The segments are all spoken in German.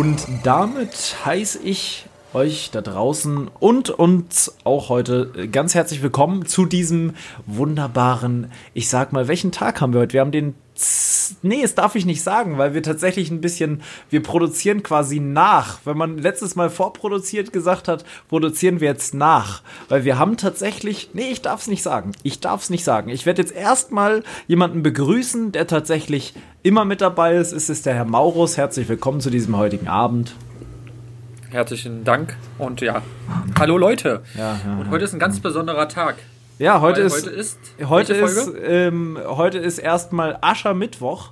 Und damit heiße ich euch da draußen und uns auch heute ganz herzlich willkommen zu diesem wunderbaren, ich sag mal, welchen Tag haben wir heute? Wir haben den Nee, das darf ich nicht sagen, weil wir tatsächlich ein bisschen, wir produzieren quasi nach. Wenn man letztes Mal vorproduziert gesagt hat, produzieren wir jetzt nach. Weil wir haben tatsächlich, nee, ich darf es nicht sagen. Ich darf es nicht sagen. Ich werde jetzt erstmal jemanden begrüßen, der tatsächlich immer mit dabei ist. Es ist der Herr Maurus. Herzlich willkommen zu diesem heutigen Abend. Herzlichen Dank und ja, hallo Leute. Ja, ja, und heute ist ein ganz besonderer Tag. Ja, heute ist, heute ist heute ist, ähm, heute ist erstmal Aschermittwoch.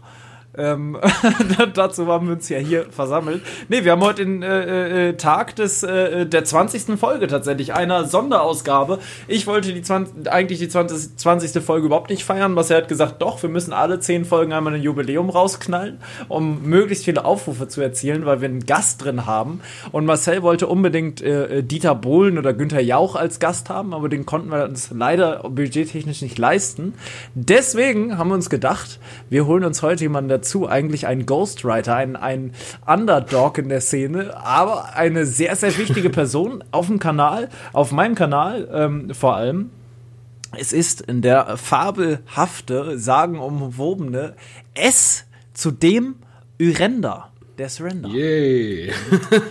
Ähm, dazu haben wir uns ja hier versammelt. Ne, wir haben heute den äh, äh, Tag des, äh, der 20. Folge tatsächlich, einer Sonderausgabe. Ich wollte die 20, eigentlich die 20, 20. Folge überhaupt nicht feiern. Er hat gesagt, doch, wir müssen alle 10 Folgen einmal ein Jubiläum rausknallen, um möglichst viele Aufrufe zu erzielen, weil wir einen Gast drin haben. Und Marcel wollte unbedingt äh, äh Dieter Bohlen oder Günther Jauch als Gast haben, aber den konnten wir uns leider budgettechnisch nicht leisten. Deswegen haben wir uns gedacht, wir holen uns heute jemanden dazu, dazu eigentlich ein Ghostwriter, ein, ein Underdog in der Szene, aber eine sehr, sehr wichtige Person auf dem Kanal, auf meinem Kanal ähm, vor allem. Es ist in der fabelhafte, sagenumwobene S zu dem Yrenda. Der Surrender. Yay.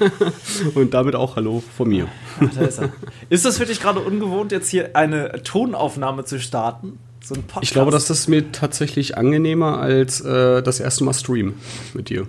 Und damit auch Hallo von mir. Ach, da ist, er. ist das für dich gerade ungewohnt, jetzt hier eine Tonaufnahme zu starten? So ein Podcast. Ich glaube, das ist mir tatsächlich angenehmer als äh, das erste Mal Stream mit dir.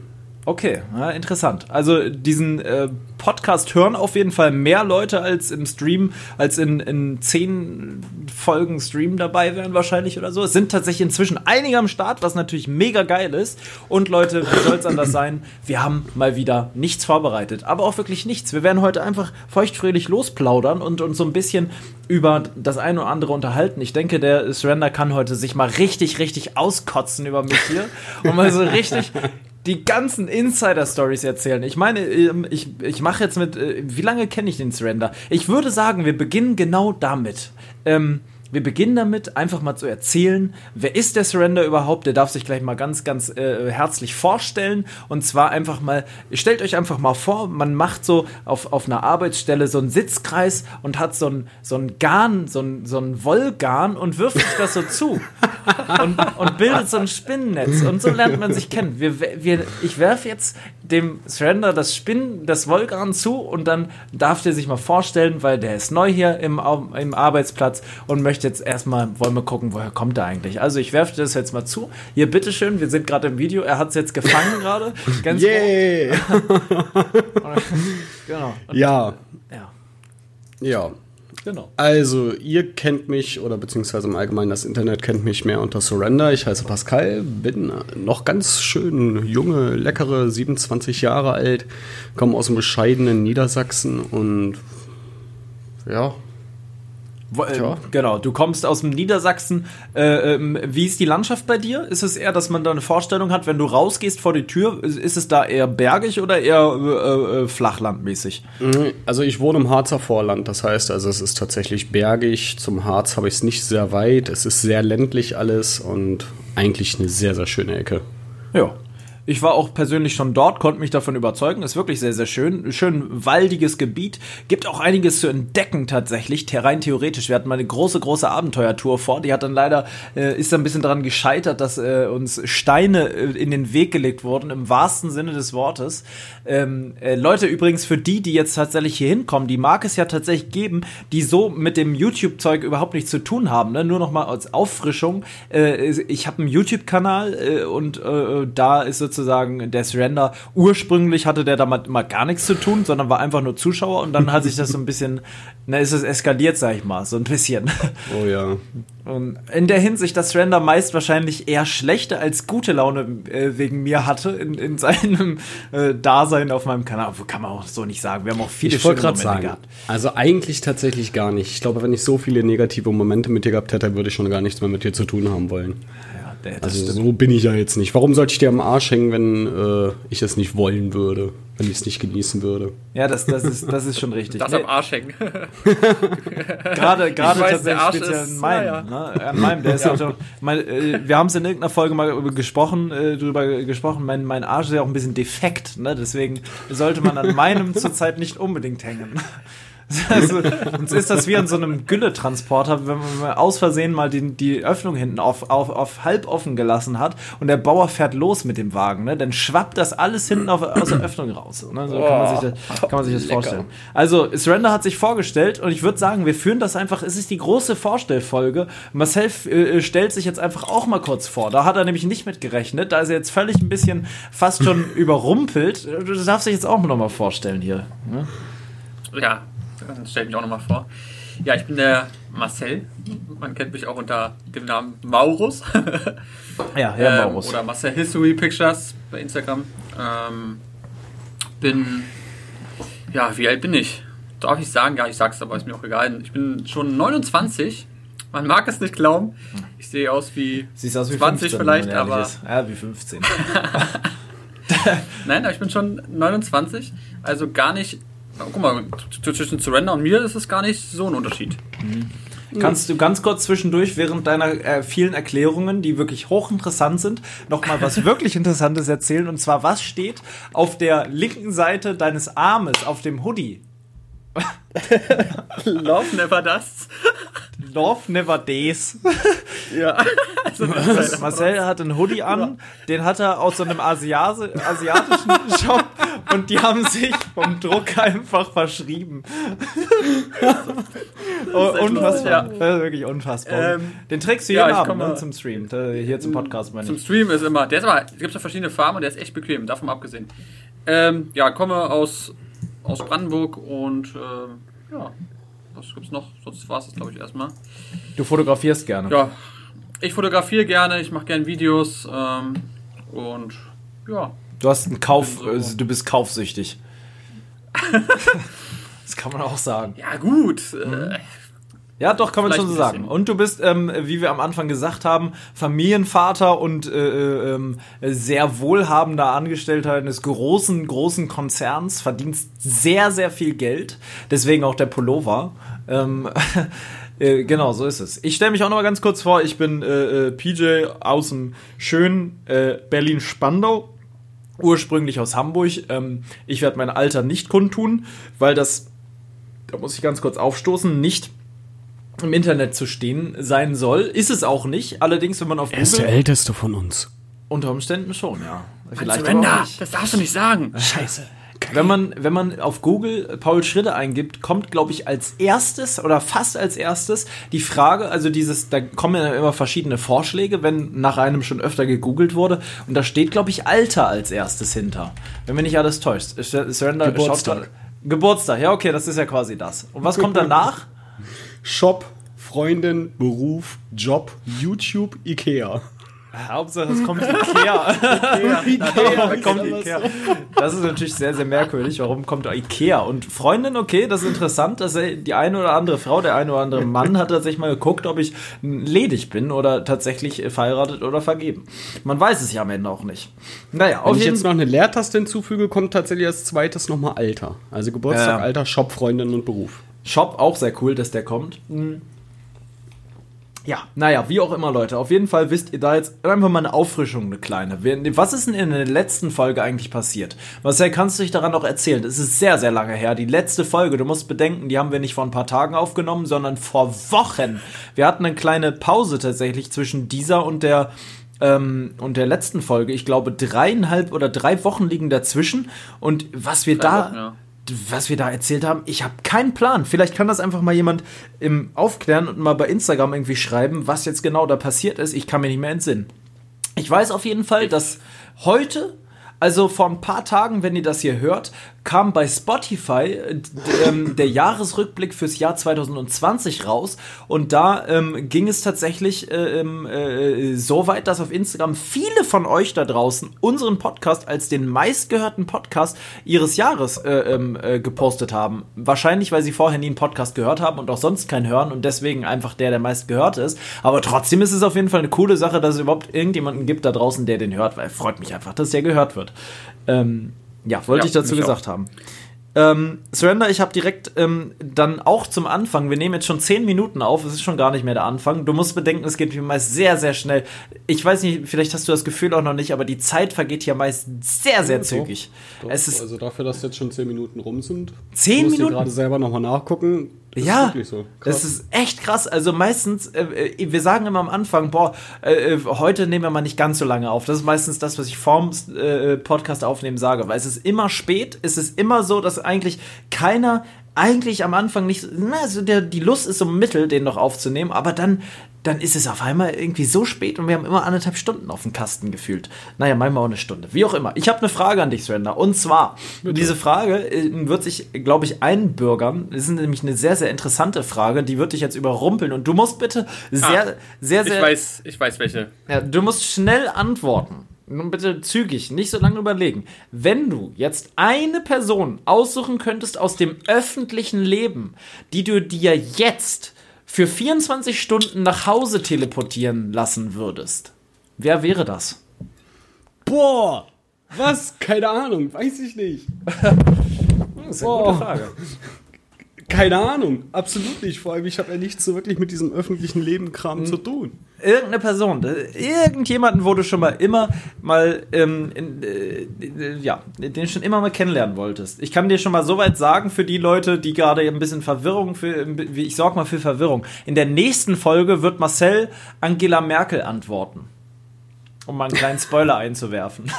Okay, ja, interessant. Also diesen äh, Podcast hören auf jeden Fall mehr Leute als im Stream, als in, in zehn Folgen Stream dabei wären wahrscheinlich oder so. Es sind tatsächlich inzwischen einige am Start, was natürlich mega geil ist. Und Leute, wie soll es anders sein? Wir haben mal wieder nichts vorbereitet, aber auch wirklich nichts. Wir werden heute einfach feuchtfröhlich losplaudern und uns so ein bisschen über das eine oder andere unterhalten. Ich denke, der Surrender kann heute sich mal richtig, richtig auskotzen über mich hier und mal so richtig die ganzen Insider-Stories erzählen. Ich meine, ähm, ich, ich mache jetzt mit, äh, wie lange kenne ich den Surrender? Ich würde sagen, wir beginnen genau damit. Ähm, wir beginnen damit, einfach mal zu erzählen, wer ist der Surrender überhaupt? Der darf sich gleich mal ganz, ganz äh, herzlich vorstellen. Und zwar einfach mal, stellt euch einfach mal vor, man macht so auf, auf einer Arbeitsstelle so einen Sitzkreis und hat so ein, so ein Garn, so ein, so ein Wollgarn und wirft sich das so zu. und, und bildet so ein Spinnennetz. Und so lernt man sich kennen. Wir, wir, ich werfe jetzt dem Surrender das Spinnen, das Wollgarn zu und dann darf der sich mal vorstellen, weil der ist neu hier im, im Arbeitsplatz und möchte jetzt erstmal, wollen wir gucken, woher kommt er eigentlich. Also ich werfe das jetzt mal zu. Hier, bitteschön, wir sind gerade im Video, er hat es jetzt gefangen gerade. Ganz yeah. genau. Und, ja. Ja. Ja. Genau. Also, ihr kennt mich oder beziehungsweise im Allgemeinen das Internet kennt mich mehr unter Surrender. Ich heiße Pascal, bin noch ganz schön junge, leckere, 27 Jahre alt, komme aus dem bescheidenen Niedersachsen und ja, ja. Genau, du kommst aus dem Niedersachsen. Äh, ähm, wie ist die Landschaft bei dir? Ist es eher, dass man da eine Vorstellung hat, wenn du rausgehst vor die Tür, ist es da eher bergig oder eher äh, äh, flachlandmäßig? Mhm, also ich wohne im Harzer Vorland, das heißt, also es ist tatsächlich bergig. Zum Harz habe ich es nicht sehr weit. Es ist sehr ländlich alles und eigentlich eine sehr, sehr schöne Ecke. Ja, ich war auch persönlich schon dort, konnte mich davon überzeugen. Ist wirklich sehr, sehr schön. Schön waldiges Gebiet. Gibt auch einiges zu entdecken tatsächlich, rein theoretisch. Wir hatten mal eine große, große Abenteuertour vor. Die hat dann leider, äh, ist ein bisschen daran gescheitert, dass äh, uns Steine äh, in den Weg gelegt wurden, im wahrsten Sinne des Wortes. Ähm, äh, Leute, übrigens für die, die jetzt tatsächlich hier hinkommen, die mag es ja tatsächlich geben, die so mit dem YouTube-Zeug überhaupt nichts zu tun haben. Ne? Nur noch mal als Auffrischung. Äh, ich habe einen YouTube-Kanal äh, und da ist sozusagen sozusagen der Surrender. Ursprünglich hatte der damit mal gar nichts zu tun, sondern war einfach nur Zuschauer und dann hat sich das so ein bisschen, na, ist es eskaliert, sag ich mal, so ein bisschen. Oh ja. Und in der Hinsicht, dass Surrender meist wahrscheinlich eher schlechte als gute Laune äh, wegen mir hatte in, in seinem äh, Dasein auf meinem Kanal. Kann man auch so nicht sagen. Wir haben auch viele ich schöne Momente sagen, gehabt. Also eigentlich tatsächlich gar nicht. Ich glaube, wenn ich so viele negative Momente mit dir gehabt hätte, würde ich schon gar nichts mehr mit dir zu tun haben wollen also stimmt. so bin ich ja jetzt nicht. Warum sollte ich dir am Arsch hängen, wenn äh, ich es nicht wollen würde? wenn ich es nicht genießen würde. Ja, das, das, ist, das ist schon richtig. Das nee. am Arsch hängen. gerade gerade tatsächlich speziell an meinem. Ja, ja. Ne? An meinem, der ist ja. auch mein, äh, wir haben es in irgendeiner Folge mal gesprochen, äh, drüber gesprochen, mein, mein Arsch ist ja auch ein bisschen defekt, ne? deswegen sollte man an meinem zurzeit nicht unbedingt hängen. Also, sonst ist das wie an so einem Gülletransporter, wenn man aus Versehen mal die, die Öffnung hinten auf, auf, auf halb offen gelassen hat und der Bauer fährt los mit dem Wagen, ne? dann schwappt das alles hinten auf, aus der Öffnung raus. Ne? So kann man sich das, kann man sich das vorstellen. Also, Surrender hat sich vorgestellt und ich würde sagen, wir führen das einfach, es ist die große Vorstellfolge. Marcel äh, stellt sich jetzt einfach auch mal kurz vor. Da hat er nämlich nicht mit gerechnet. Da ist er jetzt völlig ein bisschen fast schon überrumpelt. Du darfst dich jetzt auch noch mal vorstellen hier. Ne? Ja, dann stell mich auch nochmal vor. Ja, ich bin der Marcel. Man kennt mich auch unter dem Namen Maurus. ja, Maurus. Ähm, oder Marcel History Pictures bei Instagram. Ähm, bin, ja, wie alt bin ich? Darf ich sagen? Ja, ich sag's, aber ist mir auch egal. Ich bin schon 29. Man mag es nicht glauben. Ich sehe aus wie, Siehst aus wie 20 15, vielleicht, aber. Ja, wie 15. Nein, aber ich bin schon 29, also gar nicht guck mal, zwischen Surrender und mir ist es gar nicht so ein Unterschied. Mhm. Kannst du ganz kurz zwischendurch während deiner äh, vielen Erklärungen, die wirklich hochinteressant sind, nochmal was wirklich Interessantes erzählen? Und zwar, was steht auf der linken Seite deines Armes auf dem Hoodie? Love never does. Love never days. Ja. Also Marcel hat einen Hoodie an, den hat er aus so einem Asiase, asiatischen Shop und die haben sich vom Druck einfach verschrieben. oh, unfassbar. Ja. wirklich unfassbar. Ähm, den trägst du jeden ja, Abend ne, zum Stream. Hier zum Podcast, meine Zum ich. Stream ist immer, der ist aber, es gibt ja verschiedene Farben und der ist echt bequem, davon abgesehen. Ähm, ja, komme aus, aus Brandenburg und ähm, ja, was gibt's noch? Sonst war es das, glaube ich, erstmal. Du fotografierst gerne. Ja, ich fotografiere gerne, ich mache gerne Videos ähm, und ja. Du hast einen Kauf, so. also du bist kaufsüchtig. das kann man auch sagen. Ja, gut. Mhm. Ja, doch, kann man schon so sagen. Und du bist, ähm, wie wir am Anfang gesagt haben, Familienvater und äh, äh, sehr wohlhabender Angestellter eines großen, großen Konzerns, verdienst sehr, sehr viel Geld. Deswegen auch der Pullover. Ähm, äh, genau, so ist es. Ich stelle mich auch noch mal ganz kurz vor. Ich bin äh, äh PJ aus dem schönen äh, Berlin-Spandau. Ursprünglich aus Hamburg. Ähm, ich werde mein Alter nicht kundtun, weil das, da muss ich ganz kurz aufstoßen, nicht im Internet zu stehen sein soll. Ist es auch nicht. Allerdings, wenn man auf er Google. Er ist der älteste von uns. Unter Umständen schon, ja. Vielleicht Surrender, das darfst du nicht sagen. Scheiße. Wenn man, wenn man auf Google Paul Schritte eingibt, kommt, glaube ich, als erstes oder fast als erstes die Frage, also dieses, da kommen ja immer verschiedene Vorschläge, wenn nach einem schon öfter gegoogelt wurde. Und da steht, glaube ich, Alter als erstes hinter. Wenn mir nicht alles täuscht. Surrender, Geburtstag. Geburtstag, ja, okay, das ist ja quasi das. Und was kommt danach? Shop, Freundin, Beruf, Job, YouTube, Ikea. Hauptsache es kommt Ikea. Ikea. Ikea. kommt Ikea. Das ist natürlich sehr, sehr merkwürdig. Warum kommt Ikea? Und Freundin, okay, das ist interessant. Dass die eine oder andere Frau, der eine oder andere Mann hat tatsächlich mal geguckt, ob ich ledig bin oder tatsächlich verheiratet oder vergeben. Man weiß es ja am Ende auch nicht. Naja, Wenn ich jetzt noch eine Leertaste hinzufüge, kommt tatsächlich als zweites nochmal Alter. Also Geburtstag, äh, Alter, Shop, Freundin und Beruf. Shop auch sehr cool, dass der kommt. Mhm. Ja, naja, wie auch immer, Leute. Auf jeden Fall wisst ihr da jetzt einfach mal eine Auffrischung, eine kleine. Was ist denn in der letzten Folge eigentlich passiert? Marcel, kannst du dich daran noch erzählen? Es ist sehr, sehr lange her. Die letzte Folge, du musst bedenken, die haben wir nicht vor ein paar Tagen aufgenommen, sondern vor Wochen. Wir hatten eine kleine Pause tatsächlich zwischen dieser und der ähm, und der letzten Folge. Ich glaube, dreieinhalb oder drei Wochen liegen dazwischen. Und was wir drei da. Wochen, ja was wir da erzählt haben, ich habe keinen Plan. Vielleicht kann das einfach mal jemand im Aufklären und mal bei Instagram irgendwie schreiben, was jetzt genau da passiert ist. Ich kann mir nicht mehr entsinnen. Ich weiß auf jeden Fall, dass heute, also vor ein paar Tagen, wenn ihr das hier hört, kam bei Spotify äh, ähm, der Jahresrückblick fürs Jahr 2020 raus und da ähm, ging es tatsächlich äh, ähm, äh, so weit, dass auf Instagram viele von euch da draußen unseren Podcast als den meistgehörten Podcast ihres Jahres äh, ähm, äh, gepostet haben. Wahrscheinlich, weil sie vorher nie einen Podcast gehört haben und auch sonst keinen hören und deswegen einfach der, der meistgehört ist. Aber trotzdem ist es auf jeden Fall eine coole Sache, dass es überhaupt irgendjemanden gibt da draußen, der den hört, weil freut mich einfach, dass der gehört wird. Ähm, Ja, wollte ja, ich dazu gesagt auch. haben. Ähm, Surrender, ich habe direkt ähm, dann auch zum Anfang, wir nehmen jetzt schon 10 Minuten auf, es ist schon gar nicht mehr der Anfang. Du musst bedenken, es geht hier meist sehr, sehr schnell. Ich weiß nicht, vielleicht hast du das Gefühl auch noch nicht, aber die Zeit vergeht hier meist sehr, sehr ja, zügig. Doch, es ist also dafür, dass jetzt schon 10 Minuten rum sind. 10 Minuten? Ich gerade selber nochmal nachgucken. Das ja, ist so. das ist echt krass. Also meistens, äh, äh, wir sagen immer am Anfang, boah, äh, äh, heute nehmen wir mal nicht ganz so lange auf. Das ist meistens das, was ich vorm äh, Podcast aufnehmen sage, weil es ist immer spät, es ist immer so, dass eigentlich keiner eigentlich am Anfang nicht, na, also der, die Lust ist so mittel, den noch aufzunehmen, aber dann, dann ist es auf einmal irgendwie so spät und wir haben immer anderthalb Stunden auf dem Kasten gefühlt. Naja, manchmal auch eine Stunde. Wie auch immer. Ich habe eine Frage an dich, Surrender. Und zwar, Bitte. diese Frage äh, wird sich, glaube ich, einbürgern. Das ist nämlich eine sehr, sehr interessante Frage. Die wird dich jetzt überrumpeln und du musst bitte sehr, ah, sehr, sehr. Ich weiß, ich weiß welche. Ja, du musst schnell antworten. Nun bitte zügig, nicht so lange überlegen. Wenn du jetzt eine Person aussuchen könntest aus dem öffentlichen Leben, die du dir jetzt für 24 Stunden nach Hause teleportieren lassen würdest, wer wäre das? Boah! Was? Keine Ahnung, weiß ich nicht. das ist eine Boah. gute Frage. Keine Ahnung, absolut nicht. Vor allem, ich habe ja nichts so wirklich mit diesem öffentlichen Leben-Kram hm. zu tun. Irgendeine Person, irgendjemanden, wo du schon mal immer mal, ähm, in, äh, ja, den schon immer mal kennenlernen wolltest. Ich kann dir schon mal so weit sagen, für die Leute, die gerade ein bisschen Verwirrung, für, ich sorge mal für Verwirrung. In der nächsten Folge wird Marcel Angela Merkel antworten um mal einen kleinen Spoiler einzuwerfen.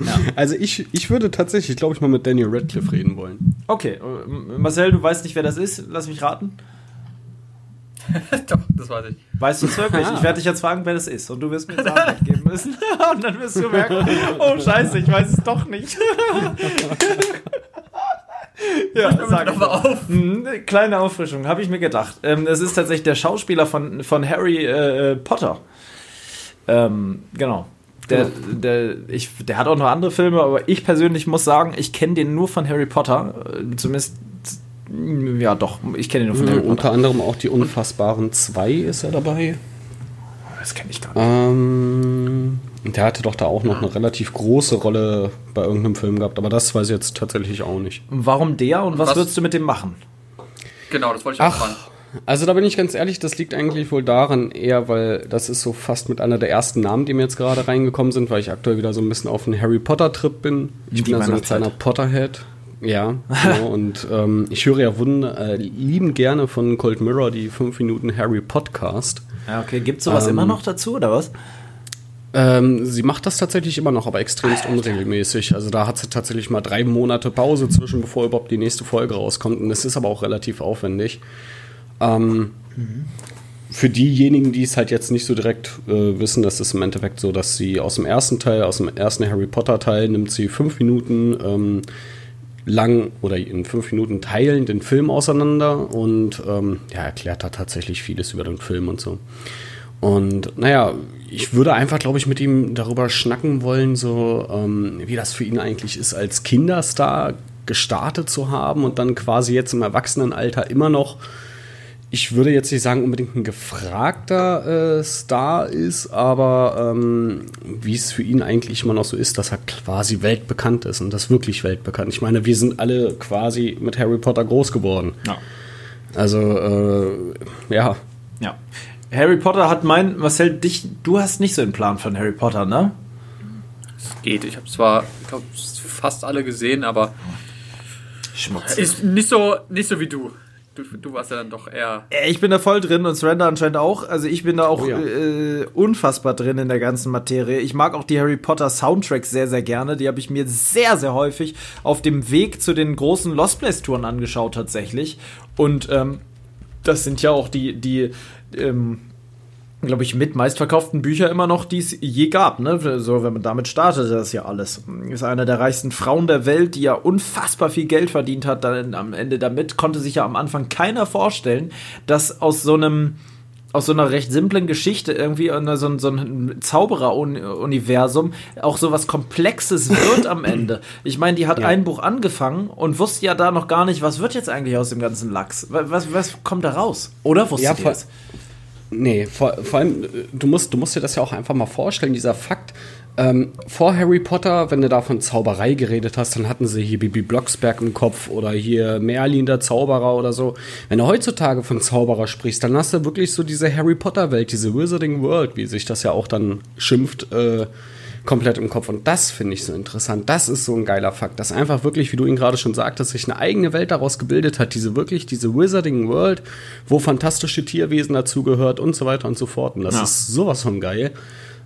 ja. Also ich, ich würde tatsächlich, glaube ich, mal mit Daniel Radcliffe reden wollen. Okay, äh, Marcel, du weißt nicht, wer das ist? Lass mich raten. Doch, das weiß ich. Weißt du es wirklich? Ich werde dich jetzt fragen, wer das ist. Und du wirst mir jetzt Antwort geben müssen. Und dann wirst du merken, oh scheiße, ich weiß es doch nicht. ja, sag ich mal auf. Mhm, kleine Auffrischung, habe ich mir gedacht. Ähm, es ist tatsächlich der Schauspieler von, von Harry äh, Potter. Ähm, genau. Der, der, ich, der hat auch noch andere Filme, aber ich persönlich muss sagen, ich kenne den nur von Harry Potter. Äh, zumindest, ja doch, ich kenne den nur von mhm, Harry Potter. Unter anderem auch die Unfassbaren 2 ist er dabei. Das kenne ich gar nicht. Ähm, der hatte doch da auch noch eine relativ große Rolle bei irgendeinem Film gehabt, aber das weiß ich jetzt tatsächlich auch nicht. Warum der und was, was würdest du mit dem machen? Genau, das wollte ich auch fragen. Also da bin ich ganz ehrlich, das liegt eigentlich wohl daran eher, weil das ist so fast mit einer der ersten Namen, die mir jetzt gerade reingekommen sind, weil ich aktuell wieder so ein bisschen auf einen Harry Potter Trip bin. Ich bin ja so ein kleiner Potterhead. Ja, genau. und ähm, ich höre ja wunder, äh, lieben gerne von Cold Mirror die 5 Minuten Harry Podcast. Ja, okay. Gibt es sowas ähm, immer noch dazu, oder was? Ähm, sie macht das tatsächlich immer noch, aber extremst Alter. unregelmäßig. Also da hat sie tatsächlich mal drei Monate Pause zwischen, bevor überhaupt die nächste Folge rauskommt. Und das ist aber auch relativ aufwendig. Ähm, mhm. Für diejenigen, die es halt jetzt nicht so direkt äh, wissen, das ist im Endeffekt so, dass sie aus dem ersten Teil, aus dem ersten Harry Potter Teil, nimmt sie fünf Minuten ähm, lang oder in fünf Minuten teilen den Film auseinander und ähm, ja, erklärt da tatsächlich vieles über den Film und so. Und naja, ich würde einfach, glaube ich, mit ihm darüber schnacken wollen, so ähm, wie das für ihn eigentlich ist, als Kinderstar gestartet zu haben und dann quasi jetzt im Erwachsenenalter immer noch ich würde jetzt nicht sagen, unbedingt ein gefragter äh, Star ist, aber ähm, wie es für ihn eigentlich immer noch so ist, dass er quasi weltbekannt ist und das wirklich weltbekannt. Ich meine, wir sind alle quasi mit Harry Potter groß geworden. Ja. Also, äh, ja. Ja. Harry Potter hat mein, Marcel, dich, du hast nicht so einen Plan von Harry Potter, ne? Es geht. Ich habe zwar, ich glaube, fast alle gesehen, aber Schmutz. Ist nicht so, nicht so wie du du, du warst ja dann doch eher. Äh, ich bin da voll drin und Surrender anscheinend auch. Also ich bin da auch oh ja. äh, unfassbar drin in der ganzen Materie. Ich mag auch die Harry Potter Soundtracks sehr, sehr gerne. Die habe ich mir sehr, sehr häufig auf dem Weg zu den großen Lost Place Touren angeschaut tatsächlich. Und ähm, das sind ja auch die, die ähm, glaube ich, mit meistverkauften Bücher immer noch, die es je gab. Ne? So, wenn man damit startete, das ja alles. Ist einer der reichsten Frauen der Welt, die ja unfassbar viel Geld verdient hat dann am Ende damit. Konnte sich ja am Anfang keiner vorstellen, dass aus so einem aus so einer recht simplen Geschichte irgendwie so ein, so ein Zauberer-Universum auch so was Komplexes wird am Ende. Ich meine, die hat ja. ein Buch angefangen und wusste ja da noch gar nicht, was wird jetzt eigentlich aus dem ganzen Lachs? Was, was, was kommt da raus? Oder wusste ja, die das? Nee, vor, vor allem, du musst, du musst dir das ja auch einfach mal vorstellen, dieser Fakt, Ähm, vor Harry Potter, wenn du da von Zauberei geredet hast, dann hatten sie hier Bibi Blocksberg im Kopf oder hier Merlin der Zauberer oder so. Wenn du heutzutage von Zauberer sprichst, dann hast du wirklich so diese Harry Potter Welt, diese Wizarding World, wie sich das ja auch dann schimpft, äh, komplett im Kopf. Und das finde ich so interessant. Das ist so ein geiler Fakt, dass einfach wirklich, wie du ihn gerade schon sagtest, sich eine eigene Welt daraus gebildet hat. Diese wirklich, diese Wizarding World, wo fantastische Tierwesen dazugehört und so weiter und so fort. Und das ja. ist sowas von geil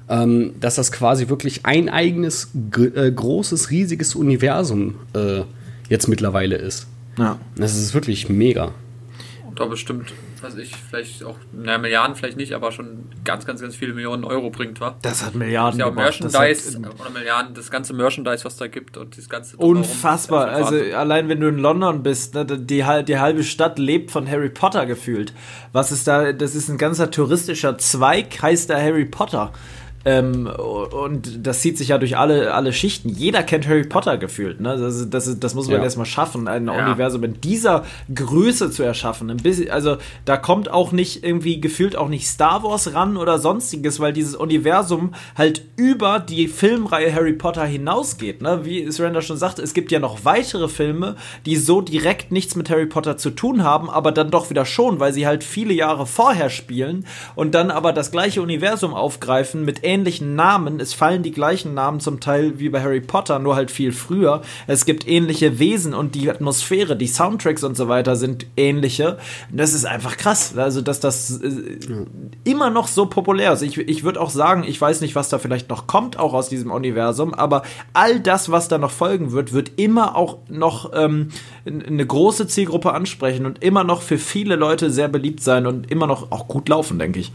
ähm, dass das quasi wirklich ein eigenes, äh, großes, riesiges Universum äh, jetzt mittlerweile ist. Ja. Das ist wirklich mega. Und da bestimmt, weiß ich, vielleicht auch, naja, Milliarden vielleicht nicht, aber schon ganz, ganz, ganz viele Millionen Euro bringt, wa? Das hat Milliarden ja, Merchandise oder Milliarden, das ganze Merchandise, was da gibt und das ganze. Unfassbar. Also allein wenn du in London bist, ne, die, die halbe Stadt lebt von Harry Potter gefühlt. Was ist da, das ist ein ganzer touristischer Zweig, heißt da Harry Potter. Ähm, und das zieht sich ja durch alle, alle Schichten. Jeder kennt Harry Potter gefühlt. Ne? Das, das, das muss man ja. erstmal schaffen, ein ja. Universum in dieser Größe zu erschaffen. Bisschen, also da kommt auch nicht irgendwie gefühlt auch nicht Star Wars ran oder sonstiges, weil dieses Universum halt über die Filmreihe Harry Potter hinausgeht. Ne? Wie Surrender schon sagte, es gibt ja noch weitere Filme, die so direkt nichts mit Harry Potter zu tun haben, aber dann doch wieder schon, weil sie halt viele Jahre vorher spielen und dann aber das gleiche Universum aufgreifen mit ähnlichen Namen. Es fallen die gleichen Namen zum Teil wie bei Harry Potter, nur halt viel früher. Es gibt ähnliche Wesen und die Atmosphäre, die Soundtracks und so weiter sind ähnliche. Das ist einfach krass. Also, dass das äh, immer noch so populär ist. Ich, ich würde auch sagen, ich weiß nicht, was da vielleicht noch kommt, auch aus diesem Universum, aber all das, was da noch folgen wird, wird immer auch noch ähm, eine große Zielgruppe ansprechen und immer noch für viele Leute sehr beliebt sein und immer noch auch gut laufen, denke ich.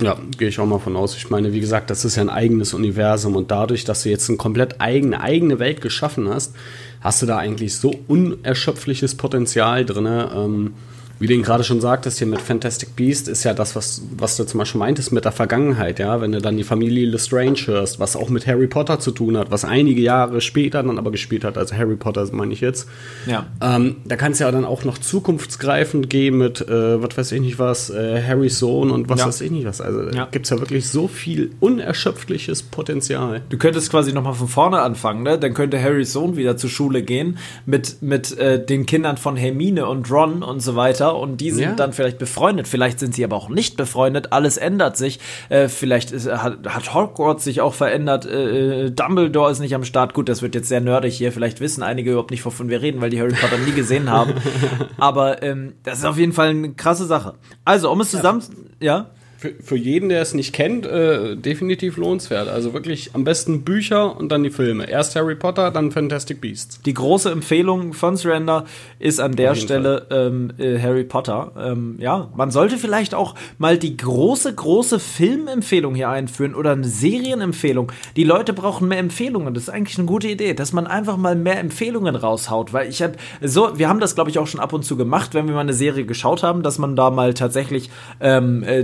Ja, gehe ich auch mal von aus. Ich meine, wie gesagt, das ist ja ein eigenes Universum und dadurch, dass du jetzt eine komplett eigene, eigene Welt geschaffen hast, hast du da eigentlich so unerschöpfliches Potenzial drin. Ähm, wie du ihn gerade schon sagtest, hier mit Fantastic Beast ist ja das, was, was du zum Beispiel meintest mit der Vergangenheit, ja, wenn du dann die Familie Lestrange hörst, was auch mit Harry Potter zu tun hat, was einige Jahre später dann aber gespielt hat, also Harry Potter meine ich jetzt. Ja. Ähm, da kann es ja dann auch noch zukunftsgreifend gehen mit, äh, was weiß ich nicht was, äh, Harrys Sohn und was ja. weiß ich nicht was. Also ja. gibt es ja wirklich so viel unerschöpfliches Potenzial. Du könntest quasi nochmal von vorne anfangen, ne? Dann könnte Harrys Sohn wieder zur Schule gehen mit, mit äh, den Kindern von Hermine und Ron und so weiter und die sind ja. dann vielleicht befreundet. Vielleicht sind sie aber auch nicht befreundet. Alles ändert sich. Äh, vielleicht ist, hat, hat Hogwarts sich auch verändert. Äh, äh, Dumbledore ist nicht am Start. Gut, das wird jetzt sehr nerdig hier. Vielleicht wissen einige überhaupt nicht, wovon wir reden, weil die Harry Potter nie gesehen haben. aber ähm, das ist auf jeden Fall eine krasse Sache. Also, um es zusammen, ja. ja? Für, für jeden, der es nicht kennt, äh, definitiv lohnenswert. Also wirklich am besten Bücher und dann die Filme. Erst Harry Potter, dann Fantastic Beasts. Die große Empfehlung von Surrender ist an der Stelle ähm, äh, Harry Potter. Ähm, ja, man sollte vielleicht auch mal die große, große Filmempfehlung hier einführen oder eine Serienempfehlung. Die Leute brauchen mehr Empfehlungen. Das ist eigentlich eine gute Idee, dass man einfach mal mehr Empfehlungen raushaut. Weil ich habe so, wir haben das glaube ich auch schon ab und zu gemacht, wenn wir mal eine Serie geschaut haben, dass man da mal tatsächlich ähm, äh,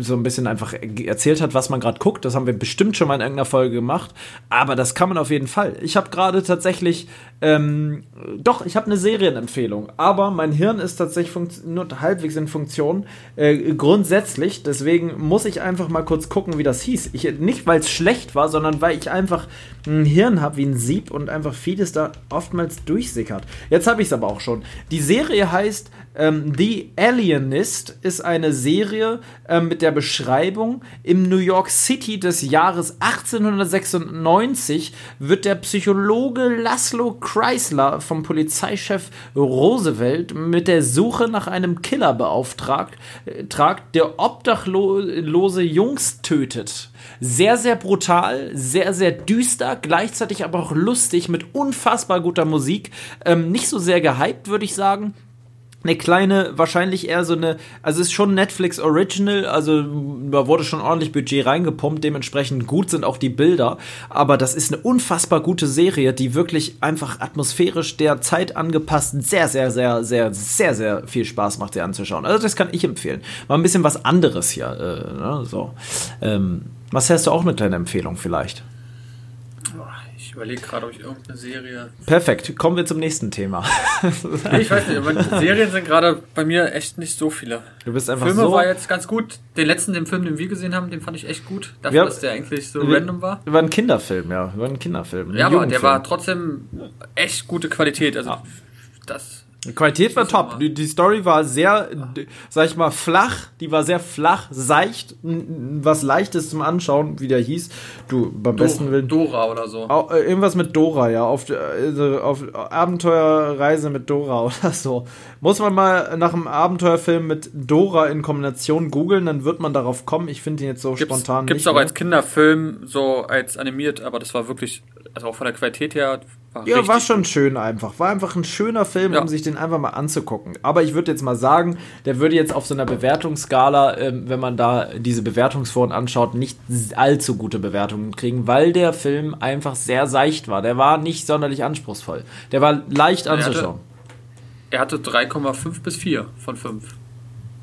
so ein bisschen einfach erzählt hat, was man gerade guckt. Das haben wir bestimmt schon mal in irgendeiner Folge gemacht. Aber das kann man auf jeden Fall. Ich habe gerade tatsächlich, ähm, doch, ich habe eine Serienempfehlung. Aber mein Hirn ist tatsächlich nur halbwegs in Funktion. Äh, grundsätzlich. Deswegen muss ich einfach mal kurz gucken, wie das hieß. Ich, nicht, weil es schlecht war, sondern weil ich einfach ein Hirn habe wie ein Sieb und einfach vieles da oftmals durchsickert. Jetzt habe ich es aber auch schon. Die Serie heißt ähm, The Alienist ist eine Serie ähm, mit der Beschreibung, im New York City des Jahres 1896 wird der Psychologe Laszlo Chrysler vom Polizeichef Roosevelt mit der Suche nach einem Killer beauftragt, äh, der obdachlose Jungs tötet. Sehr, sehr brutal, sehr, sehr düster, gleichzeitig aber auch lustig mit unfassbar guter Musik. Ähm, nicht so sehr gehypt, würde ich sagen eine kleine, wahrscheinlich eher so eine, also es ist schon Netflix Original, also da wurde schon ordentlich Budget reingepumpt, dementsprechend gut sind auch die Bilder, aber das ist eine unfassbar gute Serie, die wirklich einfach atmosphärisch der Zeit angepasst sehr, sehr, sehr, sehr, sehr, sehr viel Spaß macht, sie anzuschauen. Also das kann ich empfehlen. Mal ein bisschen was anderes hier, äh, ne, so. Ähm, was hast du auch eine kleine Empfehlung vielleicht? Überlege gerade, ob ich irgendeine Serie. Perfekt, kommen wir zum nächsten Thema. nee, ich weiß nicht, aber Serien sind gerade bei mir echt nicht so viele. Du bist einfach Filme so. war jetzt ganz gut. Den letzten, den Film, den wir gesehen haben, den fand ich echt gut. Dafür, Ja. dass der eigentlich so Wir- random war. War ein Kinderfilm, ja. War ein Kinderfilm. ein Ja, aber der war trotzdem echt gute Qualität. Also, das. Die Qualität war top. Die, die Story war sehr, sag ich mal, flach. Die war sehr flach, seicht. Was leichtes zum Anschauen, wie der hieß. Du, beim besten Do Willen. Dora oder so. Au- äh, irgendwas mit Dora, ja. Auf, der- also auf Abenteuerreise mit Dora oder so. Muss man mal nach einem Abenteuerfilm mit Dora in Kombination googeln, dann wird man darauf kommen. Ich finde ihn jetzt so Gibt's, spontan gibt's nicht. auch mehr. als Kinderfilm, so als animiert, aber das war wirklich, also auch von der Qualität her, war Ja, war schon schön einfach. War einfach ein schöner Film, Ja. um sich den einfach mal anzugucken. Aber ich würde jetzt mal sagen, der würde jetzt auf so einer Bewertungsskala, ähm, wenn man da diese Bewertungsforen anschaut, nicht allzu gute Bewertungen kriegen, weil der Film einfach sehr seicht war. Der war nicht sonderlich anspruchsvoll. Der war leicht hatte- anzuschauen. Er hatte 3,5 bis 4 von 5.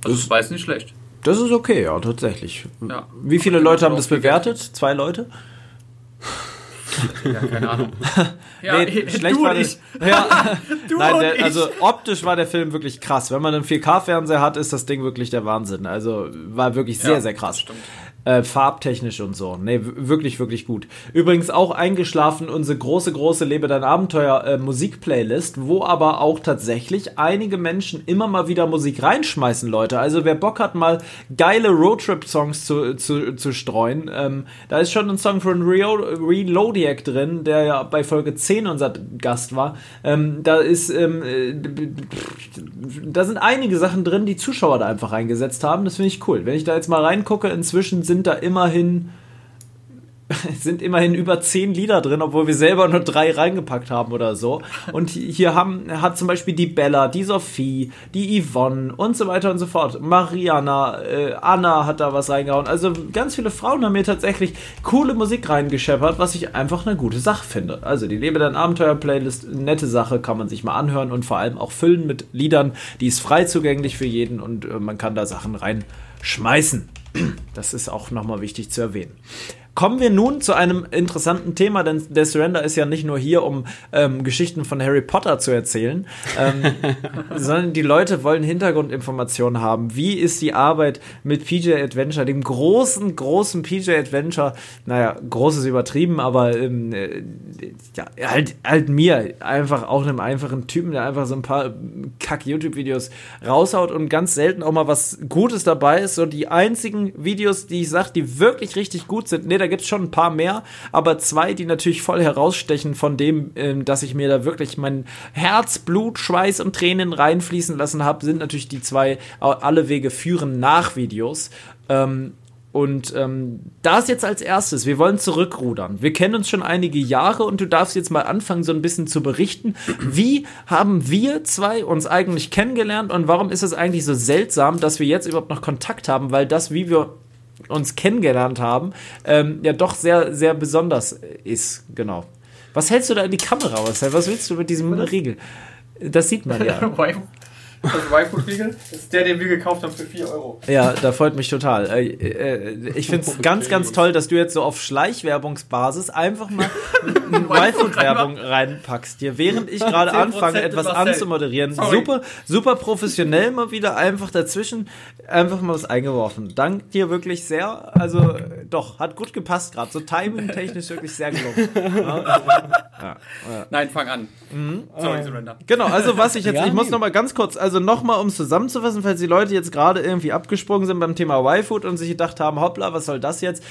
Also das war jetzt nicht schlecht. Das ist okay, ja, tatsächlich. Ja. Wie viele man Leute haben das bewertet? Zwei Leute? Ja, keine Ahnung. ja, Nee, eh, schlecht war und der- ich. Ja, Du nein, der, ich. also optisch war der Film wirklich krass. Wenn man einen 4K-Fernseher hat, ist das Ding wirklich der Wahnsinn. Also war wirklich sehr, Ja, sehr krass. stimmt. Äh, farbtechnisch und so. Nee, wirklich, wirklich gut. Übrigens auch eingeschlafen unsere große, große Lebe dein Abenteuer äh, Musikplaylist, wo aber auch tatsächlich einige Menschen immer mal wieder Musik reinschmeißen, Leute. Also wer Bock hat, mal geile Roadtrip-Songs zu, zu, zu streuen, ähm, da ist schon ein Song von Reloadiac drin, der ja bei Folge 10 unser Gast war. Ähm, da ist, ähm, äh, da sind einige Sachen drin, die Zuschauer da einfach reingesetzt haben. Das finde ich cool. Wenn ich da jetzt mal reingucke, inzwischen sind da immerhin sind immerhin über zehn Lieder drin, obwohl wir selber nur drei reingepackt haben oder so. Und hier haben, hat zum Beispiel die Bella, die Sophie, die Yvonne und so weiter und so fort. Mariana, äh, Anna hat da was reingehauen. Also ganz viele Frauen haben mir tatsächlich coole Musik reingescheppert, was ich einfach eine gute Sache finde. Also die Lebe dein Abenteuer-Playlist, nette Sache, kann man sich mal anhören und vor allem auch füllen mit Liedern. Die ist frei zugänglich für jeden und äh, man kann da Sachen reinschmeißen. Das ist auch nochmal wichtig zu erwähnen. Kommen wir nun zu einem interessanten Thema, denn der Surrender ist ja nicht nur hier, um ähm, Geschichten von Harry Potter zu erzählen, ähm, sondern die Leute wollen Hintergrundinformationen haben. Wie ist die Arbeit mit PJ Adventure, dem großen, großen PJ Adventure? Naja, groß ist übertrieben, aber ähm, äh, ja, halt, halt mir, einfach auch einem einfachen Typen, der einfach so ein paar Kack-YouTube-Videos raushaut und ganz selten auch mal was Gutes dabei ist. So die einzigen Videos, die ich sage, die wirklich richtig gut sind, nee, da gibt es schon ein paar mehr, aber zwei, die natürlich voll herausstechen von dem, ähm, dass ich mir da wirklich mein Herz, Blut, Schweiß und Tränen reinfließen lassen habe, sind natürlich die zwei Alle Wege führen nach Videos. Ähm, und ähm, das jetzt als erstes, wir wollen zurückrudern. Wir kennen uns schon einige Jahre und du darfst jetzt mal anfangen, so ein bisschen zu berichten. Wie haben wir zwei uns eigentlich kennengelernt und warum ist es eigentlich so seltsam, dass wir jetzt überhaupt noch Kontakt haben, weil das, wie wir uns kennengelernt haben, ähm, ja doch sehr, sehr besonders ist. Genau. Was hältst du da in die Kamera aus? Was willst du mit diesem Riegel? Das sieht man ja. Das Y-Food-Riegel, das ist der, den wir gekauft haben für 4 Euro. Ja, da freut mich total. Äh, äh, ich finde es ganz, ganz toll, dass du jetzt so auf Schleichwerbungsbasis einfach mal eine Y-Food-Werbung reinpackst hier, während ich gerade 10% anfange, etwas Marcel. anzumoderieren. Sorry. Super, super professionell mal wieder einfach dazwischen einfach mal was eingeworfen. Dank dir wirklich sehr. Also doch, hat gut gepasst gerade. So timing-technisch wirklich sehr gelungen. Nein, fang an. Mhm. Sorry, Surrender. Genau, also was ich jetzt, Ja, ich muss noch mal ganz kurz, also noch mal um es zusammenzufassen, falls die Leute jetzt gerade irgendwie abgesprungen sind beim Thema Y-Food und sich gedacht haben, hoppla, was soll das jetzt?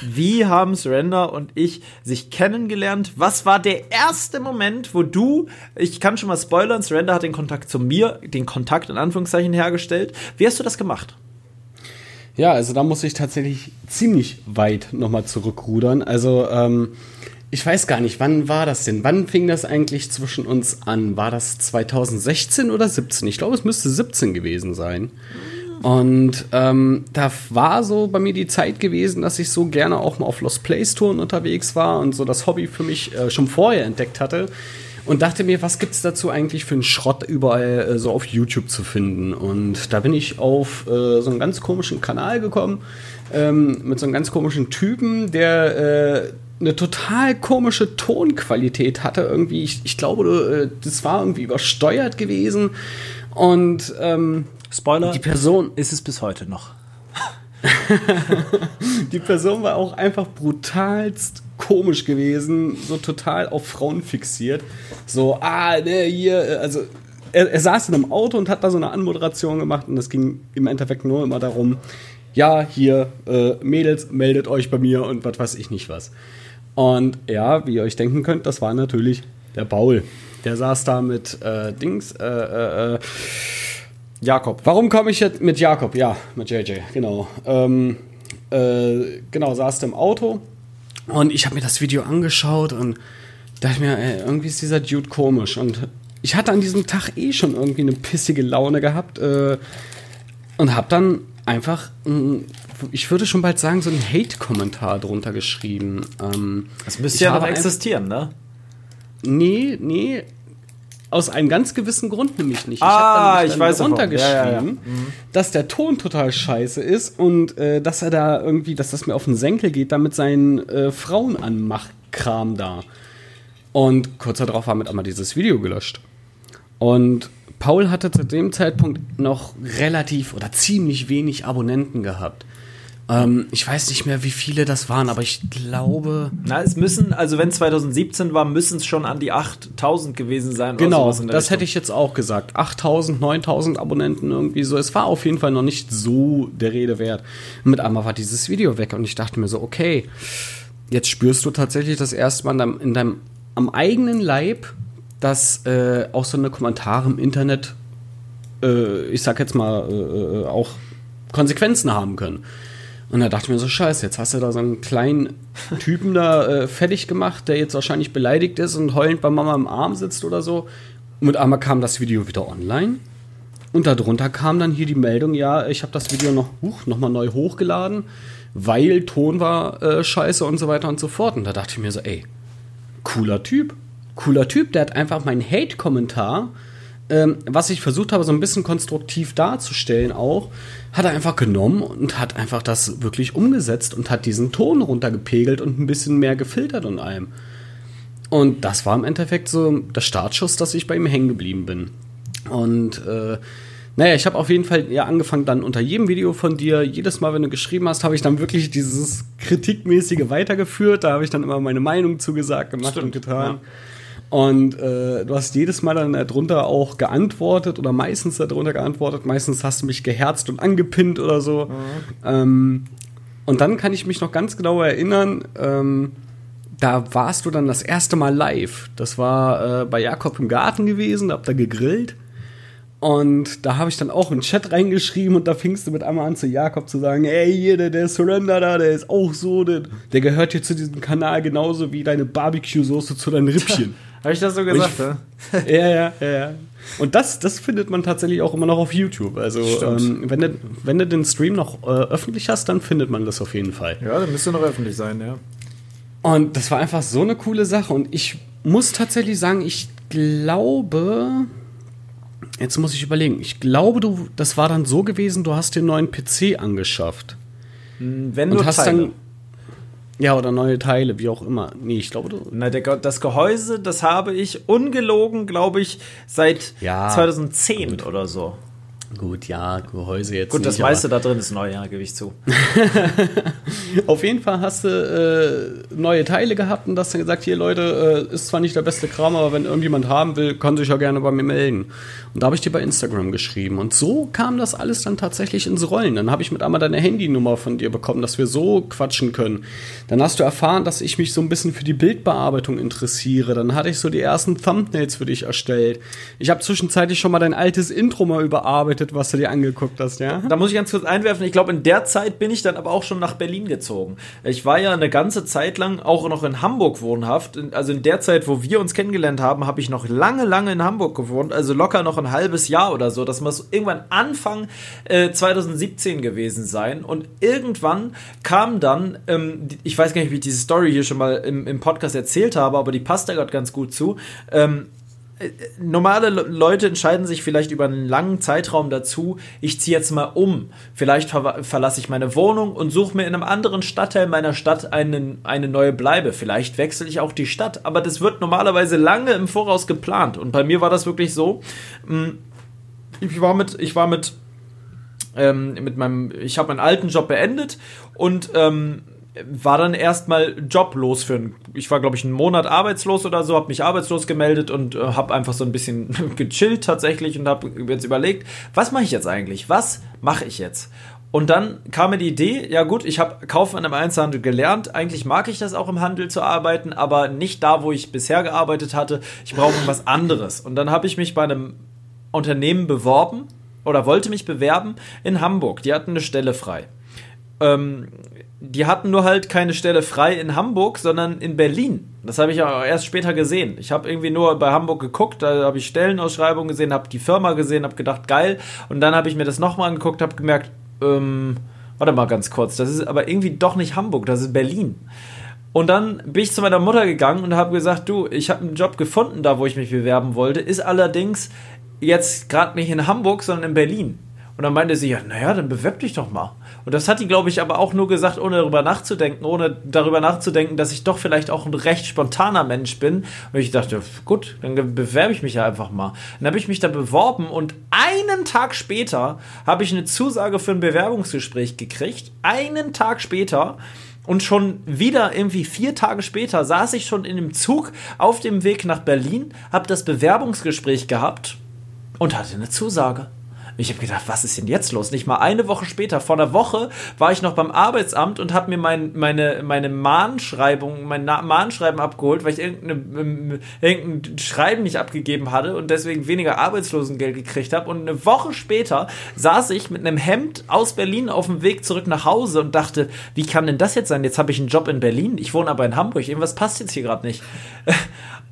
Wie haben Surrender und ich sich kennengelernt? Was war der erste Moment, wo du, ich kann schon mal spoilern, Surrender hat den Kontakt zu mir, den Kontakt in Anführungszeichen hergestellt. Wie hast du das gemacht? Ja, also da muss ich tatsächlich ziemlich weit nochmal zurückrudern. Also, ähm, ich weiß gar nicht, wann war das denn? Wann fing das eigentlich zwischen uns an? War das 2016 oder 17? Ich glaube, es müsste 17 gewesen sein. Und ähm, da war so bei mir die Zeit gewesen, dass ich so gerne auch mal auf Lost Place Touren unterwegs war und so das Hobby für mich äh, schon vorher entdeckt hatte. Und dachte mir, was gibt's dazu eigentlich für einen Schrott überall äh, so auf YouTube zu finden? Und da bin ich auf äh, so einen ganz komischen Kanal gekommen, ähm, mit so einem ganz komischen Typen, der äh, eine total komische Tonqualität hatte. Irgendwie, ich, ich glaube, äh, das war irgendwie übersteuert gewesen. Und ähm, Spoiler, die Person ist es bis heute noch. die Person war auch einfach brutalst komisch gewesen, so total auf Frauen fixiert. So, ah, ne, hier, äh, also er, er, saß in einem Auto und hat da so eine Anmoderation gemacht und es ging im Endeffekt nur immer darum, ja, hier, äh, Mädels, meldet euch bei mir und was weiß ich nicht was. Und ja, wie ihr euch denken könnt, das war natürlich der Paul. Der saß da mit äh, Dings, äh, äh, äh Jakob. Warum komme ich jetzt mit Jakob? Ja, mit JJ, genau. Ähm, äh, genau, saß im Auto und ich habe mir das Video angeschaut und dachte mir, ey, irgendwie ist dieser Dude komisch. Und ich hatte an diesem Tag eh schon irgendwie eine pissige Laune gehabt äh, und habe dann einfach, ich würde schon bald sagen, so einen Hate-Kommentar drunter geschrieben. Ähm, das müsste ja noch existieren, ne? Nee, nee. Aus einem ganz gewissen Grund nämlich nicht. Ich ah, dann, ich weiß runtergeschrieben, ja, ja, ja. Mhm. dass der Ton total scheiße ist und äh, dass er da irgendwie, dass das mir auf den Senkel geht, damit seinen äh, Frauenanmachkram da. Und kurz darauf war mit einmal dieses Video gelöscht. Und Paul hatte zu dem Zeitpunkt noch relativ oder ziemlich wenig Abonnenten gehabt. Ähm, ich weiß nicht mehr, wie viele das waren, aber ich glaube. Na, es müssen, also wenn 2017 war, müssen es schon an die 8000 gewesen sein. Genau, das Richtung. hätte ich jetzt auch gesagt. 8000, 9000 Abonnenten irgendwie so. Es war auf jeden Fall noch nicht so der Rede wert. Mit einmal war dieses Video weg und ich dachte mir so, okay, jetzt spürst du tatsächlich das erste Mal in deinem, in deinem am eigenen Leib, dass äh, auch so eine Kommentare im Internet, äh, ich sag jetzt mal, äh, äh auch Konsequenzen haben können. Und da dachte ich mir so, scheiße, jetzt hast du da so einen kleinen Typen da äh, fertig gemacht, der jetzt wahrscheinlich beleidigt ist und heulend bei Mama im Arm sitzt oder so. Und mit einmal kam das Video wieder online. Und darunter kam dann hier die Meldung, ja, ich habe das Video noch, huch, noch mal neu hochgeladen, weil Ton war äh, scheiße und so weiter und so fort. Und da dachte ich mir so, ey, cooler Typ. Cooler Typ, der hat einfach meinen Hate-Kommentar ähm, was ich versucht habe, so ein bisschen konstruktiv darzustellen auch, hat er einfach genommen und hat einfach das wirklich umgesetzt und hat diesen Ton runtergepegelt und ein bisschen mehr gefiltert und allem. Und das war im Endeffekt so der Startschuss, dass ich bei ihm hängen geblieben bin. Und äh, naja, ich habe auf jeden Fall ja angefangen, dann unter jedem Video von dir, jedes Mal, wenn du geschrieben hast, habe ich dann wirklich dieses Kritikmäßige weitergeführt. Da habe ich dann immer meine Meinung zugesagt, gemacht Stimmt, und getan. Ja. Und äh, du hast jedes Mal dann darunter auch geantwortet oder meistens darunter geantwortet. Meistens hast du mich geherzt und angepinnt oder so. Mhm. Ähm, und dann kann ich mich noch ganz genau erinnern, ähm, da warst du dann das erste Mal live. Das war äh, bei Jakob im Garten gewesen, da habt ihr gegrillt. Und da habe ich dann auch einen Chat reingeschrieben und da fingst du mit einmal an zu Jakob zu sagen, ey, hier, der, der Surrender da, der ist auch so, der, der gehört hier zu diesem Kanal genauso wie deine Barbecue-Soße zu deinen Rippchen. Habe ich das so gesagt? Ich, ja, ja, ja, ja. Und das, das findet man tatsächlich auch immer noch auf YouTube. Also, ähm, wenn, du, wenn du den Stream noch äh, öffentlich hast, dann findet man das auf jeden Fall. Ja, dann müsste noch öffentlich sein, ja. Und das war einfach so eine coole Sache. Und ich muss tatsächlich sagen, ich glaube, jetzt muss ich überlegen, ich glaube, du, das war dann so gewesen, du hast den neuen PC angeschafft. Hm, wenn du hast Teile. dann ja, oder neue Teile, wie auch immer. Nee, ich glaube, du. Na, der, das Gehäuse, das habe ich ungelogen, glaube ich, seit ja, 2010 gut. oder so. Gut, ja, Gehäuse jetzt. Gut, nicht, das meiste da drin ist neu, ja, gebe ich zu. Auf jeden Fall hast du äh, neue Teile gehabt und hast dann gesagt: Hier, Leute, äh, ist zwar nicht der beste Kram, aber wenn irgendjemand haben will, kann sich ja gerne bei mir melden. Und da habe ich dir bei Instagram geschrieben. Und so kam das alles dann tatsächlich ins Rollen. Dann habe ich mit einmal deine Handynummer von dir bekommen, dass wir so quatschen können. Dann hast du erfahren, dass ich mich so ein bisschen für die Bildbearbeitung interessiere. Dann hatte ich so die ersten Thumbnails für dich erstellt. Ich habe zwischenzeitlich schon mal dein altes Intro mal überarbeitet, was du dir angeguckt hast, ja? Da muss ich ganz kurz einwerfen. Ich glaube, in der Zeit bin ich dann aber auch schon nach Berlin gezogen. Ich war ja eine ganze Zeit lang auch noch in Hamburg wohnhaft. Also in der Zeit, wo wir uns kennengelernt haben, habe ich noch lange, lange in Hamburg gewohnt. Also locker noch ein halbes Jahr oder so. Das muss irgendwann Anfang äh, 2017 gewesen sein. Und irgendwann kam dann, ähm, ich weiß gar nicht, wie ich diese Story hier schon mal im, im Podcast erzählt habe, aber die passt da gerade ganz gut zu. Ähm, äh, normale Leute entscheiden sich vielleicht über einen langen Zeitraum dazu, ich ziehe jetzt mal um. Vielleicht ver verlasse ich meine Wohnung und suche mir in einem anderen Stadtteil meiner Stadt einen, eine neue Bleibe. Vielleicht wechsle ich auch die Stadt, aber das wird normalerweise lange im Voraus geplant. Und bei mir war das wirklich so. Hm, ich war mit, ich war mit, ähm, mit meinem, ich habe meinen alten Job beendet und ähm, war dann erstmal joblos für ein, ich war glaube ich einen Monat arbeitslos oder so, habe mich arbeitslos gemeldet und äh, habe einfach so ein bisschen gechillt tatsächlich und habe jetzt überlegt, was mache ich jetzt eigentlich? Was mache ich jetzt? Und dann kam mir die Idee, ja gut, ich habe Kaufmann im Einzelhandel gelernt, eigentlich mag ich das auch im Handel zu arbeiten, aber nicht da, wo ich bisher gearbeitet hatte. Ich brauche was anderes. Und dann habe ich mich bei einem Unternehmen beworben oder wollte mich bewerben in Hamburg. Die hatten eine Stelle frei. Ähm, die hatten nur halt keine Stelle frei in Hamburg, sondern in Berlin. Das habe ich auch erst später gesehen. Ich habe irgendwie nur bei Hamburg geguckt, da habe ich Stellenausschreibungen gesehen, habe die Firma gesehen, habe gedacht, geil. Und dann habe ich mir das nochmal angeguckt, habe gemerkt, ähm, warte mal ganz kurz, das ist aber irgendwie doch nicht Hamburg, das ist Berlin. Und dann bin ich zu meiner Mutter gegangen und habe gesagt, du, ich habe einen Job gefunden, da wo ich mich bewerben wollte, ist allerdings jetzt gerade nicht in Hamburg, sondern in Berlin. Und dann meinte sie, ja, naja, dann bewerb dich doch mal. Und das hat die, glaube ich, aber auch nur gesagt, ohne darüber nachzudenken, ohne darüber nachzudenken, dass ich doch vielleicht auch ein recht spontaner Mensch bin. Und ich dachte, gut, dann bewerbe ich mich ja einfach mal. Dann habe ich mich da beworben und einen Tag später habe ich eine Zusage für ein Bewerbungsgespräch gekriegt. Einen Tag später. Und schon wieder irgendwie vier Tage später saß ich schon in dem Zug auf dem Weg nach Berlin, habe das Bewerbungsgespräch gehabt und hatte eine Zusage. Ich habe gedacht, was ist denn jetzt los? Nicht mal eine Woche später, vor einer Woche, war ich noch beim Arbeitsamt und habe mir mein, meine, meine Mahnschreibung, mein Mahnschreiben abgeholt, weil ich irgendeine, irgendein Schreiben nicht abgegeben hatte und deswegen weniger Arbeitslosengeld gekriegt habe. Und eine Woche später saß ich mit einem Hemd aus Berlin auf dem Weg zurück nach Hause und dachte, wie kann denn das jetzt sein? Jetzt habe ich einen Job in Berlin, ich wohne aber in Hamburg, irgendwas passt jetzt hier gerade nicht.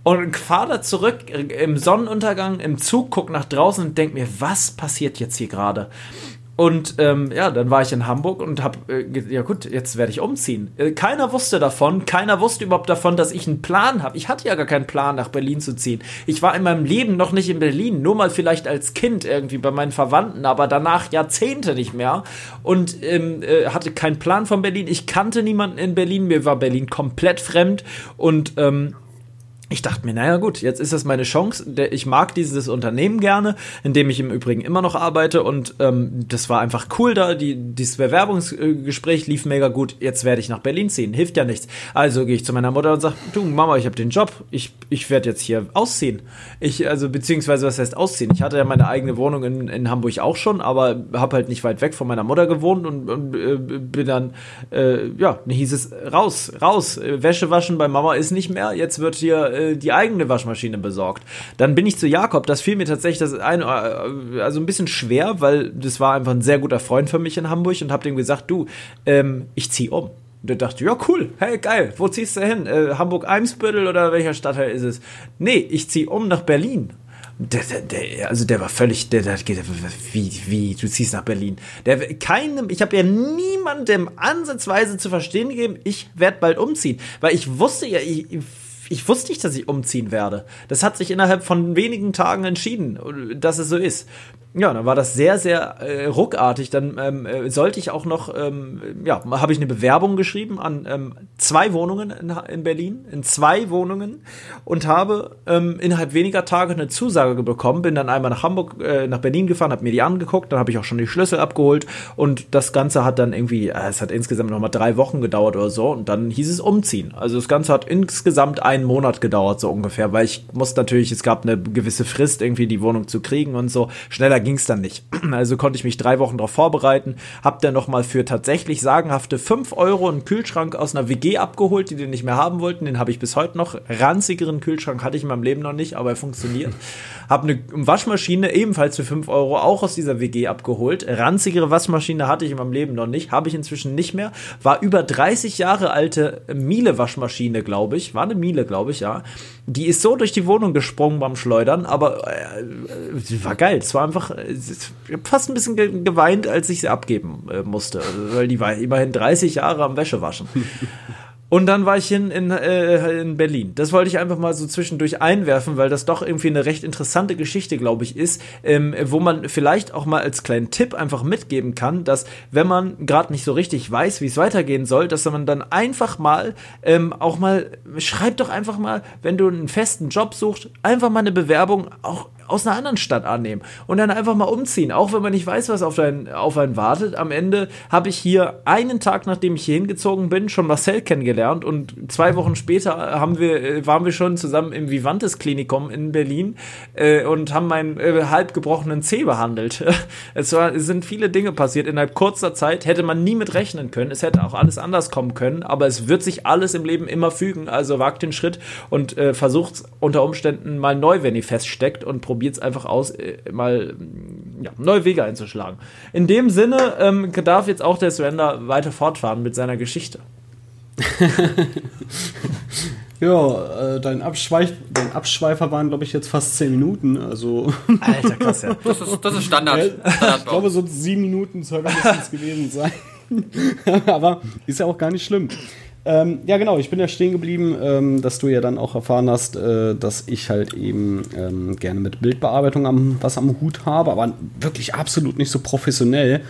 Und fahre da zurück im Sonnenuntergang im Zug, guck nach draußen und denk mir, was passiert jetzt hier gerade? Und ähm, ja, dann war ich in Hamburg und hab, äh, ja gut, jetzt werde ich umziehen. Äh, keiner wusste davon, keiner wusste überhaupt davon, dass ich einen Plan habe. Ich hatte ja gar keinen Plan, nach Berlin zu ziehen. Ich war in meinem Leben noch nicht in Berlin, nur mal vielleicht als Kind irgendwie bei meinen Verwandten, aber danach Jahrzehnte nicht mehr und ähm, äh, hatte keinen Plan von Berlin. Ich kannte niemanden in Berlin, mir war Berlin komplett fremd und ähm, ich dachte mir, naja gut, jetzt ist das meine Chance. Ich mag dieses Unternehmen gerne, in dem ich im Übrigen immer noch arbeite und ähm, das war einfach cool da. Die, dieses Bewerbungsgespräch lief mega gut. Jetzt werde ich nach Berlin ziehen. Hilft ja nichts. Also gehe ich zu meiner Mutter und sage, du Mama, ich habe den Job. Ich, ich werde jetzt hier ausziehen. Ich, also beziehungsweise was heißt ausziehen? Ich hatte ja meine eigene Wohnung in, in Hamburg auch schon, aber habe halt nicht weit weg von meiner Mutter gewohnt und, und äh, bin dann, äh, ja, hieß es raus, raus. Wäsche waschen bei Mama ist nicht mehr. Jetzt wird hier äh, die eigene Waschmaschine besorgt. Dann bin ich zu Jakob, das fiel mir tatsächlich das eine, äh, also ein bisschen schwer, weil das war einfach ein sehr guter Freund für mich in Hamburg und habe dem gesagt, du, ähm, ich zieh um. Und der dachte, ja, cool, hey, geil, wo ziehst du hin? Äh, Hamburg-Eimsbüttel oder welcher Stadtteil ist es? Nee, ich zieh um nach Berlin. Der, der, der, also der war völlig, der, der, wie, wie, du ziehst nach Berlin. Der, keinem, ich habe ja niemandem ansatzweise zu verstehen gegeben, ich werde bald umziehen. Weil ich wusste ja, ich, ich wusste nicht, dass ich umziehen werde. Das hat sich innerhalb von wenigen Tagen entschieden, dass es so ist. Ja, dann war das sehr, sehr äh, ruckartig. Dann ähm, äh, sollte ich auch noch, ähm, ja, habe ich eine Bewerbung geschrieben an ähm, zwei Wohnungen in, in, Berlin, in zwei Wohnungen und habe ähm, innerhalb weniger Tage eine Zusage bekommen. Bin dann einmal nach Hamburg, äh, nach Berlin gefahren, habe mir die angeguckt, dann habe ich auch schon die Schlüssel abgeholt und das Ganze hat dann irgendwie, äh, es hat insgesamt noch mal drei Wochen gedauert oder so und dann hieß es umziehen. Also das Ganze hat insgesamt einen Monat gedauert so ungefähr, weil ich musste natürlich, es gab eine gewisse Frist irgendwie die Wohnung zu kriegen und so. Schneller ging es dann nicht. Also konnte ich mich drei Wochen darauf vorbereiten, hab dann nochmal für tatsächlich sagenhafte 5 Euro einen Kühlschrank aus einer WG abgeholt, die den nicht mehr haben wollten. Den habe ich bis heute noch. Ranzigeren Kühlschrank hatte ich in meinem Leben noch nicht, aber er funktioniert. Hab eine Waschmaschine ebenfalls für 5 Euro auch aus dieser WG abgeholt. Ranzigere Waschmaschine hatte ich in meinem Leben noch nicht, habe ich inzwischen nicht mehr. War über 30 Jahre alte Miele-Waschmaschine, glaube ich. War eine Miele, glaube ich, ja. Die ist so durch die Wohnung gesprungen beim Schleudern, aber äh, war geil. Es war einfach ich habe fast ein bisschen geweint, als ich sie abgeben äh, musste, weil die war immerhin 30 Jahre am Wäschewaschen. Und dann war ich hin in, äh, in Berlin. Das wollte ich einfach mal so zwischendurch einwerfen, weil das doch irgendwie eine recht interessante Geschichte, glaube ich, ist, ähm, wo man vielleicht auch mal als kleinen Tipp einfach mitgeben kann, dass wenn man gerade nicht so richtig weiß, wie es weitergehen soll, dass man dann einfach mal ähm, auch mal, schreib doch einfach mal, wenn du einen festen Job suchst, einfach mal eine Bewerbung auch aus einer anderen Stadt annehmen und dann einfach mal umziehen, auch wenn man nicht weiß, was auf, dein, auf einen wartet. Am Ende habe ich hier einen Tag, nachdem ich hier hingezogen bin, schon Marcel kennengelernt und zwei Wochen später haben wir, äh, waren wir schon zusammen im Vivantes Klinikum in Berlin äh, und haben meinen äh, halb gebrochenen Zeh behandelt. es, war, es sind viele Dinge passiert innerhalb kurzer Zeit, hätte man nie mit rechnen können. Es hätte auch alles anders kommen können, aber es wird sich alles im Leben immer fügen. Also wagt den Schritt und äh, versucht unter Umständen mal neu, wenn ihr feststeckt und probiert probiert es einfach aus, äh, mal ja, neue Wege einzuschlagen. In dem Sinne ähm, darf jetzt auch der Surrender weiter fortfahren mit seiner Geschichte. ja, äh, dein, Abschweif, dein Abschweifer waren, glaube ich, jetzt fast 10 Minuten. Also Alter, krass, ja. Das ist, das ist Standard. Ja, ich glaube, so 7 Minuten soll es gewesen sein. Aber ist ja auch gar nicht schlimm. Ähm, ja, genau, ich bin ja stehen geblieben, ähm, dass du ja dann auch erfahren hast, äh, dass ich halt eben ähm, gerne mit Bildbearbeitung am, was am Hut habe, aber wirklich absolut nicht so professionell.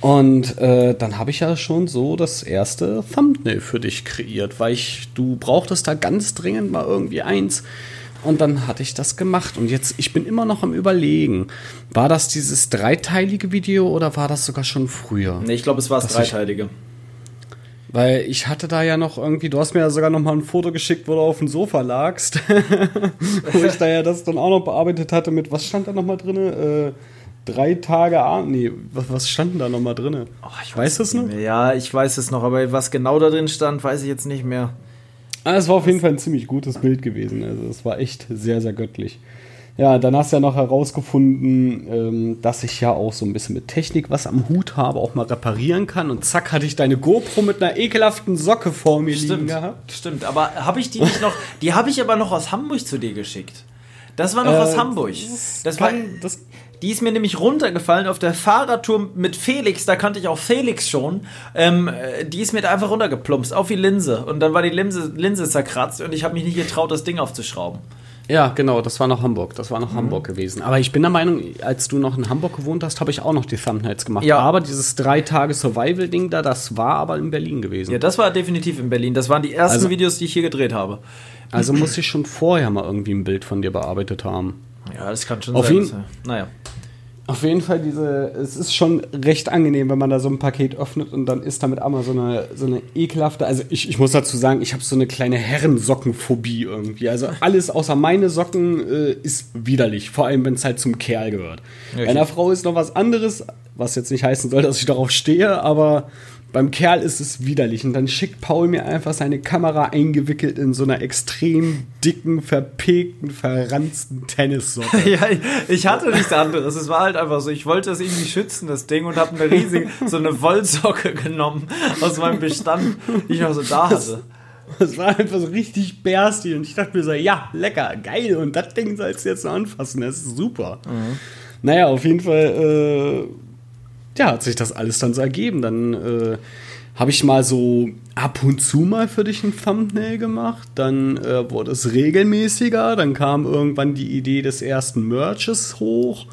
Und äh, dann habe ich ja schon so das erste Thumbnail für dich kreiert, weil ich, du brauchtest da ganz dringend mal irgendwie eins. Und dann hatte ich das gemacht. Und jetzt, ich bin immer noch am Überlegen. War das dieses dreiteilige Video oder war das sogar schon früher? Nee, ich glaube, es war das dreiteilige. Ich, weil ich hatte da ja noch irgendwie, du hast mir ja sogar noch mal ein Foto geschickt, wo du auf dem Sofa lagst. wo ich da ja das dann auch noch bearbeitet hatte mit, was stand da noch mal drin? Äh, drei Tage Abend. Nee, was, was stand denn da noch mal drin? Oh, ich weiß es noch? Ja, ich weiß es noch, aber was genau da drin stand, weiß ich jetzt nicht mehr. Ah, es war auf jeden Fall ein ziemlich gutes Bild gewesen. Also es war echt sehr, sehr göttlich. Ja, dann hast du ja noch herausgefunden, ähm, dass ich ja auch so ein bisschen mit Technik was am Hut habe, auch mal reparieren kann. Und zack, hatte ich deine GoPro mit einer ekelhaften Socke vor mir stimmt, liegen gehabt. Stimmt, aber habe ich die nicht noch, die habe ich aber noch aus Hamburg zu dir geschickt. Das war noch äh, aus Hamburg. Das, kann, war, das, die ist mir nämlich runtergefallen auf der Fahrradtour mit Felix, da kannte ich auch Felix schon. Ähm, die ist mir da einfach runtergeplumpst, auf die Linse. Und dann war die Linse, Linse zerkratzt und ich habe mich nicht getraut, das Ding aufzuschrauben. Ja, genau, das war noch Hamburg. Das war noch mhm. Hamburg gewesen. Aber ich bin der Meinung, als du noch in Hamburg gewohnt hast, habe ich auch noch die Thumbnails gemacht. Ja. Aber dieses drei Tage Survival-Ding da, das war aber in Berlin gewesen. Ja, das war definitiv in Berlin. Das waren die ersten also, Videos, die ich hier gedreht habe. Also muss ich schon vorher mal irgendwie ein Bild von dir bearbeitet haben. Ja, das kann schon Auf sein. Jeden, naja. Auf jeden Fall diese, es ist schon recht angenehm, wenn man da so ein Paket öffnet und dann ist damit einmal so eine, so eine ekelhafte, also ich, ich muss dazu sagen, ich habe so eine kleine Herrensockenphobie irgendwie. Also alles außer meine Socken äh, ist widerlich, vor allem wenn es halt zum Kerl gehört. Bei einer Frau ist noch was anderes, was jetzt nicht heißen soll, dass ich darauf stehe, aber beim Kerl ist es widerlich. Und dann schickt Paul mir einfach seine Kamera eingewickelt in so einer extrem dicken, verpegten, verranzten Tennissocke. ja, ich hatte nichts anderes. Es war halt einfach so, ich wollte das irgendwie schützen, das Ding, und habe eine riesige, so eine Wollsocke genommen aus meinem Bestand, die ich noch so da hatte. Das war einfach so richtig bärstig und ich dachte mir so, ja, lecker, geil und das Ding sollst du jetzt noch anfassen, das ist super. Mhm. Naja, auf jeden Fall äh, ja, hat sich das alles dann so ergeben. Dann äh, habe ich mal so ab und zu mal für dich ein Thumbnail gemacht. Dann äh, wurde es regelmäßiger. Dann kam irgendwann die Idee des ersten Merches hoch.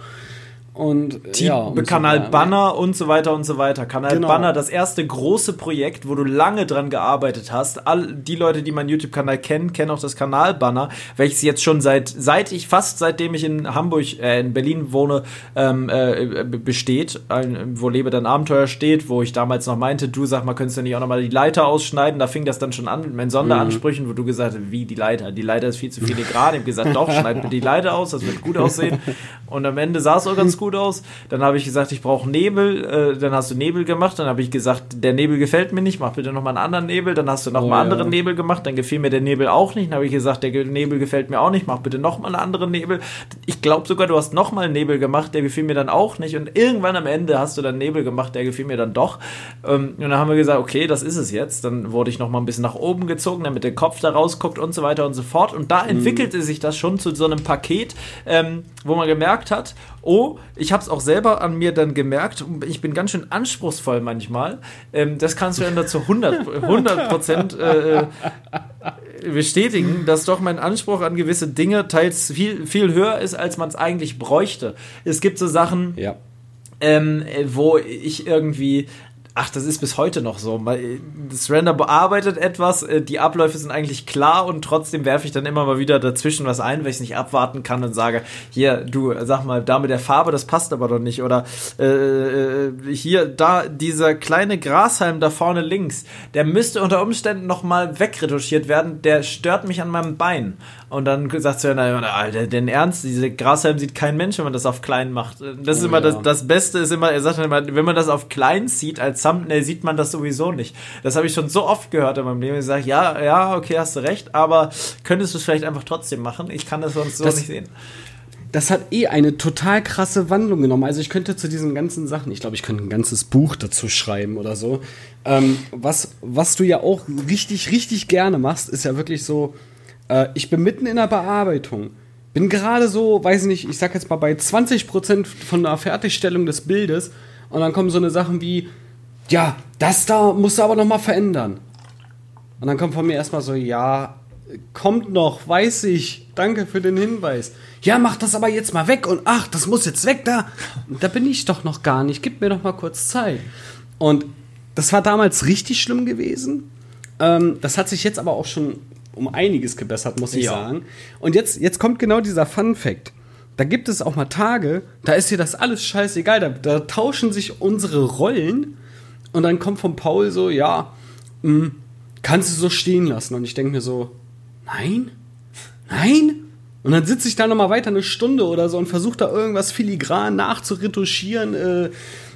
Und ja, und Kanal so Banner und so weiter und so weiter. Kanal genau. Banner, das erste große Projekt, wo du lange dran gearbeitet hast. All die Leute, die meinen YouTube-Kanal kennen, kennen auch das Kanal Banner, welches jetzt schon seit seit ich fast seitdem ich in Hamburg, äh, in Berlin wohne, ähm, äh, besteht, äh, wo Lebe dein Abenteuer steht, wo ich damals noch meinte, du sag mal, könntest du nicht auch noch mal die Leiter ausschneiden? Da fing das dann schon an mit meinen Sonderansprüchen, mhm. wo du gesagt hast, wie die Leiter? Die Leiter ist viel zu filigran. Ich habe gesagt, doch, schneid mir die Leiter aus, das wird gut aussehen. Und am Ende sah es auch ganz gut gut aus. Dann habe ich gesagt, ich brauche Nebel. Äh, dann hast du Nebel gemacht. Dann habe ich gesagt, der Nebel gefällt mir nicht. Mach bitte nochmal einen anderen Nebel. Dann hast du nochmal oh, einen anderen ja. Nebel gemacht. Dann gefiel mir der Nebel auch nicht. Dann habe ich gesagt, der Nebel gefällt mir auch nicht. Mach bitte nochmal einen anderen Nebel. Ich glaube sogar, du hast nochmal einen Nebel gemacht. Der gefiel mir dann auch nicht. Und irgendwann am Ende hast du dann Nebel gemacht. Der gefiel mir dann doch. Ähm, und dann haben wir gesagt, okay, das ist es jetzt. Dann wurde ich nochmal ein bisschen nach oben gezogen, damit der Kopf da rausguckt und so weiter und so fort. Und da mhm. entwickelte sich das schon zu so einem Paket, ähm, wo man gemerkt hat, oh, ich habe es auch selber an mir dann gemerkt, ich bin ganz schön anspruchsvoll manchmal. Ähm, das kannst du dann dazu 100, 100 Prozent äh, bestätigen, dass doch mein Anspruch an gewisse Dinge teils viel, viel höher ist, als man es eigentlich bräuchte. Es gibt so Sachen, ja. ähm, wo ich irgendwie Ach, das ist bis heute noch so. Das Render bearbeitet etwas, äh, die Abläufe sind eigentlich klar und trotzdem werfe ich dann immer mal wieder dazwischen was ein, weil ich es nicht abwarten kann und sage, hier, du, sag mal, da mit der Farbe, das passt aber doch nicht. Oder äh, äh hier, da, dieser kleine Grashalm da vorne links, der müsste unter Umständen noch mal wegretuschiert werden, der stört mich an meinem Bein. Und dann sagt sie, na, Alter, denn ernst, diese Grashalm sieht kein Mensch, wenn man das auf klein macht. Das ist oh, immer ja. das, das Beste ist immer, er sagt immer, wenn man das auf klein sieht als Thumbnail, sieht man das sowieso nicht. Das habe ich schon so oft gehört in meinem Leben. Ich sage, ja, ja, okay, hast du recht, aber könntest du es vielleicht einfach trotzdem machen? Ich kann das sonst so das, nicht sehen das hat eh eine total krasse Wandlung genommen. Also ich könnte zu diesen ganzen Sachen, ich glaube, ich könnte ein ganzes Buch dazu schreiben oder so. Ähm, was, was du ja auch richtig, richtig gerne machst, ist ja wirklich so, äh, ich bin mitten in der Bearbeitung. Bin gerade so, weiß nicht, ich sag jetzt mal bei 20% von der Fertigstellung des Bildes und dann kommen so eine Sachen wie, ja, das da musst du aber noch mal verändern. Und dann kommt von mir erstmal so, ja, kommt noch, weiß ich, danke für den Hinweis. Ja, mach das aber jetzt mal weg und ach, das muss jetzt weg da. Da bin ich doch noch gar nicht, gib mir doch mal kurz Zeit. Und das war damals richtig schlimm gewesen. Ähm, das hat sich jetzt aber auch schon um einiges gebessert, muss ich ja. sagen. Und jetzt, jetzt kommt genau dieser Fun Fact. Da gibt es auch mal Tage, da ist dir das alles scheißegal. Da, da tauschen sich unsere Rollen und dann kommt von Paul so, ja, mh, hm, kannst du so stehen lassen. Und ich denke mir so, nein, nein. Und dann sitze ich da noch mal weiter eine Stunde oder so und versuche da irgendwas filigran nachzuretuschieren. Äh,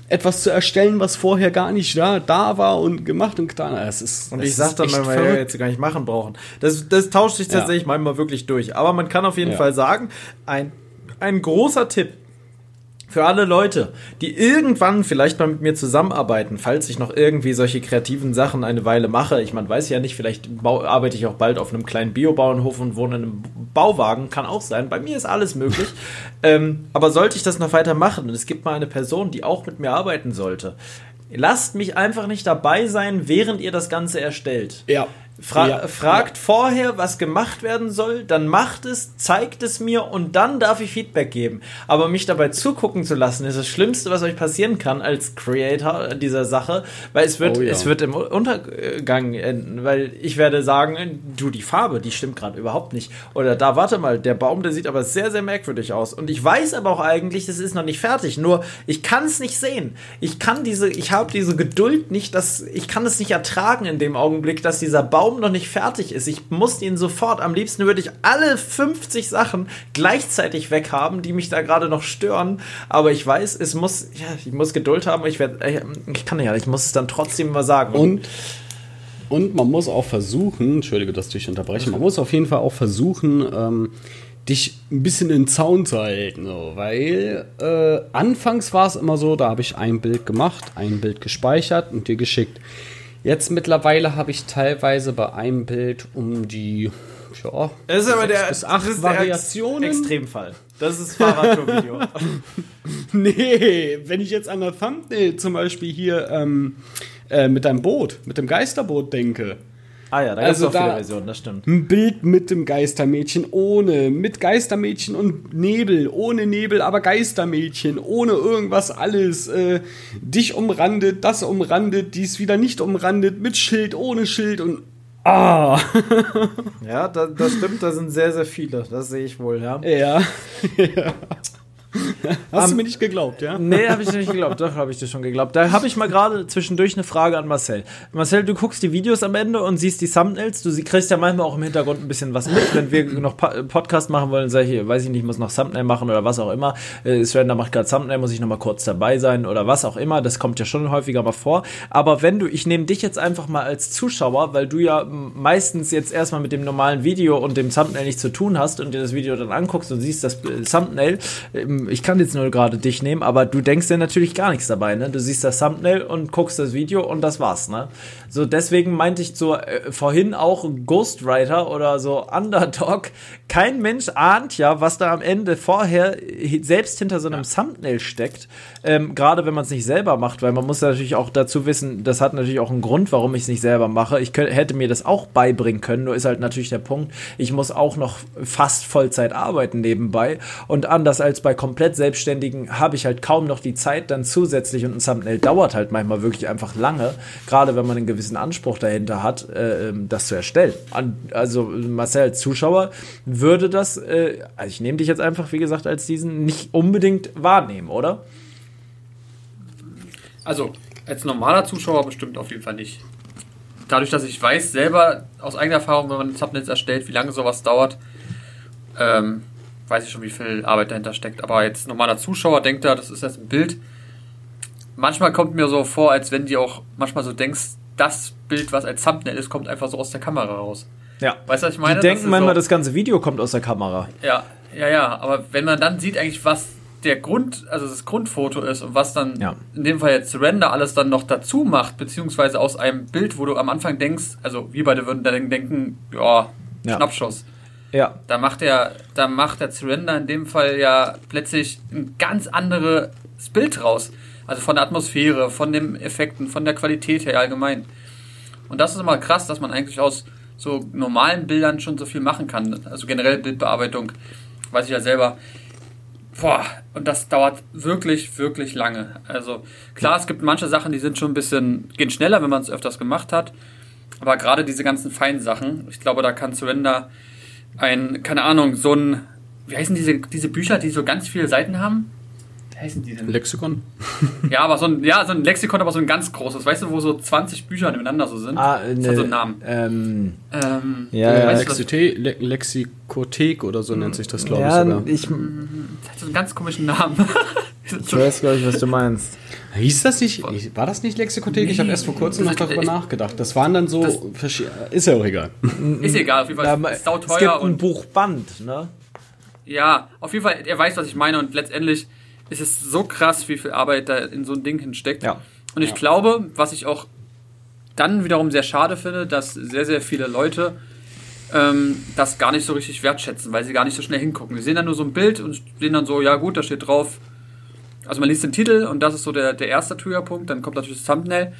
etwas zu erstellen, was vorher gar nicht da, da war und gemacht und getan. Das ist, und ich sag dann mal, wir jetzt gar nicht machen brauchen. Das, das tauscht sich tatsächlich ja. manchmal wirklich durch. Aber man kann auf jeden ja. Fall sagen, ein, ein großer Tipp für alle Leute, die irgendwann vielleicht mal mit mir zusammenarbeiten, falls ich noch irgendwie solche kreativen Sachen eine Weile mache. Ich meine, weiß ja nicht, vielleicht arbeite ich auch bald auf einem kleinen Biobauernhof und wohne in einem Bauwagen, kann auch sein. Bei mir ist alles möglich. ähm, aber sollte ich das noch weiter machen und es gibt mal eine Person, die auch mit mir arbeiten sollte, lasst mich einfach nicht dabei sein, während ihr das Ganze erstellt. Ja. Fra ja, fragt ja. vorher, was gemacht werden soll, dann macht es, zeigt es mir und dann darf ich Feedback geben. Aber mich dabei zugucken zu lassen, ist das Schlimmste, was euch passieren kann als Creator dieser Sache, weil es wird, oh ja. es wird im Untergang enden, weil ich werde sagen, du, die Farbe, die stimmt gerade überhaupt nicht. Oder da, warte mal, der Baum, der sieht aber sehr, sehr merkwürdig aus. Und ich weiß aber auch eigentlich, das ist noch nicht fertig. Nur, ich kann es nicht sehen. Ich kann diese, ich habe diese Geduld nicht, dass, ich kann es nicht ertragen in dem Augenblick, dass dieser Baum Baum noch nicht fertig ist. Ich muss ihn sofort, am liebsten würde ich alle 50 Sachen gleichzeitig weghaben, die mich da gerade noch stören. Aber ich weiß, es muss, ja, ich muss Geduld haben. Ich werde, äh, ich kann ja, ich muss es dann trotzdem mal sagen. Und und man muss auch versuchen, entschuldige, dass ich dich unterbreche, man muss auf jeden Fall auch versuchen, ähm, dich ein bisschen in den Zaun zu halten. So, weil äh, anfangs war es immer so, da habe ich ein Bild gemacht, ein Bild gespeichert und dir geschickt. Jetzt mittlerweile habe ich teilweise bei einem Bild um die ja, das ist aber der, bis acht das ist Variationen. Der Ex Extremfall. Das ist Fahrradtour-Video. nee, wenn ich jetzt an der Thumbnail zum Beispiel hier ähm, äh, mit deinem Boot, mit dem Geisterboot denke, Ah ja, da also gibt es auch viele Versionen, das stimmt. Ein Bild mit dem Geistermädchen, ohne, mit Geistermädchen und Nebel, ohne Nebel, aber Geistermädchen, ohne irgendwas alles. Äh, dich umrandet, das umrandet, dies wieder nicht umrandet, mit Schild, ohne Schild und Ah! ja, da, das stimmt, da sind sehr, sehr viele. Das sehe ich wohl, ja. Ja. ja. Hast um, du mir nicht geglaubt, ja? Nee, habe ich nicht geglaubt. Doch, habe ich dir schon geglaubt. Da habe ich mal gerade zwischendurch eine Frage an Marcel. Marcel, du guckst die Videos am Ende und siehst die Thumbnails. Du kriegst ja manchmal auch im Hintergrund ein bisschen was mit. Wenn wir noch Podcast machen wollen, sag ich, weiß ich nicht, muss noch Thumbnail machen oder was auch immer. Äh, Sven, macht gerade Thumbnail, muss ich noch mal kurz dabei sein oder was auch immer. Das kommt ja schon häufiger mal vor. Aber wenn du, ich nehme dich jetzt einfach mal als Zuschauer, weil du ja meistens jetzt erstmal mit dem normalen Video und dem Thumbnail nichts zu tun hast und dir das Video dann anguckst und siehst das Thumbnail, ähm, ich kann jetzt nur gerade dich nehmen, aber du denkst dir natürlich gar nichts dabei, ne? Du siehst das Thumbnail und guckst das Video und das war's, ne? So, deswegen meinte ich so äh, vorhin auch Ghostwriter oder so Underdog. Kein Mensch ahnt ja, was da am Ende vorher selbst hinter so einem ja. Thumbnail steckt. Ähm, Gerade wenn man es nicht selber macht, weil man muss natürlich auch dazu wissen, das hat natürlich auch einen Grund, warum ich es nicht selber mache. Ich könnte, hätte mir das auch beibringen können, nur ist halt natürlich der Punkt, ich muss auch noch fast Vollzeit arbeiten nebenbei. Und anders als bei komplett Selbstständigen habe ich halt kaum noch die Zeit dann zusätzlich und ein Thumbnail dauert halt manchmal wirklich einfach lange, gerade wenn man einen gewissen Anspruch dahinter hat, äh, ähm, das zu erstellen. Also Marcel als Zuschauer würde das, äh, also ich nehme dich jetzt einfach, wie gesagt, als diesen nicht unbedingt wahrnehmen, oder? Also als normaler Zuschauer bestimmt auf jeden Fall nicht. Dadurch, dass ich weiß selber aus eigener Erfahrung, wenn man Thumbnails erstellt, wie lange sowas dauert, ähm, weiß ich schon, wie viel Arbeit dahinter steckt. Aber jetzt normaler Zuschauer denkt da, das ist jetzt ein Bild. Manchmal kommt mir so vor, als wenn die auch manchmal so denkst, das Bild, was als Thumbnail ist, kommt einfach so aus der Kamera raus. Ja. Weißt du, was ich meine? Die denken manchmal, so, das ganze Video kommt aus der Kamera. Ja, ja, ja. Aber wenn man dann sieht eigentlich, was der Grund, also das Grundfoto ist und was dann ja. in dem Fall jetzt Render alles dann noch dazu macht, beziehungsweise aus einem Bild, wo du am Anfang denkst, also wir beide würden dann denken, ja, ja. Schnappschuss. Ja. Da macht der, da macht der Surrender in dem Fall ja plötzlich ein ganz anderes Bild raus. Also von der Atmosphäre, von den Effekten, von der Qualität her allgemein. Und das ist immer krass, dass man eigentlich aus so normalen Bildern schon so viel machen kann. Also generell Bildbearbeitung, weiß ich ja selber. Boah, und das dauert wirklich, wirklich lange. Also klar, es gibt manche Sachen, die sind schon ein bisschen, gehen schneller, wenn man es öfters gemacht hat. Aber gerade diese ganzen feinen Sachen, ich glaube, da kann Surrender ein, keine Ahnung, so ein, wie heißen diese, diese Bücher, die so ganz viele Seiten haben? Wie heißen die denn? Lexikon? ja, aber so ein, ja, so ein Lexikon, aber so ein ganz großes, weißt du, wo so 20 Bücher nebeneinander so sind? Ah, ne, das hat so einen Namen. Ähm, ähm, ja, ja Lexite Le Lexikothek oder so nennt sich das, glaube ja, ich sogar. Ich, das hat so einen ganz komischen Namen. ich weiß, glaube ich, was du meinst. Hieß das nicht? War das nicht Lexikothek? Nee, ich habe erst vor kurzem noch darüber nachgedacht. Das waren dann so. Ist ja auch egal. Ist egal, auf jeden Fall. Ja, ist es gibt ein Buchband, ne? Ja, auf jeden Fall, er weiß, was ich meine und letztendlich ist es so krass, wie viel Arbeit da in so ein Ding hinsteckt. Ja. Und ich ja. glaube, was ich auch dann wiederum sehr schade finde, dass sehr, sehr viele Leute ähm, das gar nicht so richtig wertschätzen, weil sie gar nicht so schnell hingucken. Sie sehen dann nur so ein Bild und sehen dann so, ja gut, da steht drauf, also man liest den Titel und das ist so der, der erste Triggerpunkt, dann kommt natürlich das Thumbnail.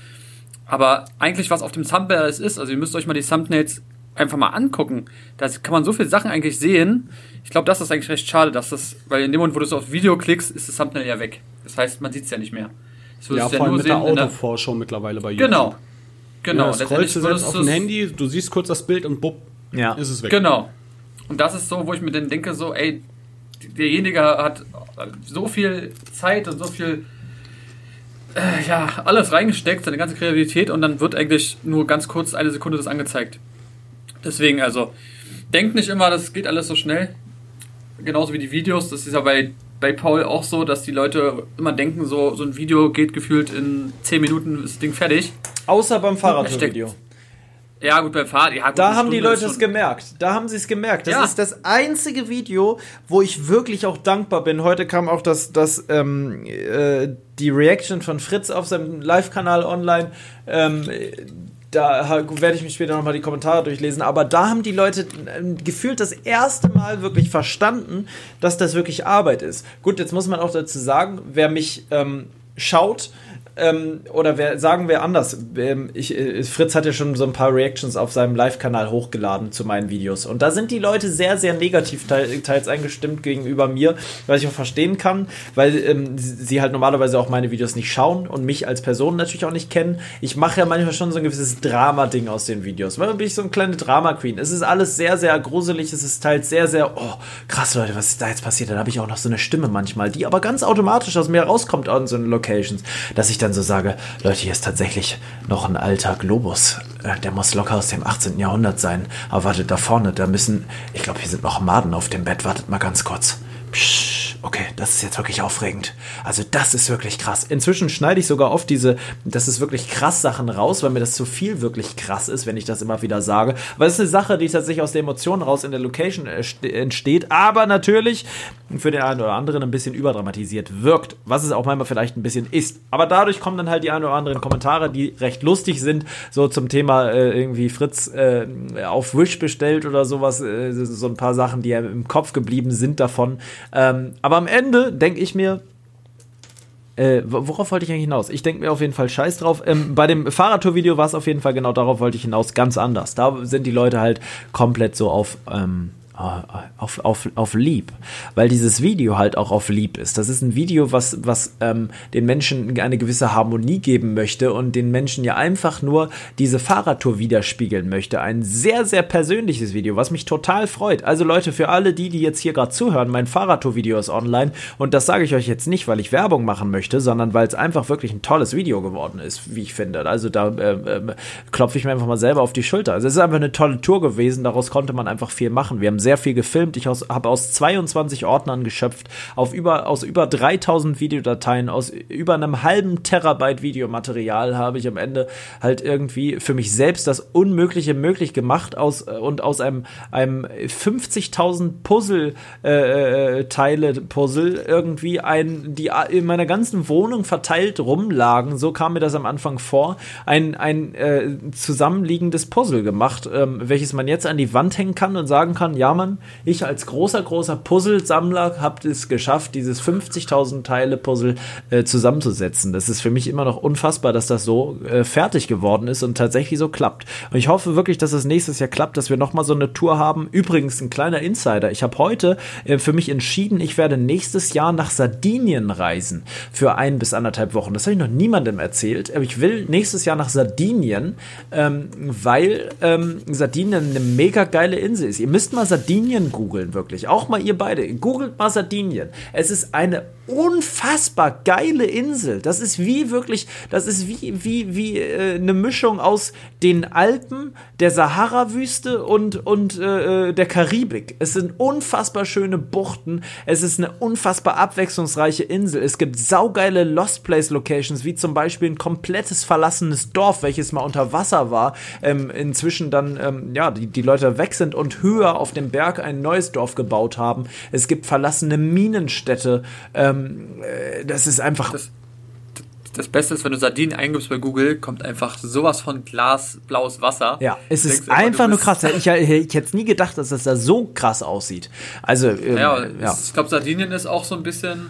Aber eigentlich, was auf dem Thumbnail alles ist, also ihr müsst euch mal die Thumbnails einfach mal angucken. Da kann man so viele Sachen eigentlich sehen. Ich glaube, das ist eigentlich recht schade, dass das, weil in dem Moment, wo du so auf Video klickst, ist das Thumbnail ja weg. Das heißt, man sieht es ja nicht mehr. Das ja, vor allem mit der Autovorschau mittlerweile bei YouTube. Genau. Genau. Ja, scrollst du selbst auf dem Handy, du siehst kurz das Bild und bupp, ja. ist es weg. Genau. Und das ist so, wo ich mir dann denke, so, ey, derjenige hat so viel Zeit und so viel äh, ja, alles reingesteckt, seine ganze Kreativität und dann wird eigentlich nur ganz kurz eine Sekunde das angezeigt. Deswegen, also, denkt nicht immer, das geht alles so schnell. Genauso wie die Videos, das ist ja bei, bei Paul auch so, dass die Leute immer denken, so, so ein Video geht gefühlt in 10 Minuten ist das Ding fertig. Außer beim Fahrradvideo. Ja, gut, beim Fahrrad. Ja, gut, da haben die Leute es gemerkt. Da haben sie es gemerkt. Das ja. ist das einzige Video, wo ich wirklich auch dankbar bin. Heute kam auch das, das, ähm, äh, die Reaction von Fritz auf seinem Live-Kanal online. Ähm, da werde ich mich später nochmal die Kommentare durchlesen. Aber da haben die Leute äh, gefühlt das erste Mal wirklich verstanden, dass das wirklich Arbeit ist. Gut, jetzt muss man auch dazu sagen, wer mich ähm, schaut, ähm, oder wer, sagen wir anders, ähm, ich, äh, Fritz hat ja schon so ein paar Reactions auf seinem Live-Kanal hochgeladen zu meinen Videos. Und da sind die Leute sehr, sehr negativ teils eingestimmt gegenüber mir, was ich auch verstehen kann, weil ähm, sie halt normalerweise auch meine Videos nicht schauen und mich als Person natürlich auch nicht kennen. Ich mache ja manchmal schon so ein gewisses Drama-Ding aus den Videos. Manchmal bin ich so eine kleine Drama-Queen. Es ist alles sehr, sehr gruselig. Es ist teils sehr, sehr, oh, krass, Leute, was ist da jetzt passiert? Dann habe ich auch noch so eine Stimme manchmal, die aber ganz automatisch aus mir rauskommt an so Locations, dass ich dann dann so sage, Leute, hier ist tatsächlich noch ein alter Globus. Äh, der muss locker aus dem 18. Jahrhundert sein. Aber wartet da vorne, da müssen, ich glaube, hier sind noch Maden auf dem Bett. Wartet mal ganz kurz. Psch, okay, das ist jetzt wirklich aufregend. Also das ist wirklich krass. Inzwischen schneide ich sogar oft diese, das ist wirklich krass Sachen raus, weil mir das zu viel wirklich krass ist, wenn ich das immer wieder sage. Aber es ist eine Sache, die tatsächlich aus der Emotion raus in der Location entsteht, aber natürlich für den einen oder anderen ein bisschen überdramatisiert wirkt, was es auch manchmal vielleicht ein bisschen ist. Aber dadurch kommen dann halt die ein oder anderen Kommentare, die recht lustig sind, so zum Thema äh, irgendwie Fritz äh, auf Wish bestellt oder sowas, äh, so ein paar Sachen, die ja im Kopf geblieben sind davon. Ähm, aber am Ende denke ich mir, äh, worauf wollte ich eigentlich hinaus? Ich denke mir auf jeden Fall Scheiß drauf. Ähm, bei dem Fahrradtour-Video war es auf jeden Fall genau darauf wollte ich hinaus, ganz anders. Da sind die Leute halt komplett so auf ähm, äh, auf, auf, auf lieb, weil dieses Video halt auch auf lieb ist. Das ist ein Video, was, was ähm, den Menschen eine gewisse Harmonie geben möchte und den Menschen ja einfach nur diese Fahrradtour widerspiegeln möchte. Ein sehr, sehr persönliches Video, was mich total freut. Also Leute, für alle die, die jetzt hier gerade zuhören, mein Fahrradtour-Video ist online und das sage ich euch jetzt nicht, weil ich Werbung machen möchte, sondern weil es einfach wirklich ein tolles Video geworden ist, wie ich finde. Also da äh, äh, klopfe ich mir einfach mal selber auf die Schulter. Also es ist einfach eine tolle Tour gewesen, daraus konnte man einfach viel machen. Wir haben sehr sehr viel gefilmt. Ich habe aus 22 Ordnern geschöpft, auf über, aus über 3000 Videodateien, aus über einem halben Terabyte Videomaterial habe ich am Ende halt irgendwie für mich selbst das Unmögliche möglich gemacht aus, äh, und aus einem, einem 50.000 Puzzle-Teile-Puzzle äh, äh irgendwie ein, die in meiner ganzen Wohnung verteilt rumlagen, so kam mir das am Anfang vor, ein, ein äh, zusammenliegendes Puzzle gemacht, ähm, welches man jetzt an die Wand hängen kann und sagen kann, ja, Jahren. Ich als großer, großer Puzzlesammler habe es geschafft, dieses 50.000 Teile Puzzle äh, zusammenzusetzen. Das ist für mich immer noch unfassbar, dass das so äh, fertig geworden ist und tatsächlich so klappt. Und ich hoffe wirklich, dass es nächstes Jahr klappt, dass wir nochmal so eine Tour haben. Übrigens ein kleiner Insider. Ich habe heute äh, für mich entschieden, ich werde nächstes Jahr nach Sardinien reisen für ein bis anderthalb Wochen. Das habe ich noch niemandem erzählt. Aber ich will nächstes Jahr nach Sardinien, ähm, weil ähm, Sardinien eine mega geile Insel ist. Ihr müsst mal Sardinien Sardinien googeln, wirklich. Auch mal ihr beide. Googelt mal Sardinien. Es ist eine unfassbar geile Insel. Das ist wie wirklich, das ist wie, wie, wie äh, eine Mischung aus den Alpen, der Sahara-Wüste und, und äh, äh, der Karibik. Es sind unfassbar schöne Buchten. Es ist eine unfassbar abwechslungsreiche Insel. Es gibt saugeile Lost Place Locations, wie zum Beispiel ein komplettes verlassenes Dorf, welches mal unter Wasser war. Ähm, inzwischen dann, ähm, ja, die, die Leute weg sind und höher auf dem Berg ein neues Dorf gebaut haben. Es gibt verlassene Minenstädte. Ähm, äh, das ist einfach. Das, das Beste ist, wenn du Sardinen eingibst bei Google, kommt einfach sowas von glasblaues Wasser. Ja, es ist einfach nur krass. Ich, ich hätte nie gedacht, dass das da so krass aussieht. Also, ähm, ja, ja. ich glaube, Sardinien ist auch so ein bisschen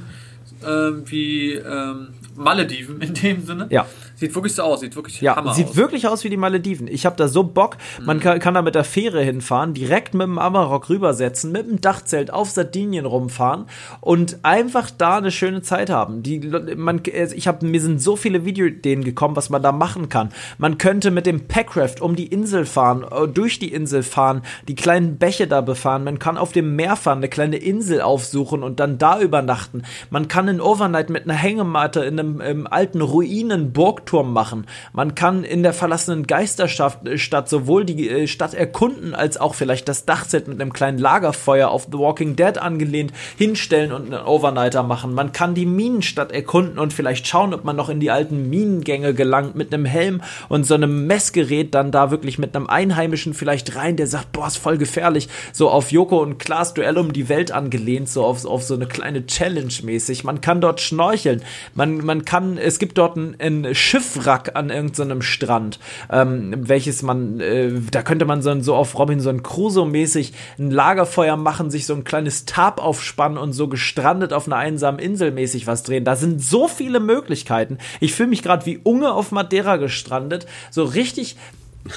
ähm, wie ähm, Malediven in dem Sinne. Ja. Sieht wirklich so aus, sieht wirklich ja, Hammer sieht aus. wirklich aus wie die Malediven. Ich habe da so Bock. Man mhm. kann, kann, da mit der Fähre hinfahren, direkt mit dem Amarok rübersetzen, mit dem Dachzelt auf Sardinien rumfahren und einfach da eine schöne Zeit haben. Die, man, ich hab, mir sind so viele Videoideen gekommen, was man da machen kann. Man könnte mit dem Packraft um die Insel fahren, äh, durch die Insel fahren, die kleinen Bäche da befahren. Man kann auf dem Meer fahren, eine kleine Insel aufsuchen und dann da übernachten. Man kann in Overnight mit einer Hängematte in einem alten Ruinenburg Leuchtturm machen. Man kann in der verlassenen Geisterstadt äh, sowohl die äh, Stadt erkunden, als auch vielleicht das Dachzelt mit einem kleinen Lagerfeuer auf The Walking Dead angelehnt hinstellen und einen Overnighter machen. Man kann die Minenstadt erkunden und vielleicht schauen, ob man noch in die alten Minengänge gelangt mit einem Helm und so einem Messgerät dann da wirklich mit einem Einheimischen vielleicht rein, der sagt, boah, ist voll gefährlich. So auf Joko und Klaas Duell um die Welt angelehnt, so auf, auf so eine kleine Challenge mäßig. Man kann dort schnorcheln. Man, man kann, es gibt dort ein, ein Schiff Schiffwrack an irgendeinem Strand, ähm, welches man, äh, da könnte man so, so auf Robinson Crusoe-mäßig ein Lagerfeuer machen, sich so ein kleines Tab aufspannen und so gestrandet auf einer einsamen Insel mäßig was drehen. Da sind so viele Möglichkeiten. Ich fühle mich gerade wie Unge auf Madeira gestrandet, so richtig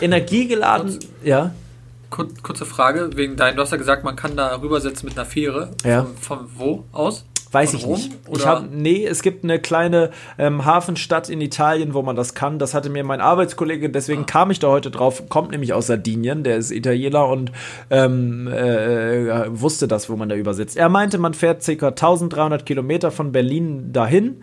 energiegeladen, Kurz, ja. Kurze Frage, wegen dein, du hast ja gesagt, man kann da rübersetzen mit einer Fähre. Ja. Von, von wo aus? Weiß ich nicht. Oder? Ich hab, nee, es gibt eine kleine ähm, Hafenstadt in Italien, wo man das kann. Das hatte mir mein Arbeitskollege, deswegen ah. kam ich da heute drauf, kommt nämlich aus Sardinien, der ist Italiener und ähm, äh, wusste das, wo man da übersetzt. Er meinte, man fährt ca. 1300 Kilometer von Berlin dahin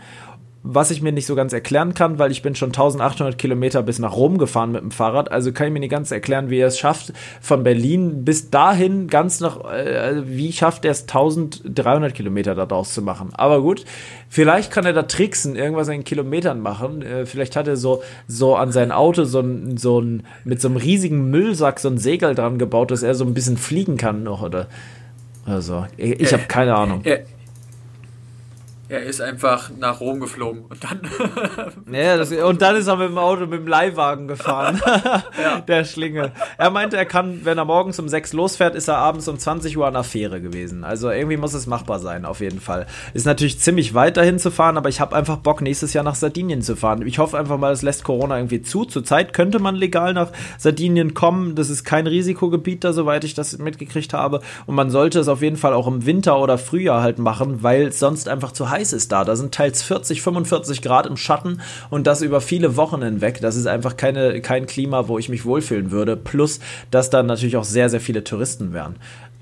was ich mir nicht so ganz erklären kann, weil ich bin schon 1800 Kilometer bis nach Rom gefahren mit dem Fahrrad, also kann ich mir nicht ganz erklären, wie er es schafft, von Berlin bis dahin ganz noch, äh, wie schafft er es 1300 Kilometer daraus zu machen. Aber gut, vielleicht kann er da tricksen, irgendwas in Kilometern machen, äh, vielleicht hat er so, so an sein Auto so ein, so ein, mit so einem riesigen Müllsack so ein Segel dran gebaut, dass er so ein bisschen fliegen kann noch, oder, also, ich, ich habe keine Ahnung. Er, er ist einfach nach Rom geflogen und dann. ja, das, und dann ist er mit dem Auto mit dem Leihwagen gefahren. ja. Der Schlinge. Er meinte, er kann, wenn er morgens um sechs losfährt, ist er abends um 20 Uhr an der Fähre gewesen. Also irgendwie muss es machbar sein, auf jeden Fall. Ist natürlich ziemlich weit dahin zu fahren, aber ich habe einfach Bock, nächstes Jahr nach Sardinien zu fahren. Ich hoffe einfach mal, es lässt Corona irgendwie zu. Zurzeit könnte man legal nach Sardinien kommen. Das ist kein Risikogebiet da, soweit ich das mitgekriegt habe. Und man sollte es auf jeden Fall auch im Winter oder Frühjahr halt machen, weil es sonst einfach zu heiß heiß ist da. Da sind teils 40, 45 Grad im Schatten und das über viele Wochen hinweg. Das ist einfach keine, kein Klima, wo ich mich wohlfühlen würde. Plus, dass da natürlich auch sehr, sehr viele Touristen wären.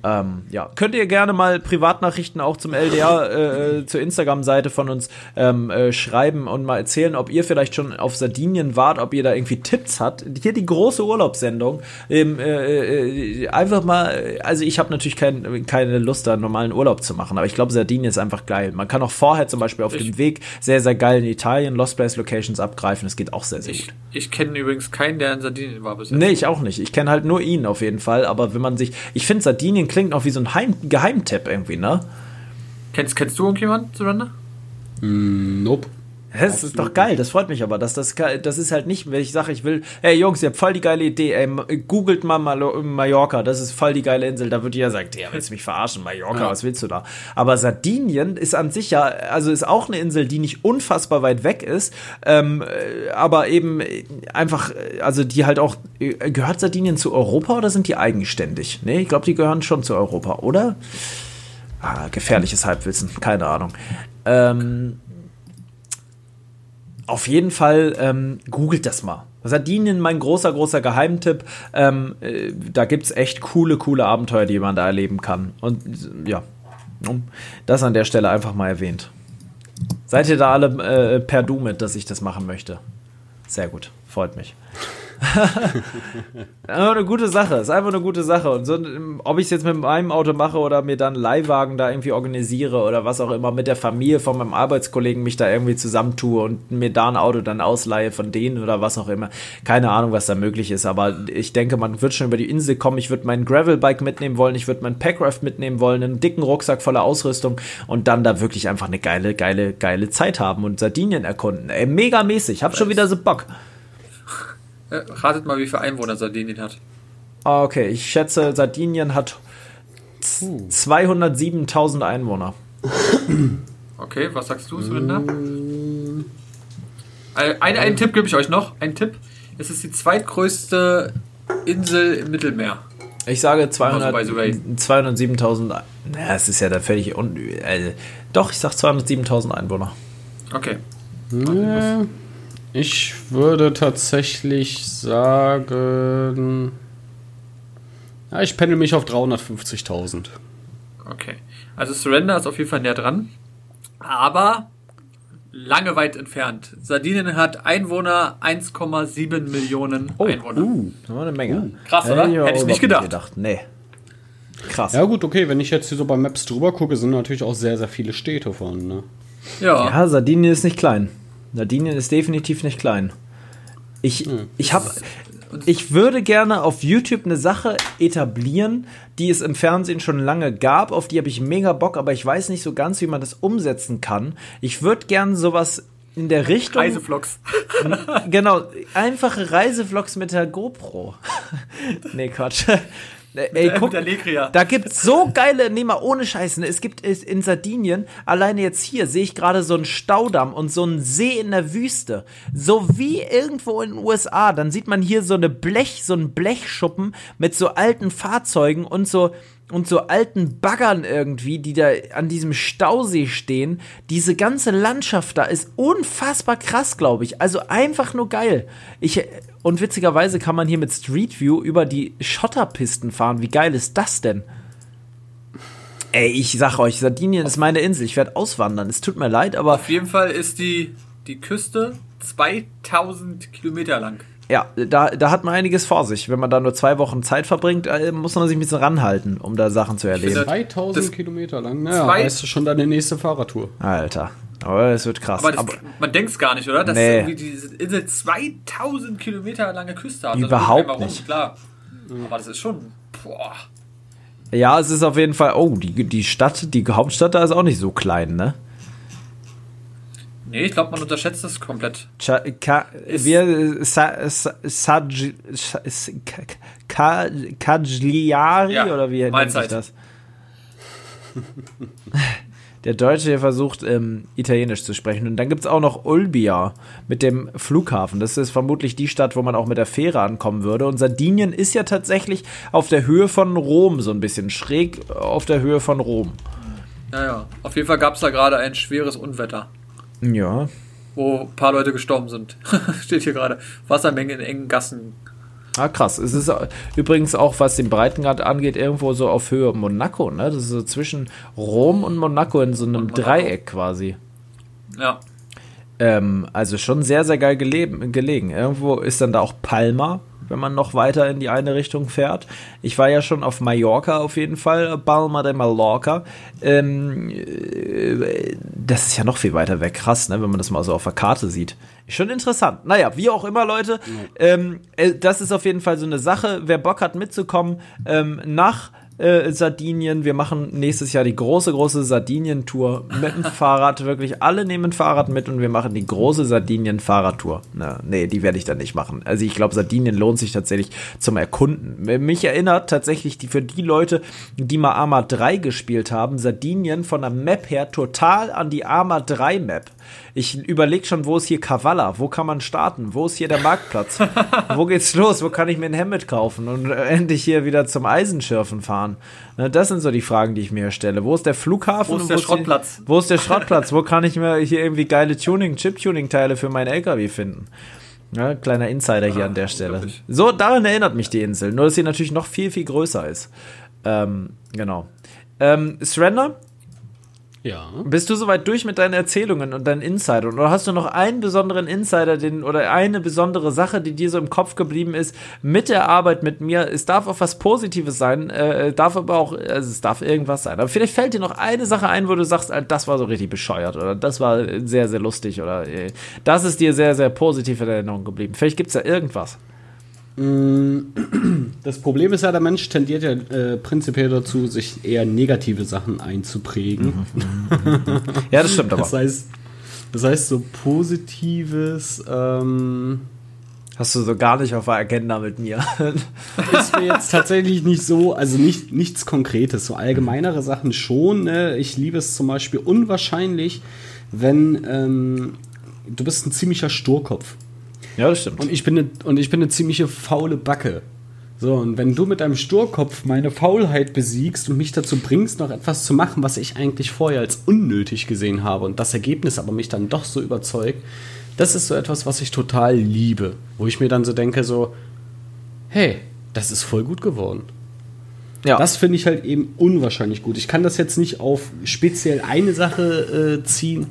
Ähm, ja, könnt ihr gerne mal Privatnachrichten auch zum LDR äh, äh, zur Instagram-Seite von uns ähm, äh, schreiben und mal erzählen, ob ihr vielleicht schon auf Sardinien wart, ob ihr da irgendwie Tipps habt. Hier die große Urlaubssendung. Ähm, äh, äh einfach mal, also ich habe natürlich kein, keine Lust, da einen normalen Urlaub zu machen, aber ich glaube, Sardinien ist einfach geil. Man kann auch vorher zum Beispiel auf ich, dem Weg sehr, sehr geil in Italien Lost Place Locations abgreifen. Das geht auch sehr, sehr ich, gut. Ich kenne übrigens keinen, der in Sardinien war bisher. Nee, ich auch nicht. Ich kenne halt nur ihn auf jeden Fall, aber wenn man sich, ich finde Sardinien klingt auch wie so ein Heim Geheimtipp irgendwie, ne? Kennst, kennst du irgendjemanden, Surrender? Mm, nope. Das ist doch geil, das freut mich aber. Dass das, das ist halt nicht, wenn ich sage, ich will, hey Jungs, ihr habt voll die geile Idee, ey, googelt mal Mallorca, das ist voll die geile Insel. Da wird jeder sagen, der willst du mich verarschen, Mallorca, ja. was willst du da? Aber Sardinien ist an sich ja, also ist auch eine Insel, die nicht unfassbar weit weg ist, ähm, aber eben einfach, also die halt auch, gehört Sardinien zu Europa oder sind die eigenständig? Nee, ich glaube, die gehören schon zu Europa, oder? Ah, gefährliches Halbwissen, keine Ahnung. Ähm, auf jeden Fall ähm, googelt das mal. Sardinien, mein großer, großer Geheimtipp. Ähm, äh, da gibt es echt coole, coole Abenteuer, die man da erleben kann. Und ja, das an der Stelle einfach mal erwähnt. Seid ihr da alle äh, per Du mit, dass ich das machen möchte? Sehr gut, freut mich. aber eine gute Sache, ist einfach eine gute Sache. Und so, ob ich es jetzt mit meinem Auto mache oder mir dann einen Leihwagen da irgendwie organisiere oder was auch immer, mit der Familie von meinem Arbeitskollegen mich da irgendwie zusammentue und mir da ein Auto dann ausleihe von denen oder was auch immer. Keine Ahnung, was da möglich ist, aber ich denke, man wird schon über die Insel kommen. Ich würde mein Gravelbike mitnehmen wollen, ich würde mein Packraft mitnehmen wollen, einen dicken Rucksack voller Ausrüstung und dann da wirklich einfach eine geile, geile, geile Zeit haben und Sardinien erkunden. Ey, mega mäßig. Hab schon wieder so Bock. Äh, ratet mal, wie viele Einwohner Sardinien hat. Ah, okay, ich schätze, Sardinien hat 207.000 Einwohner. Okay, was sagst du, Surinder? Ein, ein, einen Tipp gebe ich euch noch. Ein Tipp. Es ist die zweitgrößte Insel im Mittelmeer. Ich sage 207.000. Naja, es ist ja da völlig. Un äh, doch, ich sage 207.000 Einwohner. Okay. Ja. Ich würde tatsächlich sagen. Ja, ich pendel mich auf 350.000. Okay. Also Surrender ist auf jeden Fall näher dran. Aber lange weit entfernt. Sardinien hat Einwohner 1,7 Millionen oh, Einwohner. Uh, eine Menge. Uh, krass, oder? Ja, Hätte ich nicht gedacht. gedacht. Nee. Krass. Ja gut, okay, wenn ich jetzt hier so bei Maps drüber gucke, sind natürlich auch sehr, sehr viele Städte von, ne? Ja. Ja, Sardinien ist nicht klein. Sardinien ist definitiv nicht klein. Ich, hm. ich habe. Ich würde gerne auf YouTube eine Sache etablieren, die es im Fernsehen schon lange gab, auf die habe ich mega Bock, aber ich weiß nicht so ganz, wie man das umsetzen kann. Ich würde gerne sowas in der Richtung. Reisevlogs. genau, einfache Reisevlogs mit der GoPro. nee, Quatsch. Ey, guck, da gibt's so geile, nee mal ohne Scheiße, ne? es gibt in Sardinien, alleine jetzt hier sehe ich gerade so einen Staudamm und so einen See in der Wüste. So wie irgendwo in den USA, dann sieht man hier so eine Blech, so einen Blechschuppen mit so alten Fahrzeugen und so und so alten Baggern irgendwie, die da an diesem Stausee stehen. Diese ganze Landschaft da ist unfassbar krass, glaube ich. Also einfach nur geil. Ich, und witzigerweise kann man hier mit Street View über die Schotterpisten fahren. Wie geil ist das denn? Ey, ich sag euch, Sardinien ist meine Insel. Ich werde auswandern. Es tut mir leid, aber. Auf jeden Fall ist die die Küste 2000 Kilometer lang. Ja, da, da hat man einiges vor sich. Wenn man da nur zwei Wochen Zeit verbringt, äh, muss man sich ein bisschen ranhalten, um da Sachen zu erleben. 2000 Kilometer lang, naja, zwei weißt du schon deine nächste Fahrradtour. Alter. Aber es wird krass. Aber, das, aber man denkt es gar nicht, oder? Dass nee. irgendwie diese Insel 2000 Kilometer lange Küste hat. Überhaupt nicht. Klar. Aber das ist schon. Boah. Ja, es ist auf jeden Fall. Oh, die, die Stadt, die Hauptstadt da ist auch nicht so klein, ne? Nee, ich glaube, man unterschätzt das komplett. Cha ka wir sa sa Saj Cagliari ja, oder wie nennt sich das? Der Deutsche hier versucht, ähm, Italienisch zu sprechen. Und dann gibt es auch noch Ulbia mit dem Flughafen. Das ist vermutlich die Stadt, wo man auch mit der Fähre ankommen würde. Und Sardinien ist ja tatsächlich auf der Höhe von Rom, so ein bisschen schräg auf der Höhe von Rom. Ja, ja. Auf jeden Fall gab es da gerade ein schweres Unwetter. Ja. Wo ein paar Leute gestorben sind. Steht hier gerade. Wassermenge in engen Gassen. Ah, krass. Es ist übrigens auch, was den Breitengrad angeht, irgendwo so auf Höhe Monaco, ne? Das ist so zwischen Rom und Monaco in so einem Dreieck quasi. Ja. Ähm, also schon sehr, sehr geil gelegen. Irgendwo ist dann da auch Palma, wenn man noch weiter in die eine Richtung fährt. Ich war ja schon auf Mallorca auf jeden Fall, Palma de Mallorca. Ähm, äh, das ist ja noch viel weiter weg, krass, ne, wenn man das mal so auf der Karte sieht. Schon interessant. Naja, wie auch immer, Leute. Ähm, äh, das ist auf jeden Fall so eine Sache. Wer Bock hat mitzukommen, ähm, nach äh, Sardinien. Wir machen nächstes Jahr die große, große Sardinien-Tour mit dem Fahrrad. Wirklich alle nehmen Fahrrad mit und wir machen die große Sardinien-Fahrradtour. Nee, die werde ich dann nicht machen. Also ich glaube, Sardinien lohnt sich tatsächlich zum Erkunden. Mich erinnert tatsächlich die, für die Leute, die mal Arma 3 gespielt haben, Sardinien von der Map her total an die Arma 3 Map. Ich überlege schon, wo ist hier Kavala? Wo kann man starten? Wo ist hier der Marktplatz? wo geht's los? Wo kann ich mir ein Hemd kaufen und endlich hier wieder zum Eisenschürfen fahren? Ne, das sind so die Fragen, die ich mir stelle. Wo ist der Flughafen? Wo ist der Schrottplatz? wo ist der Schrottplatz? wo kann ich mir hier irgendwie geile Tuning, Chip-Tuning-Teile für meinen LKW finden? Ja, kleiner Insider hier an der Stelle. So, daran erinnert mich die Insel. Nur, dass sie natürlich noch viel, viel größer ist. Ähm, genau. Ähm, Surrender, ja. Bist du soweit durch mit deinen Erzählungen und deinen Insidern? Oder hast du noch einen besonderen Insider den, oder eine besondere Sache, die dir so im Kopf geblieben ist mit der Arbeit mit mir? Es darf auch was Positives sein, äh, darf aber auch, also es darf irgendwas sein. Aber vielleicht fällt dir noch eine Sache ein, wo du sagst, das war so richtig bescheuert oder das war sehr, sehr lustig oder äh, das ist dir sehr, sehr positiv in Erinnerung geblieben. Vielleicht gibt es ja irgendwas. Das Problem ist ja, der Mensch tendiert ja äh, prinzipiell dazu, sich eher negative Sachen einzuprägen. ja, das stimmt aber. Das heißt, das heißt so positives. Ähm, Hast du so gar nicht auf der Agenda mit mir. ist mir jetzt tatsächlich nicht so, also nicht, nichts Konkretes, so allgemeinere Sachen schon. Ne? Ich liebe es zum Beispiel unwahrscheinlich, wenn ähm, du bist ein ziemlicher Sturkopf. Ja, das stimmt. Und ich bin eine, und ich bin eine ziemliche faule Backe. So, und wenn du mit deinem Sturkopf meine Faulheit besiegst und mich dazu bringst, noch etwas zu machen, was ich eigentlich vorher als unnötig gesehen habe und das Ergebnis aber mich dann doch so überzeugt, das ist so etwas, was ich total liebe. Wo ich mir dann so denke, so, hey, das ist voll gut geworden. Ja. Das finde ich halt eben unwahrscheinlich gut. Ich kann das jetzt nicht auf speziell eine Sache äh, ziehen.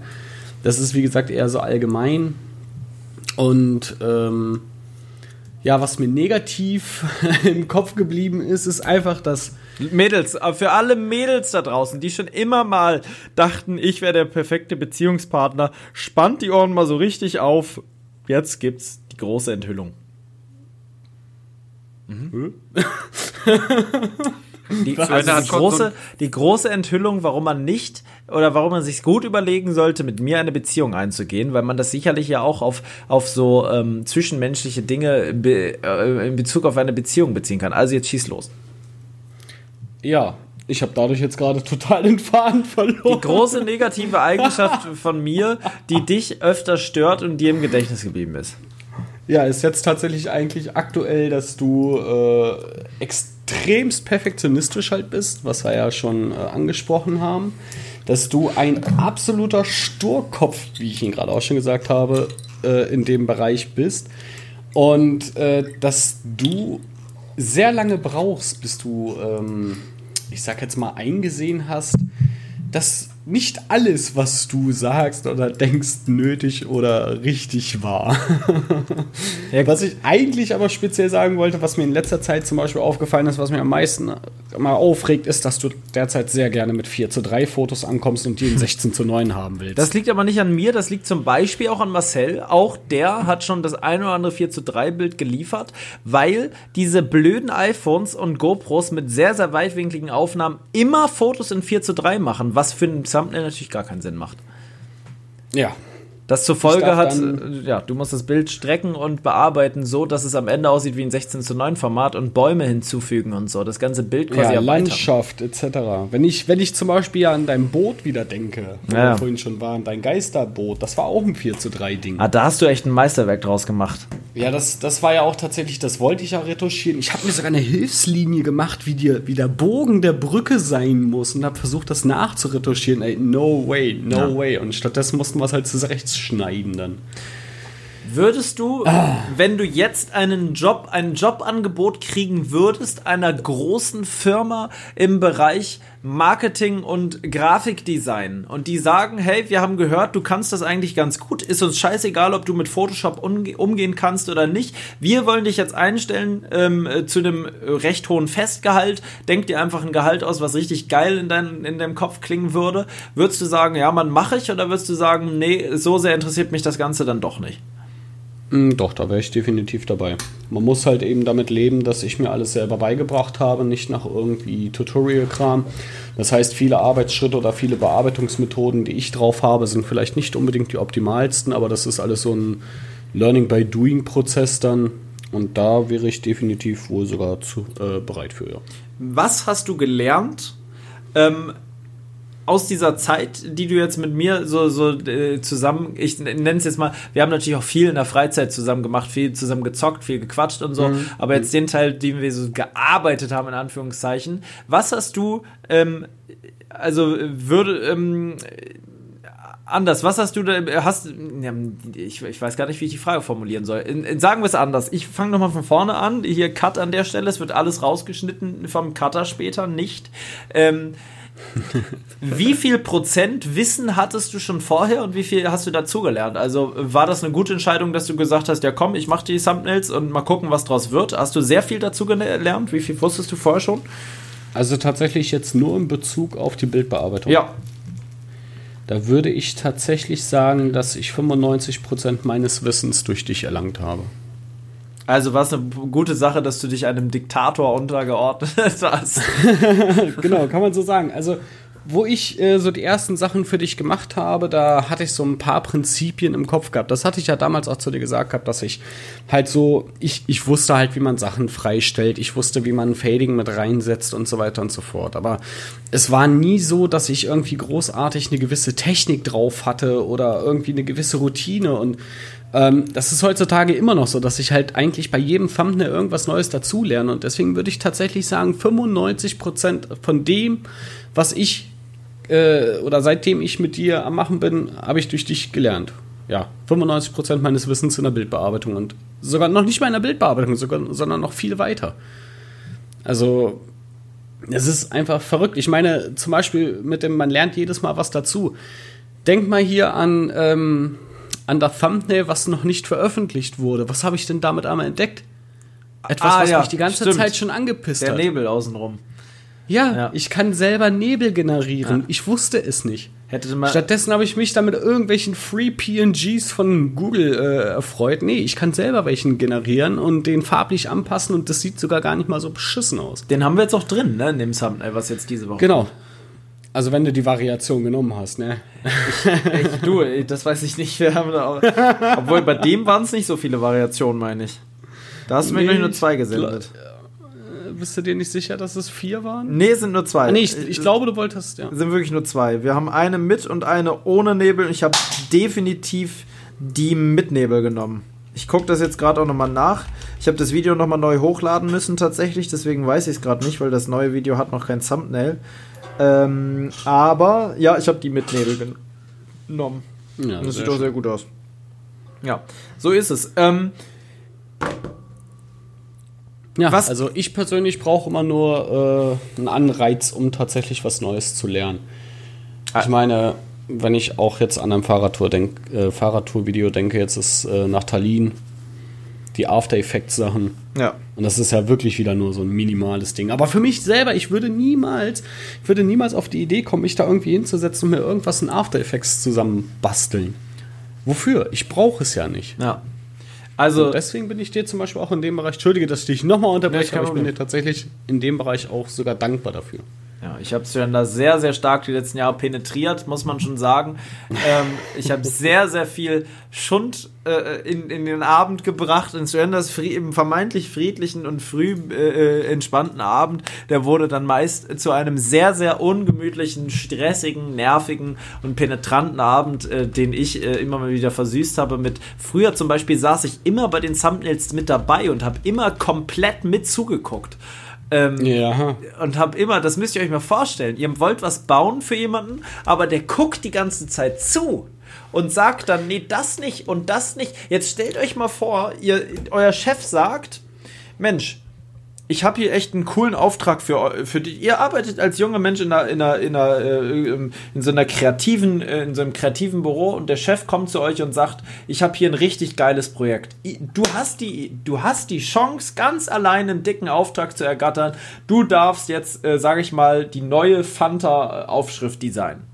Das ist, wie gesagt, eher so allgemein. Und ähm, ja, was mir negativ im Kopf geblieben ist, ist einfach das. Mädels, äh, für alle Mädels da draußen, die schon immer mal dachten, ich wäre der perfekte Beziehungspartner, spannt die Ohren mal so richtig auf. Jetzt gibt's die große Enthüllung. Mhm. Die, also die, große, die große Enthüllung, warum man nicht oder warum man sich gut überlegen sollte, mit mir eine Beziehung einzugehen, weil man das sicherlich ja auch auf, auf so ähm, zwischenmenschliche Dinge be, äh, in Bezug auf eine Beziehung beziehen kann. Also jetzt schieß los. Ja, ich habe dadurch jetzt gerade total den Faden verloren. Die große negative Eigenschaft von mir, die dich öfter stört und dir im Gedächtnis geblieben ist. Ja, ist jetzt tatsächlich eigentlich aktuell, dass du äh, extremst perfektionistisch halt bist, was wir ja schon äh, angesprochen haben. Dass du ein absoluter Sturkopf, wie ich ihn gerade auch schon gesagt habe, äh, in dem Bereich bist. Und äh, dass du sehr lange brauchst, bis du, ähm, ich sag jetzt mal, eingesehen hast, dass nicht alles, was du sagst oder denkst, nötig oder richtig war. was ich eigentlich aber speziell sagen wollte, was mir in letzter Zeit zum Beispiel aufgefallen ist, was mir am meisten mal aufregt, ist, dass du derzeit sehr gerne mit 4 zu 3 Fotos ankommst und die in 16 zu 9 haben willst. Das liegt aber nicht an mir, das liegt zum Beispiel auch an Marcel. Auch der hat schon das ein oder andere 4 zu 3 Bild geliefert, weil diese blöden iPhones und GoPros mit sehr, sehr weitwinkligen Aufnahmen immer Fotos in 4 zu 3 machen, was für einen Thumbnail natürlich gar keinen Sinn macht. Ja. Das zur Folge hat, äh, ja, du musst das Bild strecken und bearbeiten, so dass es am Ende aussieht wie ein 16 zu 9 Format und Bäume hinzufügen und so. Das ganze Bild quasi ja, Landschaft etc. Wenn ich, wenn ich zum Beispiel an dein Boot wieder denke, wo ja. wir vorhin schon waren, dein Geisterboot, das war auch ein 4 zu 3 Ding. Ah, da hast du echt ein Meisterwerk draus gemacht. Ja, das, das war ja auch tatsächlich, das wollte ich ja retuschieren. Ich habe mir sogar eine Hilfslinie gemacht, wie, die, wie der Bogen der Brücke sein muss und habe versucht, das nachzuretuschieren. Ey, no way, no ja. way. Und stattdessen mussten wir es halt zurecht schneiden dann. Würdest du, ah. wenn du jetzt einen Job, ein Jobangebot kriegen würdest, einer großen Firma im Bereich Marketing und Grafikdesign und die sagen, hey, wir haben gehört, du kannst das eigentlich ganz gut, ist uns scheißegal, ob du mit Photoshop umgehen kannst oder nicht. Wir wollen dich jetzt einstellen ähm, zu einem recht hohen Festgehalt. Denk dir einfach ein Gehalt aus, was richtig geil in, dein, in deinem Kopf klingen würde. Würdest du sagen, ja, man mache ich oder würdest du sagen, nee, so sehr interessiert mich das Ganze dann doch nicht? Mm, doch, da wäre ich definitiv dabei. Man muss halt eben damit leben, dass ich mir alles selber beigebracht habe, nicht nach irgendwie Tutorial-Kram. Das heißt, viele Arbeitsschritte oder viele Bearbeitungsmethoden, die ich drauf habe, sind vielleicht nicht unbedingt die optimalsten, aber das ist alles so ein Learning by Doing-Prozess dann. Und da wäre ich definitiv wohl sogar zu, äh, bereit für, ja. Was hast du gelernt, ähm, aus dieser Zeit, die du jetzt mit mir so, so äh, zusammen, ich nenne es jetzt mal, wir haben natürlich auch viel in der Freizeit zusammen gemacht, viel zusammen gezockt, viel gequatscht und so, mhm. aber jetzt den Teil, den wir so gearbeitet haben, in Anführungszeichen, was hast du, ähm, also würde, ähm, anders. Was hast du da, hast, ich, ich weiß gar nicht, wie ich die Frage formulieren soll. In, in, sagen wir es anders. Ich fange nochmal von vorne an. Hier Cut an der Stelle. Es wird alles rausgeschnitten vom Cutter später, nicht. Ähm, wie viel Prozent Wissen hattest du schon vorher und wie viel hast du dazugelernt? Also war das eine gute Entscheidung, dass du gesagt hast, ja komm, ich mache die Thumbnails und mal gucken, was draus wird? Hast du sehr viel dazu gelernt? Wie viel wusstest du vorher schon? Also tatsächlich jetzt nur in Bezug auf die Bildbearbeitung. Ja. Da würde ich tatsächlich sagen, dass ich 95 Prozent meines Wissens durch dich erlangt habe. Also war es eine gute Sache, dass du dich einem Diktator untergeordnet hast. genau, kann man so sagen. Also, wo ich äh, so die ersten Sachen für dich gemacht habe, da hatte ich so ein paar Prinzipien im Kopf gehabt. Das hatte ich ja damals auch zu dir gesagt gehabt, dass ich halt so, ich, ich wusste halt, wie man Sachen freistellt. Ich wusste, wie man Fading mit reinsetzt und so weiter und so fort. Aber es war nie so, dass ich irgendwie großartig eine gewisse Technik drauf hatte oder irgendwie eine gewisse Routine und ähm, das ist heutzutage immer noch so, dass ich halt eigentlich bei jedem Thumbnail irgendwas Neues dazulerne. Und deswegen würde ich tatsächlich sagen, 95% von dem, was ich äh, oder seitdem ich mit dir am Machen bin, habe ich durch dich gelernt. Ja, 95% meines Wissens in der Bildbearbeitung und sogar noch nicht mal in der Bildbearbeitung, sogar, sondern noch viel weiter. Also, es ist einfach verrückt. Ich meine, zum Beispiel mit dem, man lernt jedes Mal was dazu. Denk mal hier an ähm, an der Thumbnail, was noch nicht veröffentlicht wurde. Was habe ich denn damit einmal entdeckt? Etwas, ah, was ja, mich die ganze stimmt. Zeit schon angepisst Der hat. Der Nebel außenrum. Ja, ja, ich kann selber Nebel generieren. Ja. Ich wusste es nicht. Stattdessen habe ich mich dann mit irgendwelchen Free PNGs von Google äh, erfreut. Nee, ich kann selber welchen generieren und den farblich anpassen und das sieht sogar gar nicht mal so beschissen aus. Den haben wir jetzt auch drin, ne, in dem Thumbnail, was jetzt diese Woche. Genau. Also wenn du die Variation genommen hast, ne? Ich, ich, du, das weiß ich nicht. Wir haben da auch, obwohl bei dem waren es nicht so viele Variationen, meine ich. Da hast du nee, mir nur zwei gesendet. Äh, bist du dir nicht sicher, dass es vier waren? Nee, sind nur zwei. Nee, ich, ich, glaube, du wolltest, ja. Sind wirklich nur zwei. Wir haben eine mit und eine ohne Nebel. Ich habe definitiv die mit Nebel genommen. Ich gucke das jetzt gerade auch nochmal nach. Ich habe das Video nochmal neu hochladen müssen tatsächlich, deswegen weiß ich es gerade nicht, weil das neue Video hat noch kein Thumbnail. Ähm, aber ja, ich habe die mit Nebel genommen. Ja, das sieht doch sehr gut aus. Ja, so ist es. Ähm, ja, was? also ich persönlich brauche immer nur äh, einen Anreiz, um tatsächlich was Neues zu lernen. Ich meine, wenn ich auch jetzt an ein Fahrradtour denk, äh, Fahrradtour-Video denke, jetzt ist äh, nach Tallinn die After Effects Sachen. Ja. Und das ist ja wirklich wieder nur so ein minimales Ding. Aber für mich selber, ich würde niemals, ich würde niemals auf die Idee kommen, mich da irgendwie hinzusetzen und mir irgendwas in After Effects zusammen basteln. Wofür? Ich brauche es ja nicht. Ja. Also und deswegen bin ich dir zum Beispiel auch in dem Bereich, entschuldige, dass ich dich nochmal unterbreche, Ja, aber ich bin dir tatsächlich in dem Bereich auch sogar dankbar dafür. Ja, ich habe Surrender sehr, sehr stark die letzten Jahre penetriert, muss man schon sagen. Ähm, ich habe sehr, sehr viel Schund äh, in, in den Abend gebracht. In Surrenders fried, im vermeintlich friedlichen und früh äh, entspannten Abend, der wurde dann meist zu einem sehr, sehr ungemütlichen, stressigen, nervigen und penetranten Abend, äh, den ich äh, immer mal wieder versüßt habe. Mit früher zum Beispiel saß ich immer bei den Thumbnails mit dabei und habe immer komplett mit zugeguckt. Ähm, Ja. und habe immer, das müsst ihr euch mal vorstellen, ihr wollt was bauen für jemanden, aber der guckt die ganze Zeit zu und sagt dann, nee, das nicht und das nicht. Jetzt stellt euch mal vor, ihr, euer Chef sagt, Mensch, ich habe hier echt einen coolen Auftrag für, für die. Ihr arbeitet als junger Mensch in, einer, in, einer, in, einer, äh, in so einer kreativen, äh, in so einem kreativen Büro und der Chef kommt zu euch und sagt, ich habe hier ein richtig geiles Projekt. Du hast die, du hast die Chance, ganz allein einen dicken Auftrag zu ergattern. Du darfst jetzt, äh, sage ich mal, die neue Fanta-Aufschrift designen.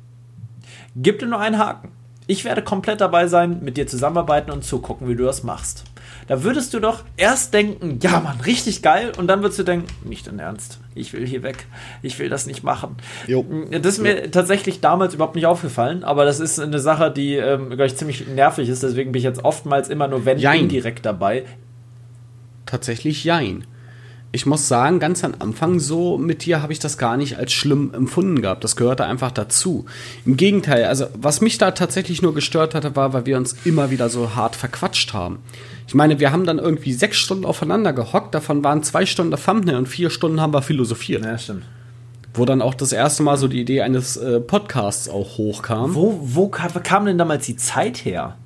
Gib dir nur einen Haken. Ich werde komplett dabei sein, mit dir zusammenarbeiten und zugucken, wie du das machst. Da würdest du doch erst denken, ja Mann, richtig geil, und dann würdest du denken, nicht in Ernst, ich will hier weg, ich will das nicht machen. Jo. Das ist mir tatsächlich damals überhaupt nicht aufgefallen, aber das ist eine Sache, die, ähm, glaube ich, ziemlich nervig ist, deswegen bin ich jetzt oftmals immer nur, wenn Jein. indirekt dabei. Tatsächlich jein. Ich muss sagen, ganz am Anfang so mit dir habe ich das gar nicht als schlimm empfunden gehabt. Das gehörte einfach dazu. Im Gegenteil, also was mich da tatsächlich nur gestört hatte, war, weil wir uns immer wieder so hart verquatscht haben. Ich meine, wir haben dann irgendwie sechs Stunden aufeinander gehockt, davon waren zwei Stunden Thumbnail und vier Stunden haben wir philosophiert. Ja, stimmt. Wo dann auch das erste Mal so die Idee eines äh, Podcasts auch hochkam. Wo, wo kam denn damals die Zeit her?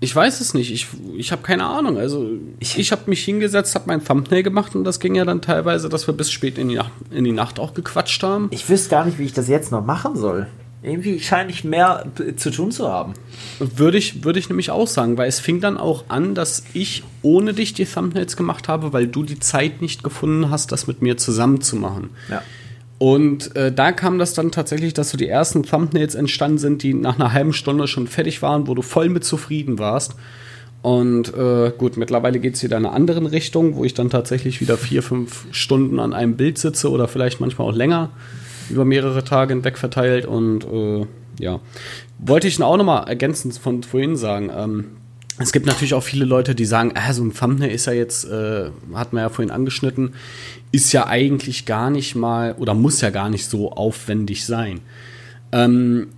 Ich weiß es nicht. Ich, ich habe keine Ahnung. Also ich, ich habe mich hingesetzt, habe mein Thumbnail gemacht und das ging ja dann teilweise, dass wir bis spät in die Nacht, in die Nacht auch gequatscht haben. Ich wüsste gar nicht, wie ich das jetzt noch machen soll. Irgendwie scheine ich mehr p- zu tun zu haben. Würde ich, würde ich nämlich auch sagen, weil es fing dann auch an, dass ich ohne dich die Thumbnails gemacht habe, weil du die Zeit nicht gefunden hast, das mit mir zusammen zu machen. Ja. Und äh, da kam das dann tatsächlich, dass so die ersten Thumbnails entstanden sind, die nach einer halben Stunde schon fertig waren, wo du voll mit zufrieden warst. Und äh, gut, mittlerweile geht es wieder in eine andere Richtung, wo ich dann tatsächlich wieder vier, fünf Stunden an einem Bild sitze oder vielleicht manchmal auch länger, über mehrere Tage hinweg verteilt. Und äh, ja, wollte ich auch nochmal ergänzend von vorhin sagen. Ähm, es gibt natürlich auch viele Leute, die sagen, ah, so ein Thumbnail ist ja jetzt, äh, hat man ja vorhin angeschnitten, ist ja eigentlich gar nicht mal oder muss ja gar nicht so aufwendig sein. Ähm,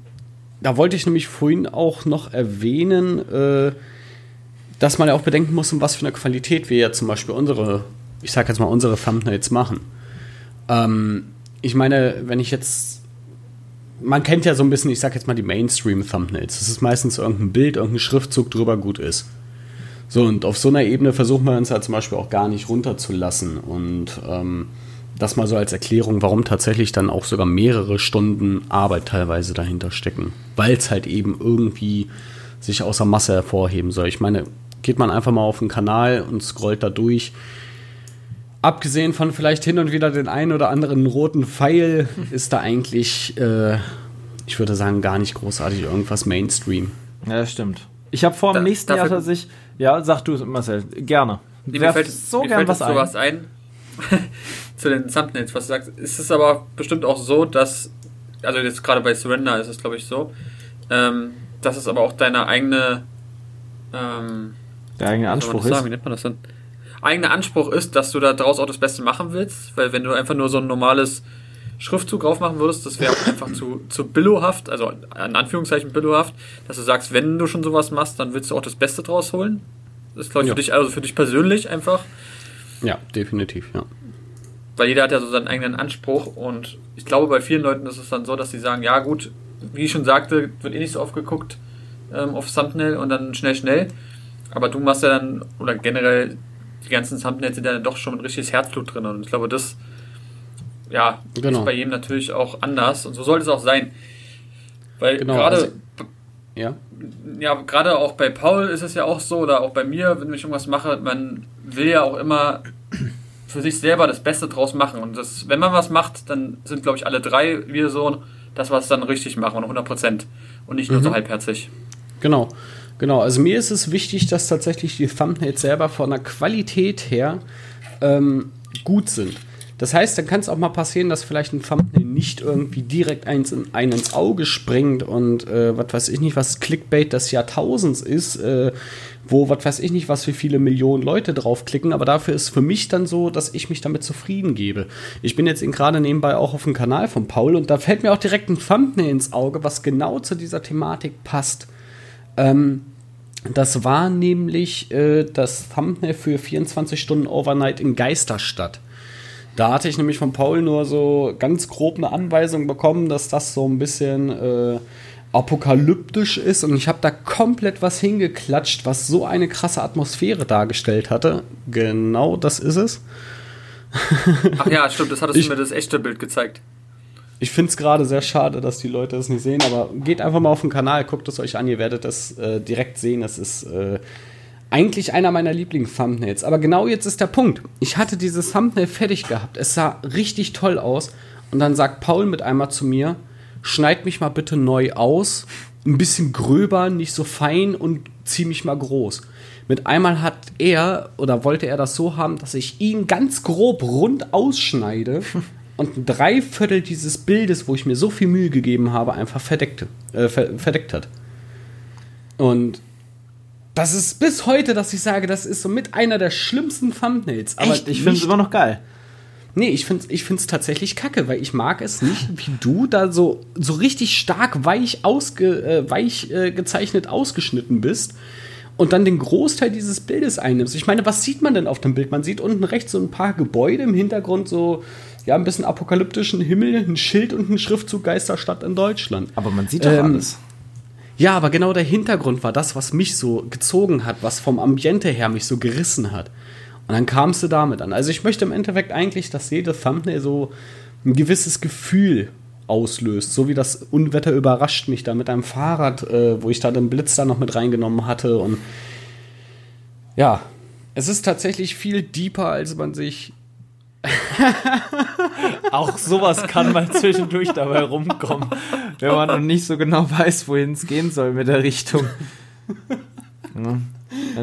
da wollte ich nämlich vorhin auch noch erwähnen, äh, dass man ja auch bedenken muss, um was für eine Qualität wir ja zum Beispiel unsere, ich sag jetzt mal, unsere Thumbnails machen. Ähm, ich meine, wenn ich jetzt man kennt ja so ein bisschen, ich sag jetzt mal die Mainstream-Thumbnails. Das ist meistens irgendein Bild, irgendein Schriftzug drüber gut ist. So, und auf so einer Ebene versuchen wir uns ja zum Beispiel auch gar nicht runterzulassen. Und ähm, das mal so als Erklärung, warum tatsächlich dann auch sogar mehrere Stunden Arbeit teilweise dahinter stecken. Weil es halt eben irgendwie sich aus der Masse hervorheben soll. Ich meine, geht man einfach mal auf den Kanal und scrollt da durch. Abgesehen von vielleicht hin und wieder den einen oder anderen roten Pfeil, ist da eigentlich, äh, ich würde sagen, gar nicht großartig irgendwas Mainstream. Ja, das stimmt. Ich habe vor dem Da- nächsten Jahr tatsächlich. Ja, sag du, Marcel, gerne. Nee, mir fällt, so mir gern fällt was ein. sowas ein. zu den Thumbnails, was du sagst. Ist es aber bestimmt auch so, dass, also jetzt gerade bei Surrender ist es glaube ich so, ähm, dass es aber auch deine eigene, ähm, Der eigene Anspruch sagen? ist. wie nennt man das denn? Eigener Anspruch ist, dass du da draus auch das Beste machen willst, weil wenn du einfach nur so ein normales Schriftzug drauf machen würdest, das wäre einfach zu, zu billohaft, also in Anführungszeichen billohaft, dass du sagst, wenn du schon sowas machst, dann willst du auch das Beste draus holen. Das ist, glaube ich, Ja. für dich, also für dich persönlich einfach. Ja, definitiv, ja. weil jeder hat ja so seinen eigenen Anspruch und ich glaube, bei vielen Leuten ist es dann so, dass sie sagen, ja gut, wie ich schon sagte, wird eh nicht so oft geguckt ähm, auf Thumbnail und dann schnell, schnell. Aber du machst ja dann, oder generell, die ganzen Thumbnails sind ja doch schon ein richtiges Herzblut drin und ich glaube, das ja, Genau. ist bei jedem natürlich auch anders und so sollte es auch sein. Weil genau, gerade also, ja. Ja, gerade auch bei Paul ist es ja auch so, oder auch bei mir, wenn ich irgendwas mache, man will ja auch immer für sich selber das Beste draus machen. Und das, wenn man was macht, dann sind, glaube ich, alle drei wir so, dass wir es dann richtig machen und 100 Prozent und nicht nur mhm. so halbherzig. Genau. Genau, also mir ist es wichtig, dass tatsächlich die Thumbnails selber von der Qualität her ähm, gut sind. Das heißt, dann kann es auch mal passieren, dass vielleicht ein Thumbnail nicht irgendwie direkt eins in, einen ins Auge springt und äh, was weiß ich nicht, was Clickbait des Jahrtausends ist, äh, wo was weiß ich nicht, was für viele Millionen Leute draufklicken, aber dafür ist für mich dann so, dass ich mich damit zufrieden gebe. Ich bin jetzt gerade nebenbei auch auf dem Kanal von Paul und da fällt mir auch direkt ein Thumbnail ins Auge, was genau zu dieser Thematik passt. Ähm, das war nämlich äh, das Thumbnail für 24 Stunden Overnight in Geisterstadt. Da hatte ich nämlich von Paul nur so ganz grob eine Anweisung bekommen, dass das so ein bisschen äh, apokalyptisch ist und ich habe da komplett was hingeklatscht, was so eine krasse Atmosphäre dargestellt hatte. Genau das ist es. Ach ja, stimmt, das hattest ich, du mir das echte Bild gezeigt. Ich finde es gerade sehr schade, dass die Leute es nicht sehen, aber geht einfach mal auf den Kanal, guckt es euch an, ihr werdet es äh, direkt sehen. Es ist äh, eigentlich einer meiner Lieblings-Thumbnails. Aber genau jetzt ist der Punkt. Ich hatte dieses Thumbnail fertig gehabt. Es sah richtig toll aus. Und dann sagt Paul mit einmal zu mir, schneid mich mal bitte neu aus. Ein bisschen gröber, nicht so fein und zieh mich mal groß. Mit einmal hat er oder wollte er das so haben, dass ich ihn ganz grob rund ausschneide und ein Dreiviertel dieses Bildes, wo ich mir so viel Mühe gegeben habe, einfach verdeckte, äh, verdeckt hat. Und das ist bis heute, dass ich sage, das ist so mit einer der schlimmsten Thumbnails. Aber Echt? Ich finde es immer noch geil. Nee, ich finde es ich find's tatsächlich kacke, weil ich mag es nicht, wie du da so, so richtig stark weich, ausge, äh, weich äh, gezeichnet ausgeschnitten bist und dann den Großteil dieses Bildes einnimmst. Ich meine, was sieht man denn auf dem Bild? Man sieht unten rechts so ein paar Gebäude im Hintergrund, so ja, ein bisschen apokalyptischen Himmel, ein Schild und ein Schriftzug Geisterstadt in Deutschland. Aber man sieht doch ähm, alles. Ja, aber genau der Hintergrund war das, was mich so gezogen hat, was vom Ambiente her mich so gerissen hat. Und dann kamst du damit an. Also ich möchte im Endeffekt eigentlich, dass jede Thumbnail so ein gewisses Gefühl auslöst. So wie das Unwetter überrascht mich da mit einem Fahrrad, äh, wo ich da den Blitz da noch mit reingenommen hatte. Und ja, es ist tatsächlich viel deeper, als man sich Auch sowas kann mal zwischendurch dabei rumkommen, wenn man noch nicht so genau weiß, wohin es gehen soll mit der Richtung. Ja.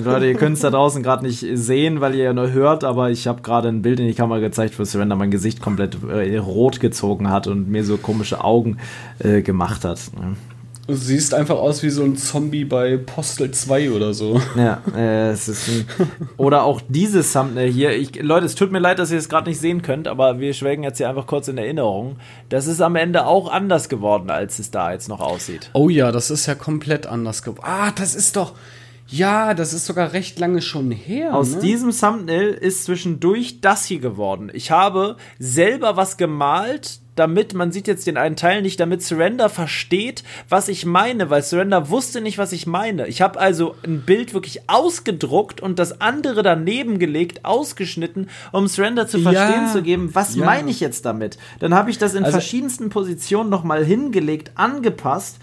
Leute, ihr könnt es da draußen gerade nicht sehen, weil ihr ja nur hört, aber ich habe gerade ein Bild in die Kamera gezeigt, wo Surrender mein Gesicht komplett äh, rot gezogen hat und mir so komische Augen äh, gemacht hat. Du siehst einfach aus wie so ein Zombie bei Postel 2 oder so. Ja, äh, es ist ein, Oder auch dieses Thumbnail hier. Ich, Leute, es tut mir leid, dass ihr es gerade nicht sehen könnt, aber wir schwelgen jetzt hier einfach kurz in Erinnerung. Das ist am Ende auch anders geworden, als es da jetzt noch aussieht. Oh ja, das ist ja komplett anders geworden. Ah, das ist doch. Ja, das ist sogar recht lange schon her. Aus ne? diesem Thumbnail ist zwischendurch das hier geworden. Ich habe selber was gemalt, damit, man sieht jetzt den einen Teil nicht, damit Surrender versteht, was ich meine, weil Surrender wusste nicht, was ich meine. Ich habe also ein Bild wirklich ausgedruckt und das andere daneben gelegt, ausgeschnitten, um Surrender zu verstehen ja, zu geben, was ja. meine ich jetzt damit. Dann habe ich das in also, verschiedensten Positionen nochmal hingelegt, angepasst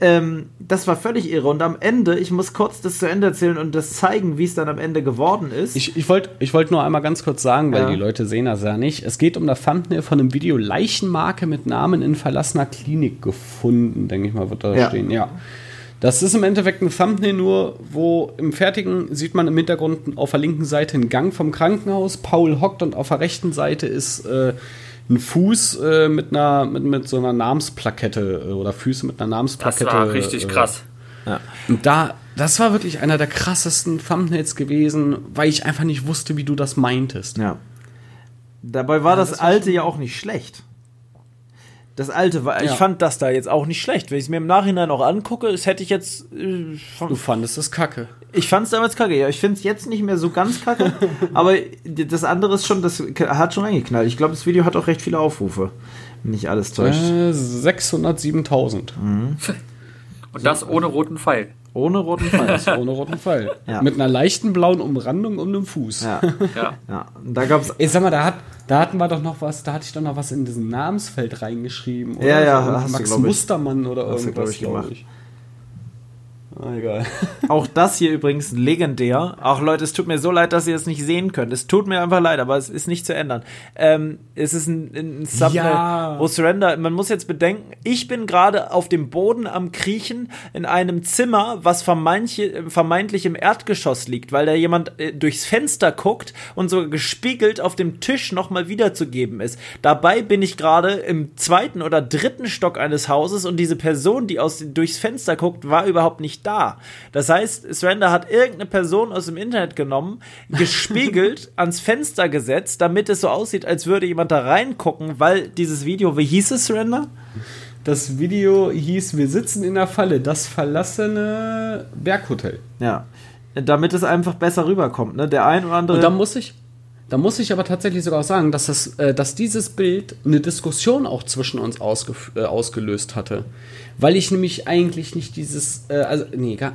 ähm, das war völlig irre. Und am Ende, ich muss kurz das zu Ende erzählen und das zeigen, wie es dann am Ende geworden ist. Ich, ich wollte ich wollt nur einmal ganz kurz sagen, weil ja. die Leute sehen das ja nicht. Es geht um das Thumbnail von einem Video Leichenmarke mit Namen in verlassener Klinik gefunden, denke ich mal, wird da ja. stehen. Ja. Das ist im Endeffekt ein Thumbnail nur, wo im Fertigen sieht man im Hintergrund auf der linken Seite einen Gang vom Krankenhaus. Paul hockt und auf der rechten Seite ist äh, ein Fuß äh, mit einer mit, mit so einer Namensplakette äh, oder Füße mit einer Namensplakette. Das war richtig äh, krass. Ja. Und da, das war wirklich einer der krassesten Thumbnails gewesen, weil ich einfach nicht wusste, wie du das meintest. Ja. Dabei war ja, das, das alte ja auch nicht schlecht. Das alte war, ja. ich fand das da jetzt auch nicht schlecht. Wenn ich es mir im Nachhinein auch angucke, das hätte ich jetzt. Äh, du fandest das kacke. Ich fand es damals kacke, ja. Ich finde es jetzt nicht mehr so ganz kacke. aber das andere ist schon, das hat schon reingeknallt. Ich glaube, das Video hat auch recht viele Aufrufe. Wenn nicht alles täuscht. Äh, 607.000. Mhm. Und das ohne roten Pfeil. Ohne roten Pfeil. ohne roten Pfeil. Ja. Mit einer leichten blauen Umrandung um den Fuß. Ja. ja. ja. Da gab's. Ich sag mal, da, hat, da hatten wir doch noch was, da hatte ich doch noch was in diesem Namensfeld reingeschrieben. Oder? Ja, ja, so, hast Max du, Mustermann oder irgendwas, glaube ich. Ah, egal. Auch das hier übrigens legendär. Auch Leute, es tut mir so leid, dass ihr es nicht sehen könnt. Es tut mir einfach leid, aber es ist nicht zu ändern. Ähm, es ist ein, ein Thumbnail, ja. wo Surrender, man muss jetzt bedenken, ich bin gerade auf dem Boden am Kriechen in einem Zimmer, was vermeintlich im Erdgeschoss liegt, weil da jemand äh, durchs Fenster guckt und so gespiegelt auf dem Tisch nochmal wiederzugeben ist. Dabei bin ich gerade im zweiten oder dritten Stock eines Hauses und diese Person, die aus, durchs Fenster guckt, war überhaupt nicht da da. Das heißt, Surrender hat irgendeine Person aus dem Internet genommen, gespiegelt ans Fenster gesetzt, damit es so aussieht, als würde jemand da reingucken, weil dieses Video, wie hieß es, Surrender? Das Video hieß Wir sitzen in der Falle, das verlassene Berghotel. Ja. Damit es einfach besser rüberkommt, ne? Der ein oder andere. Und da muss ich, da muss ich aber tatsächlich sogar sagen, dass, das, äh, dass dieses Bild eine Diskussion auch zwischen uns äh, ausgelöst hatte. Weil ich nämlich eigentlich nicht dieses, äh, also, nee, gar,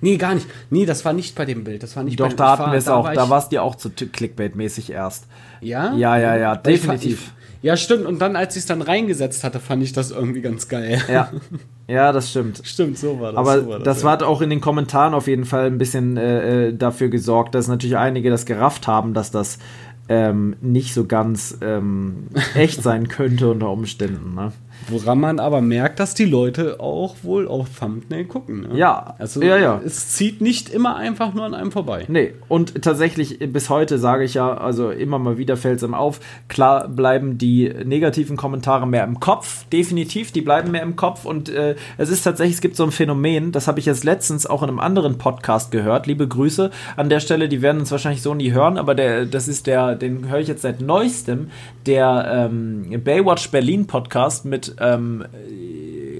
nee, gar nicht. Nee, das war nicht bei dem Bild. Das war nicht Doch, bei, da hatten wir es auch. Da war es dir auch zu Clickbait-mäßig erst. Ja? Ja, ja, ja, definitiv. Ja, stimmt. Und dann, als ich es dann reingesetzt hatte, fand ich das irgendwie ganz geil. Ja. Ja, das stimmt. Stimmt, so war das. Aber so war das, das ja. hat auch in den Kommentaren auf jeden Fall ein bisschen äh, äh, dafür gesorgt, dass natürlich einige das gerafft haben, dass das ähm, nicht so ganz ähm, echt sein könnte unter Umständen. Ne? Woran man aber merkt, dass die Leute auch wohl auf Thumbnail gucken. Ne? Ja, also ja, ja. es zieht nicht immer einfach nur an einem vorbei. Nee, und tatsächlich bis heute sage ich ja, also immer mal wieder fällt es ihm auf, klar bleiben die negativen Kommentare mehr im Kopf, definitiv, die bleiben mehr im Kopf und äh, es ist tatsächlich, es gibt so ein Phänomen, das habe ich jetzt letztens auch in einem anderen Podcast gehört, liebe Grüße an der Stelle, die werden uns wahrscheinlich so nie hören, aber der, das ist der, den höre ich jetzt seit neuestem, der ähm, Baywatch Berlin Podcast mit ähm,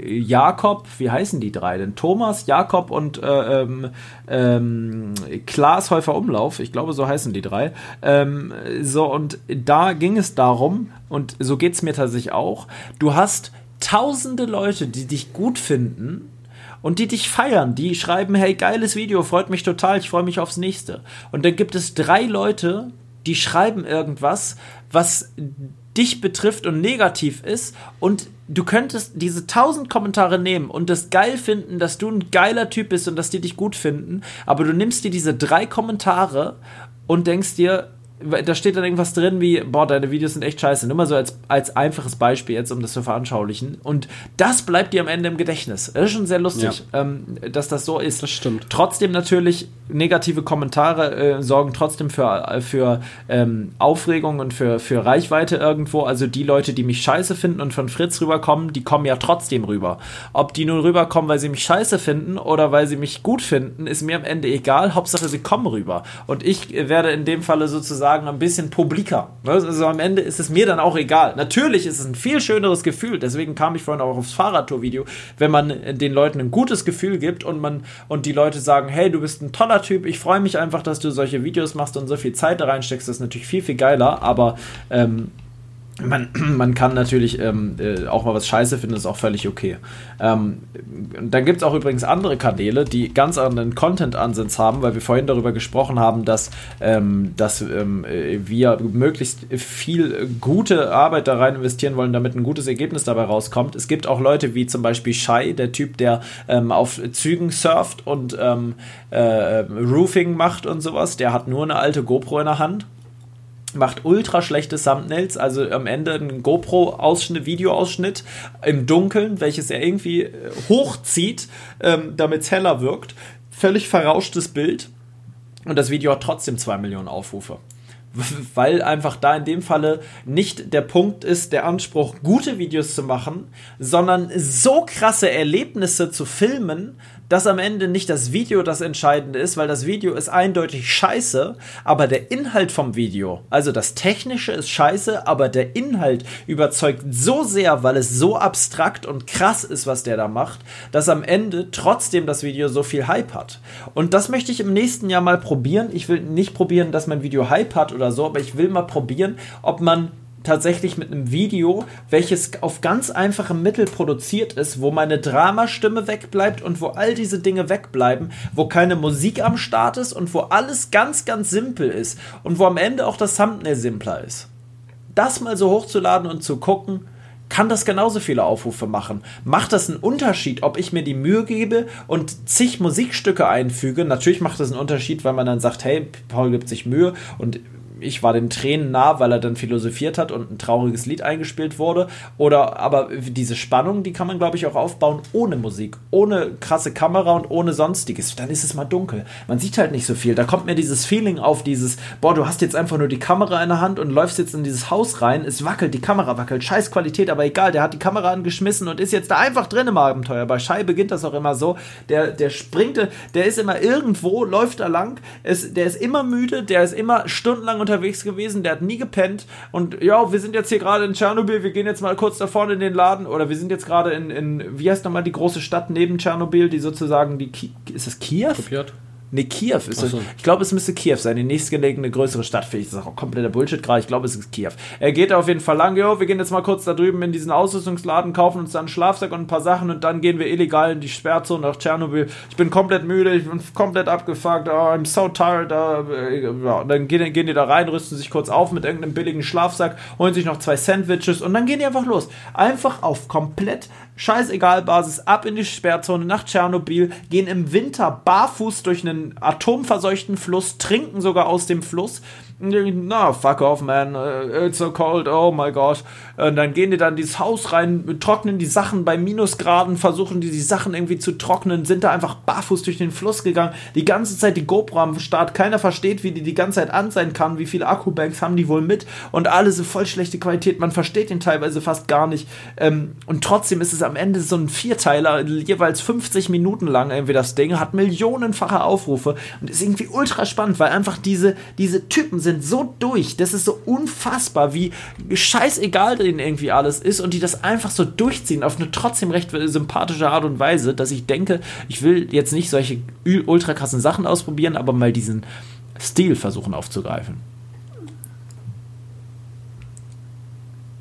Jakob, wie heißen die drei denn? Thomas, Jakob und äh, ähm, ähm, Klaas Häufer Umlauf, ich glaube, so heißen die drei. Ähm, so, und da ging es darum, und so geht es mir tatsächlich auch, du hast tausende Leute, die dich gut finden und die dich feiern, die schreiben, hey, geiles Video, freut mich total, ich freue mich aufs nächste. Und dann gibt es drei Leute, die schreiben irgendwas, was dich betrifft und negativ ist und du könntest diese tausend Kommentare nehmen und das geil finden, dass du ein geiler Typ bist und dass die dich gut finden, aber du nimmst dir diese drei Kommentare und denkst dir, da steht dann irgendwas drin wie, boah, deine Videos sind echt scheiße. Nur mal so als, als einfaches Beispiel jetzt, um das zu veranschaulichen. Und das bleibt dir am Ende im Gedächtnis. Das ist schon sehr lustig, ja. ähm, dass das so ist. Das stimmt. Trotzdem natürlich, negative Kommentare äh, sorgen trotzdem für, für ähm, Aufregung und für, für Reichweite irgendwo. Also die Leute, die mich scheiße finden und von Fritz rüberkommen, die kommen ja trotzdem rüber. Ob die nun rüberkommen, weil sie mich scheiße finden oder weil sie mich gut finden, ist mir am Ende egal. Hauptsache, sie kommen rüber. Und ich werde in dem Falle sozusagen sagen, ein bisschen publiker. Also am Ende ist es mir dann auch egal. Natürlich ist es ein viel schöneres Gefühl, deswegen kam ich vorhin auch aufs Fahrradtour-Video, wenn man den Leuten ein gutes Gefühl gibt und man und die Leute sagen, hey, du bist ein toller Typ, ich freue mich einfach, dass du solche Videos machst und so viel Zeit da reinsteckst, das ist natürlich viel, viel geiler, aber ähm, man, man kann natürlich ähm, äh, auch mal was scheiße finden, ist auch völlig okay. Ähm, dann gibt es auch übrigens andere Kanäle, die ganz anderen Content-Ansatz haben, weil wir vorhin darüber gesprochen haben, dass, ähm, dass ähm, wir möglichst viel gute Arbeit da rein investieren wollen, damit ein gutes Ergebnis dabei rauskommt. Es gibt auch Leute wie zum Beispiel Shai, der Typ, der ähm, auf Zügen surft und ähm, äh, Roofing macht und sowas. Der hat nur eine alte GoPro in der Hand macht ultra schlechte Thumbnails, also am Ende ein GoPro-Ausschnitt, Videoausschnitt im Dunkeln, welches er irgendwie äh, hochzieht, ähm, damit es heller wirkt. Völlig verrauschtes Bild. Und das Video hat trotzdem 2 Millionen Aufrufe. Weil einfach da in dem Falle nicht der Punkt ist, der Anspruch, gute Videos zu machen, sondern so krasse Erlebnisse zu filmen, dass am Ende nicht das Video das Entscheidende ist, weil das Video ist eindeutig scheiße, aber der Inhalt vom Video, also das Technische ist scheiße, aber der Inhalt überzeugt so sehr, weil es so abstrakt und krass ist, was der da macht, dass am Ende trotzdem das Video so viel Hype hat. Und das möchte ich im nächsten Jahr mal probieren. Ich will nicht probieren, dass mein Video Hype hat oder so, aber ich will mal probieren, ob man tatsächlich mit einem Video, welches auf ganz einfachem Mittel produziert ist, wo meine Dramastimme wegbleibt und wo all diese Dinge wegbleiben, wo keine Musik am Start ist und wo alles ganz, ganz simpel ist und wo am Ende auch das Thumbnail simpler ist. Das mal so hochzuladen und zu gucken, kann das genauso viele Aufrufe machen. Macht das einen Unterschied, ob ich mir die Mühe gebe und zig Musikstücke einfüge? Natürlich macht das einen Unterschied, weil man dann sagt, hey, Paul gibt sich Mühe und ich war den Tränen nah, weil er dann philosophiert hat und ein trauriges Lied eingespielt wurde. Oder aber diese Spannung, die kann man, glaube ich, auch aufbauen ohne Musik, ohne krasse Kamera und ohne sonstiges. Dann ist es mal dunkel. Man sieht halt nicht so viel. Da kommt mir dieses Feeling auf, dieses, boah, du hast jetzt einfach nur die Kamera in der Hand und läufst jetzt in dieses Haus rein. Es wackelt, die Kamera wackelt. Scheiß Qualität, aber egal, der hat die Kamera angeschmissen und ist jetzt da einfach drin im Abenteuer. Bei Schei beginnt das auch immer so. Der, der springt, der ist immer irgendwo, läuft da lang. Ist, der ist immer müde, der ist immer stundenlang unterwegs gewesen, der hat nie gepennt und ja, wir sind jetzt hier gerade in Tschernobyl, wir gehen jetzt mal kurz da vorne in den Laden oder wir sind jetzt gerade in, in, wie heißt nochmal die große Stadt neben Tschernobyl, die sozusagen die, ist das Kiew? Kopiert. Ne, Kiew ist so. Ich glaube, es müsste Kiew sein, die nächstgelegene größere Stadt. Vielleicht ist das auch kompletter Bullshit gerade. Ich glaube, es ist Kiew. Er geht auf jeden Fall lang. Jo, wir gehen jetzt mal kurz da drüben in diesen Ausrüstungsladen, kaufen uns dann einen Schlafsack und ein paar Sachen und dann gehen wir illegal in die Sperrzone nach Tschernobyl. Ich bin komplett müde, ich bin komplett abgefuckt. Oh, I'm so tired. Uh, ja, dann gehen, gehen die da rein, rüsten sich kurz auf mit irgendeinem billigen Schlafsack, holen sich noch zwei Sandwiches und dann gehen die einfach los. Einfach auf komplett scheißegal Basis ab in die Sperrzone nach Tschernobyl, gehen im Winter barfuß durch einen atomverseuchten Fluss, trinken sogar aus dem Fluss na, fuck off, man, uh, it's so cold, oh my gosh. Und dann gehen die dann dieses Haus rein, trocknen die Sachen bei Minusgraden, versuchen die, die Sachen irgendwie zu trocknen, sind da einfach barfuß durch den Fluss gegangen, die ganze Zeit die GoPro am Start, keiner versteht, wie die die ganze Zeit an sein kann, wie viele Akkubanks haben die wohl mit und alles so voll schlechte Qualität, man versteht den teilweise fast gar nicht. Ähm, und trotzdem ist es am Ende so ein Vierteiler, jeweils 50 Minuten lang irgendwie das Ding, hat millionenfache Aufrufe und ist irgendwie ultra spannend, weil einfach diese, diese Typen sind so durch, das ist so unfassbar, wie scheißegal denen irgendwie alles ist und die das einfach so durchziehen auf eine trotzdem recht sympathische Art und Weise, dass ich denke, ich will jetzt nicht solche ultra krassen Sachen ausprobieren, aber mal diesen Stil versuchen aufzugreifen.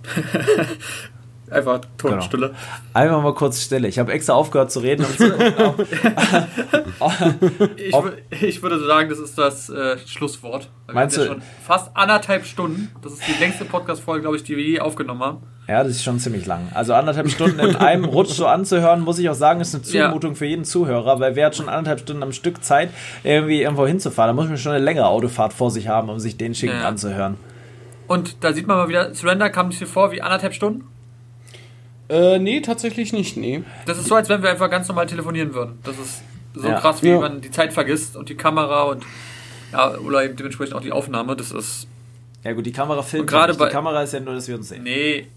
Einfach Tonstille. Genau. Einfach mal kurz Stille. Ich habe extra aufgehört zu reden. Zu ich, ich, würde sagen, das ist das äh, Schlusswort. Meinst du? Fast anderthalb Stunden. Das ist die längste Podcast-Folge, glaube ich, die wir je aufgenommen haben. Ja, das ist schon ziemlich lang. Also anderthalb Stunden in einem Rutsch so anzuhören, muss ich auch sagen, ist eine Zumutung ja. für jeden Zuhörer, weil wer hat schon anderthalb Stunden am Stück Zeit, irgendwie irgendwo hinzufahren? Da muss man schon eine längere Autofahrt vor sich haben, um sich den schicken ja. anzuhören. Und da sieht man mal wieder, Surrender kam sich vor wie anderthalb Stunden. Äh, nee, tatsächlich nicht, nee. Das ist so, als wenn wir einfach ganz normal telefonieren würden. Das ist so ja. krass, wie ja. man die Zeit vergisst und die Kamera und ja, oder dementsprechend auch die Aufnahme. Das ist. Ja gut, die Kamera filmt. Gerade die Kamera ist ja nur, dass wir uns sehen. Nee,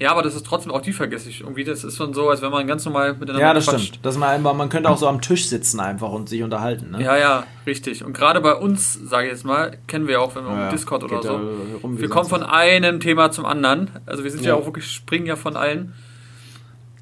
ja, aber das ist trotzdem auch die vergesse ich. Irgendwie, das ist schon so, als wenn man ganz normal miteinander Ja, das quatscht. stimmt. Dass man, einfach, man könnte auch so am Tisch sitzen einfach und sich unterhalten. Ne? Ja, ja, richtig. Und gerade bei uns, sage ich jetzt mal, kennen wir auch, wenn wir ja, um Discord oder so. wir kommen von einem Thema zum anderen. Also wir sind ja, ja auch wirklich, springen ja von allen.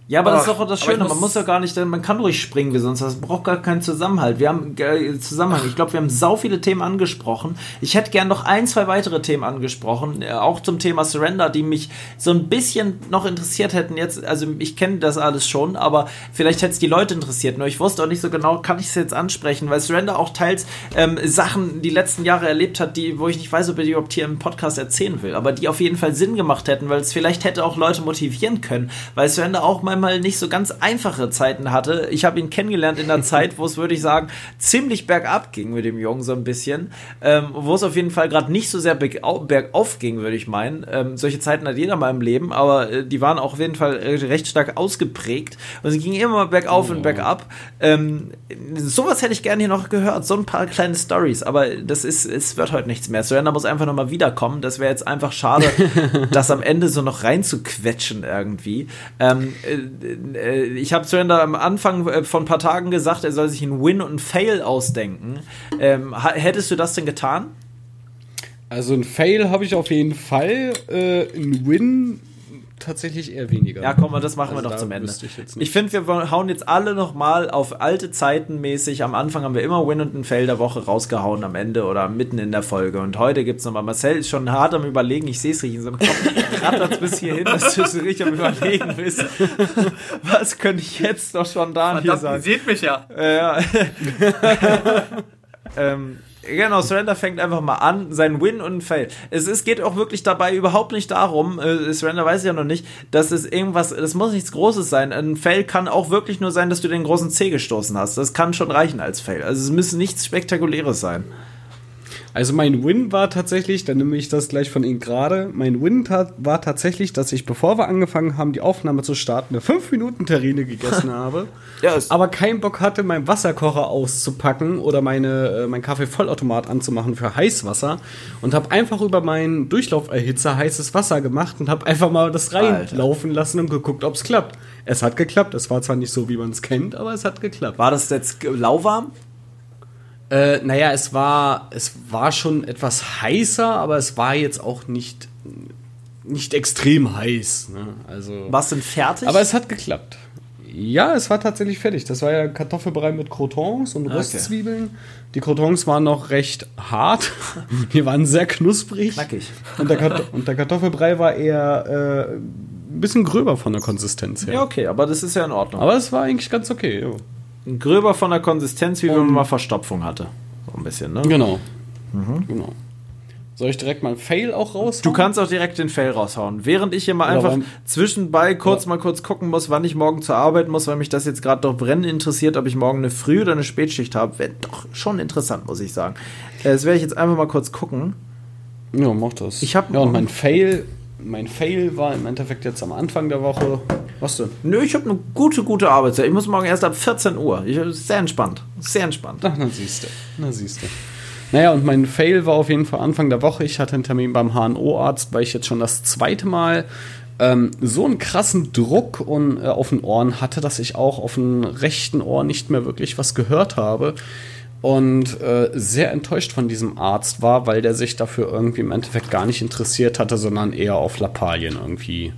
Ja, aber Ach, das ist doch das Schöne. Man muss ja gar nicht, man kann ruhig springen wie sonst. Das braucht gar keinen Zusammenhalt. Wir haben äh, Zusammenhang. Ich glaube, wir haben sau viele Themen angesprochen. Ich hätte gern noch ein, zwei weitere Themen angesprochen, äh, auch zum Thema Surrender, die mich so ein bisschen noch interessiert hätten. Jetzt, also ich kenne das alles schon, aber vielleicht hätte es die Leute interessiert. Nur ich wusste auch nicht so genau, kann ich es jetzt ansprechen, weil Surrender auch teils ähm, Sachen die letzten Jahre erlebt hat, die, wo ich nicht weiß, ob er die überhaupt hier im Podcast erzählen will, aber die auf jeden Fall Sinn gemacht hätten, weil es vielleicht hätte auch Leute motivieren können, weil Surrender auch mal mal nicht so ganz einfache Zeiten hatte. Ich habe ihn kennengelernt in der Zeit, wo es, würde ich sagen, ziemlich bergab ging mit dem Jungen so ein bisschen. Ähm, wo es auf jeden Fall gerade nicht so sehr bergauf ging, würde ich meinen. Ähm, solche Zeiten hat jeder mal im Leben, aber äh, die waren auch auf jeden Fall recht stark ausgeprägt. Und es ging immer mal bergauf oh. und bergab. Ähm, sowas hätte ich gerne hier noch gehört. So ein paar kleine Stories, aber das ist, es wird heute nichts mehr. Surrender muss einfach nochmal wiederkommen. Das wäre jetzt einfach schade, das am Ende so noch reinzuquetschen irgendwie. Ähm, äh, ich habe Surrender am Anfang äh, von ein paar Tagen gesagt, er soll sich ein Win und ein Fail ausdenken. Ähm, hättest du das denn getan? Also ein Fail habe ich auf jeden Fall. Äh, ein Win tatsächlich eher weniger. Ja, komm, das machen also wir noch zum Ende. Ich, ich finde, wir hauen jetzt alle noch mal auf alte Zeiten mäßig. Am Anfang haben wir immer Win und ein Fail der Woche rausgehauen am Ende oder mitten in der Folge. Und heute gibt es nochmal. Marcel ist schon hart am Überlegen. Ich sehe es richtig in seinem Kopf. Rattert bis hierhin, dass du so richtig am Überlegen bist. Was könnte ich jetzt noch schon da hier sagen? Ihr seht mich ja. Ja. ähm, Genau, Surrender fängt einfach mal an, sein Win und ein Fail. Es, es geht auch wirklich dabei überhaupt nicht darum, äh, Surrender weiß ich ja noch nicht, dass es irgendwas, das muss nichts Großes sein. Ein Fail kann auch wirklich nur sein, dass du den großen C gestoßen hast. Das kann schon reichen als Fail. Also es müssen nichts Spektakuläres sein. Also mein Win war tatsächlich, dann nehme ich das gleich von Ihnen gerade, mein Win war tatsächlich, dass ich, bevor wir angefangen haben, die Aufnahme zu starten, eine 5-Minuten-Terrine gegessen habe, ja, aber keinen Bock hatte, meinen Wasserkocher auszupacken oder meine, äh, mein Kaffeevollautomat anzumachen für Heißwasser und habe einfach über meinen Durchlauferhitzer heißes Wasser gemacht und habe einfach mal das reinlaufen lassen und geguckt, ob es klappt. Es hat geklappt. Es war zwar nicht so, wie man es kennt, aber es hat geklappt. War das jetzt lauwarm? Äh, naja, es war, es war schon etwas heißer, aber es war jetzt auch nicht, nicht extrem heiß. Ne? Also, war es denn fertig? Aber es hat geklappt. Ja, es war tatsächlich fertig. Das war ja Kartoffelbrei mit Crotons und Röstzwiebeln. Okay. Die Crotons waren noch recht hart. Die waren sehr knusprig. Knackig. Und der, und der Kartoffelbrei war eher äh, ein bisschen gröber von der Konsistenz her. Ja, okay, aber das ist ja in Ordnung. Aber es war eigentlich ganz okay. Jo gröber von der Konsistenz, wie um, wenn man mal Verstopfung hatte. So ein bisschen, ne? Genau. Mhm. Genau. Soll ich direkt mal ein Fail auch raushauen? Du kannst auch direkt den Fail raushauen. Während ich hier mal einfach zwischenbei kurz ja. mal kurz gucken muss, wann ich morgen zur Arbeit muss, weil mich das jetzt gerade doch brennend interessiert, ob ich morgen eine Früh- oder eine Spätschicht habe. Wäre doch schon interessant, muss ich sagen. Äh, das werde ich jetzt einfach mal kurz gucken. Ja, mach das. Ich habe ja, und mein Fail, mein Fail war im Endeffekt jetzt am Anfang der Woche was denn? Nö, ich habe eine gute, gute Arbeitszeit. Ich muss morgen erst ab 14 Uhr. Ich, sehr entspannt. Sehr entspannt. Ach, na siehst du. Na siehst du. Naja, und mein Fail war auf jeden Fall Anfang der Woche. Ich hatte einen Termin beim HNO-Arzt, weil ich jetzt schon das zweite Mal ähm, so einen krassen Druck und, äh, auf den Ohren hatte, dass ich auch auf dem rechten Ohr nicht mehr wirklich was gehört habe. Und äh, sehr enttäuscht von diesem Arzt war, weil der sich dafür irgendwie im Endeffekt gar nicht interessiert hatte, sondern eher auf Lappalien irgendwie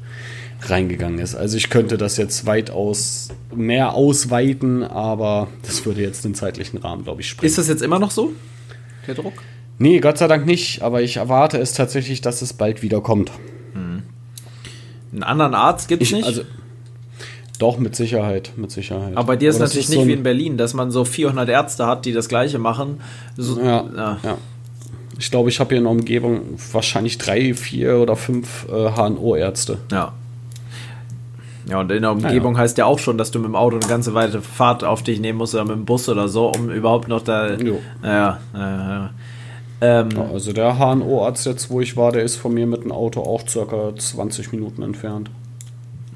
reingegangen ist. Also ich könnte das jetzt weitaus mehr ausweiten, aber das würde jetzt den zeitlichen Rahmen, glaube ich, sprengen. Ist das jetzt immer noch so, der Druck? Nee, Gott sei Dank nicht, aber ich erwarte es tatsächlich, dass es bald wieder kommt. Hm. Einen anderen Arzt gibt es nicht? Also, doch, mit Sicherheit, mit Sicherheit. Aber bei dir ist aber natürlich ist nicht so wie in Berlin, dass man so 400 Ärzte hat, die das Gleiche machen. So, ja, ja. ja. Ich glaube, ich habe hier in der Umgebung wahrscheinlich drei, vier oder fünf äh, HNO-Ärzte. Ja, ja, und in der Umgebung ja, heißt ja auch schon, dass du mit dem Auto eine ganze weite Fahrt auf dich nehmen musst oder mit dem Bus oder so, um überhaupt noch da. Jo. Ja, ja, ähm, also der HNO-Arzt jetzt, wo ich war, der ist von mir mit dem Auto auch circa 20 Minuten entfernt.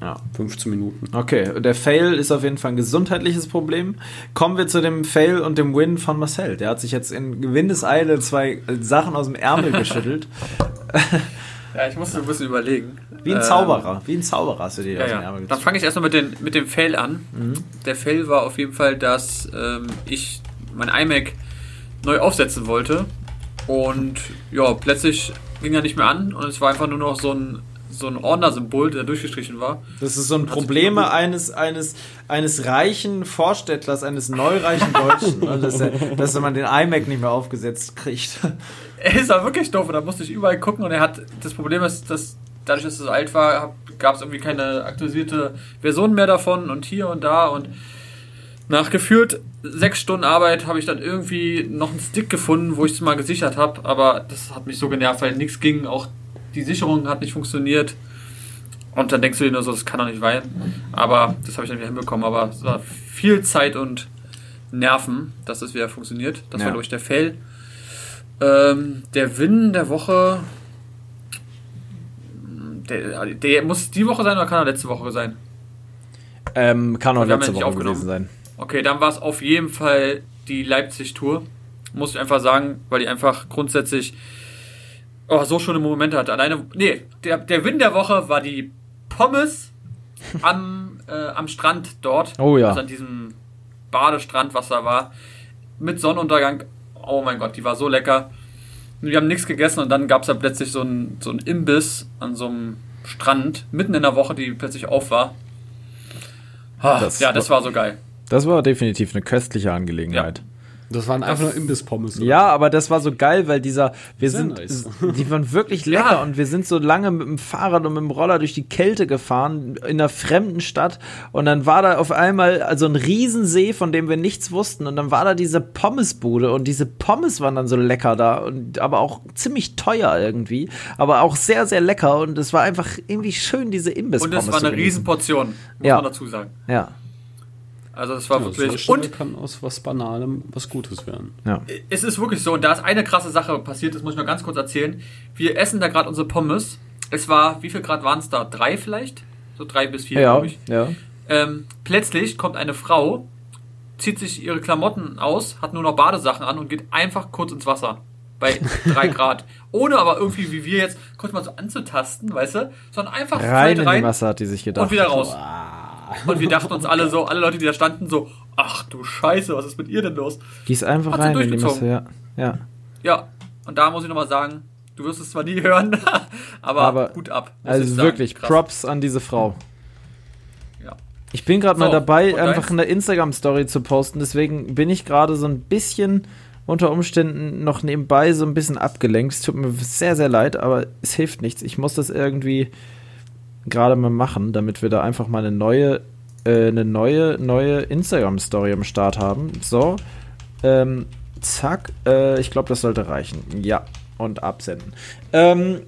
Ja. 15 Minuten. Okay, der Fail ist auf jeden Fall ein gesundheitliches Problem. Kommen wir zu dem Fail und dem Win von Marcel. Der hat sich jetzt in Gewindeseile zwei Sachen aus dem Ärmel geschüttelt. Ja, ich musste ein bisschen überlegen. Wie ein Zauberer, ähm, wie ein Zauberer hast du dir ja, aus dem Ärmel Dann fange ich erstmal mit, den, mit dem Fail an. Mhm. Der Fail war auf jeden Fall, dass ähm, ich mein iMac neu aufsetzen wollte und ja, plötzlich ging er nicht mehr an und es war einfach nur noch so ein so ein Ordnersymbol, der durchgestrichen war. Das ist so ein Problem eines, eines, eines reichen Vorstädtlers, eines neureichen Deutschen, ne? dass, er, dass man den iMac nicht mehr aufgesetzt kriegt. Er ist aber wirklich doof und da musste ich überall gucken und er hat, das Problem ist, dass dadurch, dass es so alt war, gab es irgendwie keine aktualisierte Version mehr davon und hier und da und nach gefühlt sechs Stunden Arbeit habe ich dann irgendwie noch einen Stick gefunden, wo ich es mal gesichert habe, aber das hat mich so genervt, weil nichts ging, auch die Sicherung hat nicht funktioniert. Und dann denkst du dir nur so, das kann doch nicht weinen. Aber das habe ich dann wieder hinbekommen. Aber es war viel Zeit und Nerven, dass das wieder funktioniert. Das ja. war durch der Fail. Ähm, der Win der Woche. Der, der, muss die Woche sein oder kann er letzte Woche sein? Ähm, kann auch letzte Woche gewesen sein. Okay, dann war es auf jeden Fall die Leipzig-Tour. Muss ich einfach sagen, weil die einfach grundsätzlich oh, so schöne Momente hatte. Alleine, nee, der, der Win der Woche war die Pommes am, äh, am Strand dort. Oh ja. Also an diesem Badestrand, was da war. Mit Sonnenuntergang. Oh mein Gott, die war so lecker. Wir haben nichts gegessen und dann gab es da plötzlich so einen so Imbiss an so einem Strand, mitten in der Woche, die plötzlich auf war. Ah, das ja, das war, war so geil. Das war definitiv eine köstliche Angelegenheit. Ja. Das waren einfach nur Imbiss-Pommes. Ja, aber das war so geil, weil dieser, wir Sehr sind, nice. die waren wirklich lecker ja. und wir sind so lange mit dem Fahrrad und mit dem Roller durch die Kälte gefahren in einer fremden Stadt und dann war da auf einmal also ein Riesensee, von dem wir nichts wussten und dann war da diese Pommesbude und diese Pommes waren dann so lecker da und aber auch ziemlich teuer irgendwie, aber auch sehr sehr lecker und es war einfach irgendwie schön diese Imbiss-Pommes. Und es war eine Riesenportion, muss ja. man dazu sagen. Ja. Also es war ja, wirklich. So und kann aus was Banalem was Gutes werden. Ja. Es ist wirklich so, und da ist eine krasse Sache passiert, das muss ich noch ganz kurz erzählen. Wir essen da gerade unsere Pommes. Es war, wie viel Grad waren es da? Drei vielleicht? So drei bis vier, ja, glaube ich. Ja. Ähm, plötzlich kommt eine Frau, zieht sich ihre Klamotten aus, hat nur noch Badesachen an und geht einfach kurz ins Wasser. Bei drei Grad. Ohne aber irgendwie, wie wir jetzt, kurz mal so anzutasten, weißt du? Sondern einfach rein, rein in die Wasser hat die sich gedacht. Und wieder raus. Wow. Und wir dachten uns alle so, alle Leute, die da standen, so, ach du Scheiße, was ist mit ihr denn los? Die ist einfach Hat rein in die Masse, ja. ja. Ja, und da muss ich nochmal sagen, du wirst es zwar nie hören, aber, aber gut ab. Also wirklich, Krass. Props an diese Frau. Ja. Ich bin gerade so, mal dabei, einfach eine Instagram-Story zu posten, deswegen bin ich gerade so ein bisschen unter Umständen noch nebenbei so ein bisschen abgelenkt. Es tut mir sehr, sehr leid, aber es hilft nichts. Ich muss das irgendwie gerade mal machen, damit wir da einfach mal eine neue, äh, eine neue, neue Instagram-Story am Start haben. So, ähm, zack, äh, ich glaube, das sollte reichen. Ja, und absenden. Ähm,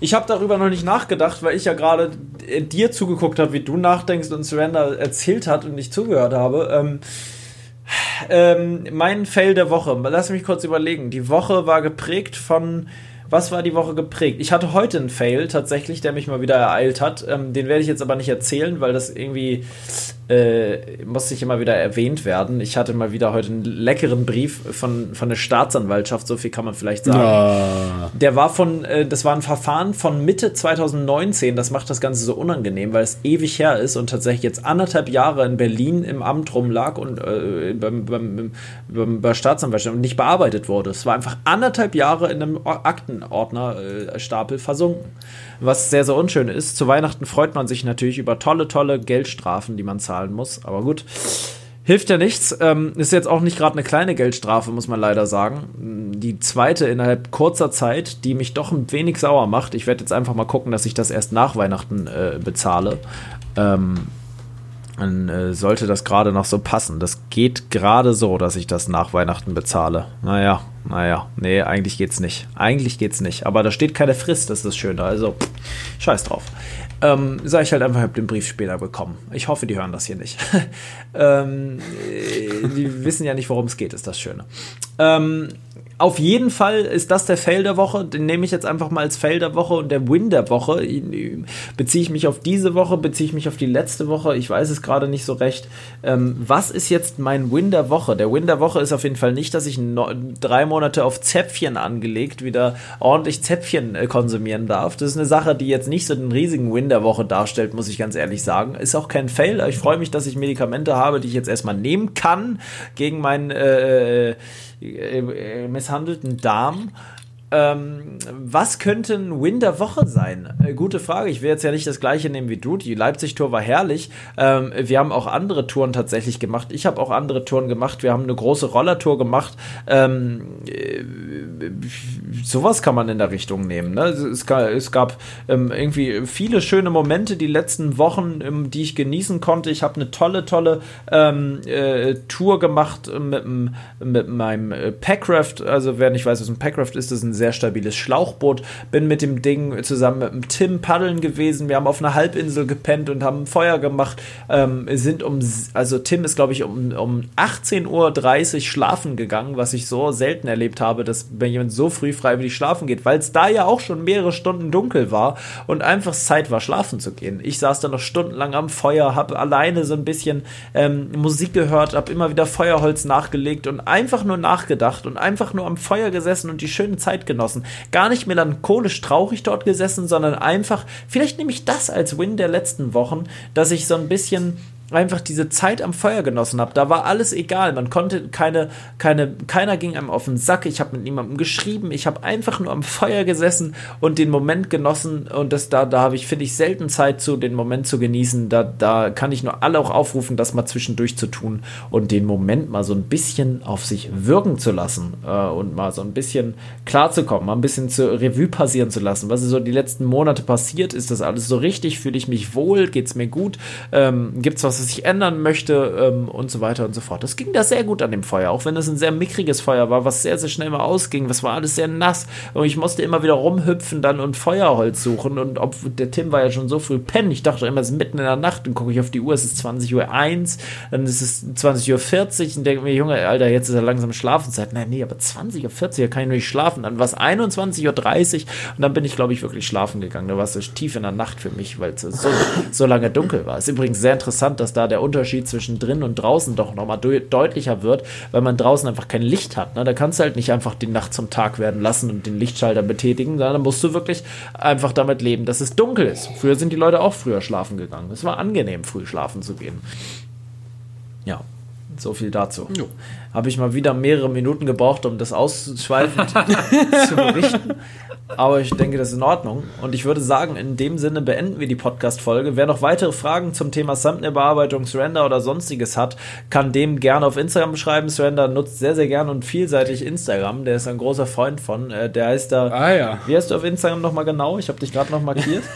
ich habe darüber noch nicht nachgedacht, weil ich ja gerade äh, dir zugeguckt habe, wie du nachdenkst und Surrender erzählt hat und ich zugehört habe. Ähm, ähm, mein Fail der Woche. Lass mich kurz überlegen. Die Woche war geprägt von was war die Woche geprägt? Ich hatte heute einen Fail tatsächlich, der mich mal wieder ereilt hat. Ähm, den werde ich jetzt aber nicht erzählen, weil das irgendwie äh, muss sich immer wieder erwähnt werden. Ich hatte mal wieder heute einen leckeren Brief von, von der Staatsanwaltschaft, so viel kann man vielleicht sagen. Ja. Der war von, äh, das war ein Verfahren von Mitte 2019, das macht das Ganze so unangenehm, weil es ewig her ist und tatsächlich jetzt anderthalb Jahre in Berlin im Amt rumlag und äh, beim, beim, beim, bei Staatsanwaltschaft und nicht bearbeitet wurde. Es war einfach anderthalb Jahre in einem Aktenordnerstapel versunken was sehr, sehr unschön ist. Zu Weihnachten freut man sich natürlich über tolle, tolle Geldstrafen, die man zahlen muss. Aber gut, hilft ja nichts. Ähm, ist jetzt auch nicht gerade eine kleine Geldstrafe, muss man leider sagen. Die zweite innerhalb kurzer Zeit, die mich doch ein wenig sauer macht. Ich werde jetzt einfach mal gucken, dass ich das erst nach Weihnachten äh, bezahle. Ähm, dann äh, sollte das gerade noch so passen. Das geht gerade so, dass ich das nach Weihnachten bezahle. Naja, naja, nee, eigentlich geht's nicht. Eigentlich geht's nicht. Aber da steht keine Frist, das ist das Schöne. Also, scheiß drauf. Ähm, sag ich halt einfach, ich habe den Brief später bekommen. Ich hoffe, die hören das hier nicht. ähm, äh, die wissen ja nicht, worum es geht, ist das Schöne. Ähm, auf jeden Fall ist das der Fail der Woche. Den nehme ich jetzt einfach mal als Fail der Woche und der Win der Woche. Beziehe ich mich auf diese Woche, beziehe ich mich auf die letzte Woche. Ich weiß es gerade nicht so recht. Ähm, was ist jetzt mein Win der Woche? Der Win der Woche ist auf jeden Fall nicht, dass ich no drei Monate auf Zäpfchen angelegt wieder ordentlich Zäpfchen äh, konsumieren darf. Das ist eine Sache, die jetzt nicht so den riesigen Win der Woche darstellt, muss ich ganz ehrlich sagen. Ist auch kein Fail. Ich freue mich, dass ich Medikamente habe, die ich jetzt erstmal nehmen kann gegen meinen äh, äh äh, misshandelten Darm. Ähm, was könnte ein Win der Woche sein? Äh, gute Frage. Ich will jetzt ja nicht das gleiche nehmen wie du. Die Leipzig-Tour war herrlich. Ähm, wir haben auch andere Touren tatsächlich gemacht. Ich habe auch andere Touren gemacht. Wir haben eine große Rollertour gemacht. Ähm, äh, sowas kann man in der Richtung nehmen. Ne? Es, gab, es gab ähm, irgendwie viele schöne Momente die letzten Wochen, ähm, die ich genießen konnte. Ich habe eine tolle, tolle ähm, äh, Tour gemacht mit, mit meinem äh, Packraft. Also wer nicht weiß, was ein Packraft ist, ist ein sehr stabiles Schlauchboot. Bin mit dem Ding zusammen mit dem Tim paddeln gewesen. Wir haben auf einer Halbinsel gepennt und haben Feuer gemacht. Ähm, sind um, also Tim ist, glaube ich, um, um 18.30 Uhr schlafen gegangen, was ich so selten erlebt habe, dass wenn jemand so früh freiwillig schlafen geht, weil es da ja auch schon mehrere Stunden dunkel war und einfach Zeit war, schlafen zu gehen. Ich saß da noch stundenlang am Feuer, habe alleine so ein bisschen ähm, Musik gehört, habe immer wieder Feuerholz nachgelegt und einfach nur nachgedacht und einfach nur am Feuer gesessen und die schöne Zeit genossen. Gar nicht melancholisch traurig dort gesessen, sondern einfach, vielleicht nehme ich das als Win der letzten Wochen, dass ich so ein bisschen einfach diese Zeit am Feuer genossen habe. Da war alles egal. Man konnte keine, keine, keiner ging einem auf den Sack. Ich habe mit niemandem geschrieben. Ich habe einfach nur am Feuer gesessen und den Moment genossen. Und das da, da habe ich, finde ich, selten Zeit zu, den Moment zu genießen. Da, da kann ich nur alle auch aufrufen, das mal zwischendurch zu tun und den Moment mal so ein bisschen auf sich wirken zu lassen äh, und mal so ein bisschen klarzukommen, mal ein bisschen zur Revue passieren zu lassen. Was ist so die letzten Monate passiert? Ist das alles so richtig? Fühle ich mich wohl? Geht es mir gut? Ähm, Gibt es was, was ich ändern möchte? Ähm, und so weiter und so fort. Das ging da sehr gut an dem Feuer, auch wenn es ein sehr mickriges Feuer war, was sehr, sehr schnell mal ausging. Das war alles sehr nass und ich musste immer wieder rumhüpfen dann und Feuerholz suchen und ob, der Tim war ja schon so früh pennen. Ich dachte immer, es ist mitten in der Nacht und gucke ich auf die Uhr, es ist 20.01 Uhr, dann ist es 20.40 Uhr und denke mir, Junge, Alter, jetzt ist er langsam Schlafenszeit. Nein, nee, aber 20.40 Uhr kann ich nicht schlafen. Dann war es 21.30 Uhr und dann bin ich, glaube ich, wirklich schlafen gegangen. Da war es tief in der Nacht für mich, weil es so, so lange dunkel war. Ist übrigens sehr interessant, dass da der Unterschied zwischen drin und draußen doch nochmal de deutlicher wird, weil man draußen einfach kein Licht hat. Ne? Da kannst du halt nicht einfach die Nacht zum Tag werden lassen und den Lichtschalter betätigen, sondern musst du wirklich einfach damit leben, dass es dunkel ist. Früher sind die Leute auch früher schlafen gegangen. Es war angenehm, früh schlafen zu gehen. Ja, so viel dazu. Habe ich mal wieder mehrere Minuten gebraucht, um das auszuschweifend zu berichten. Aber ich denke, das ist in Ordnung. Und ich würde sagen, in dem Sinne beenden wir die Podcast-Folge. Wer noch weitere Fragen zum Thema Thumbnail-Bearbeitung, Surrender oder sonstiges hat, kann dem gerne auf Instagram schreiben. Surrender nutzt sehr, sehr gern und vielseitig Instagram. Der ist ein großer Freund von. Äh, der heißt da. Ah ja. Wie heißt du auf Instagram nochmal genau? Ich habe dich gerade noch markiert.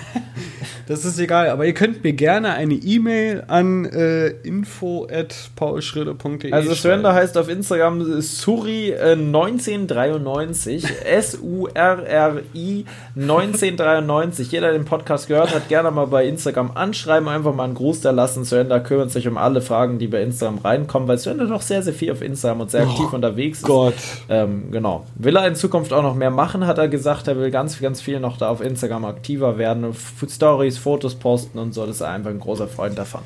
das ist egal, aber ihr könnt mir gerne eine E-Mail an äh, info.paulschritte.de Also Surrender heißt auf Instagram Suri1993. S-U-R-R I 1993. Jeder, der den Podcast gehört hat, gerne mal bei Instagram anschreiben, einfach mal einen Gruß da lassen. Surrender kümmert sich um alle Fragen, die bei Instagram reinkommen, weil Surrender doch sehr, sehr viel auf Instagram und sehr oh aktiv unterwegs ist. Gott. Ähm, genau. Will er in Zukunft auch noch mehr machen, hat er gesagt. Er will ganz, ganz viel noch da auf Instagram aktiver werden, Stories, Fotos posten und so. Das ist einfach ein großer Freund davon.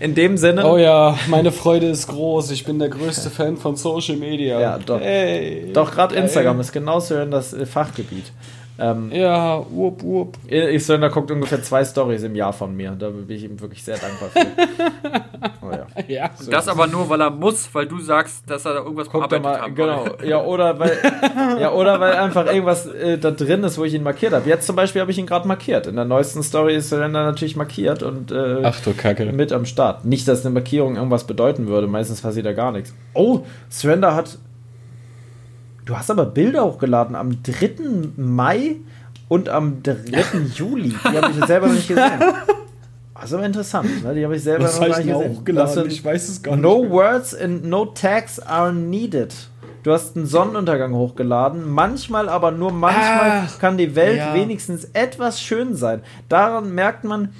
In dem Sinne. Oh ja, meine Freude ist groß. Ich bin der größte Fan von Social Media. Ja, doch. Hey. Doch, gerade Instagram ist genau Surrenders Fachgebiet. Ähm, ja, wupp, wupp. Isländer guckt ungefähr zwei Stories im Jahr von mir. Da bin ich ihm wirklich sehr dankbar für. oh, ja. ja. So das aber nur, weil er muss, weil du sagst, dass er da irgendwas Guckt bearbeitet hat. Genau. Ja, oder weil, ja, oder weil einfach irgendwas äh, da drin ist, wo ich ihn markiert habe. Jetzt zum Beispiel habe ich ihn gerade markiert. In der neuesten Story ist er natürlich markiert und äh, Ach du Kacke. mit am Start. Nicht, dass eine Markierung irgendwas bedeuten würde. Meistens passiert da gar nichts. Oh, Surrender hat Du hast aber Bilder hochgeladen am 3. Mai und am 3. Juli. Die habe ich selber noch nicht gesehen. Das ist aber interessant, ne? Die habe ich selber Was noch nicht gesehen. Hochgeladen? Ich weiß es gar nicht. No words and no tags are needed. Du hast einen Sonnenuntergang hochgeladen. Manchmal, aber nur manchmal Ach, kann die Welt ja. wenigstens etwas schön sein. Daran merkt man,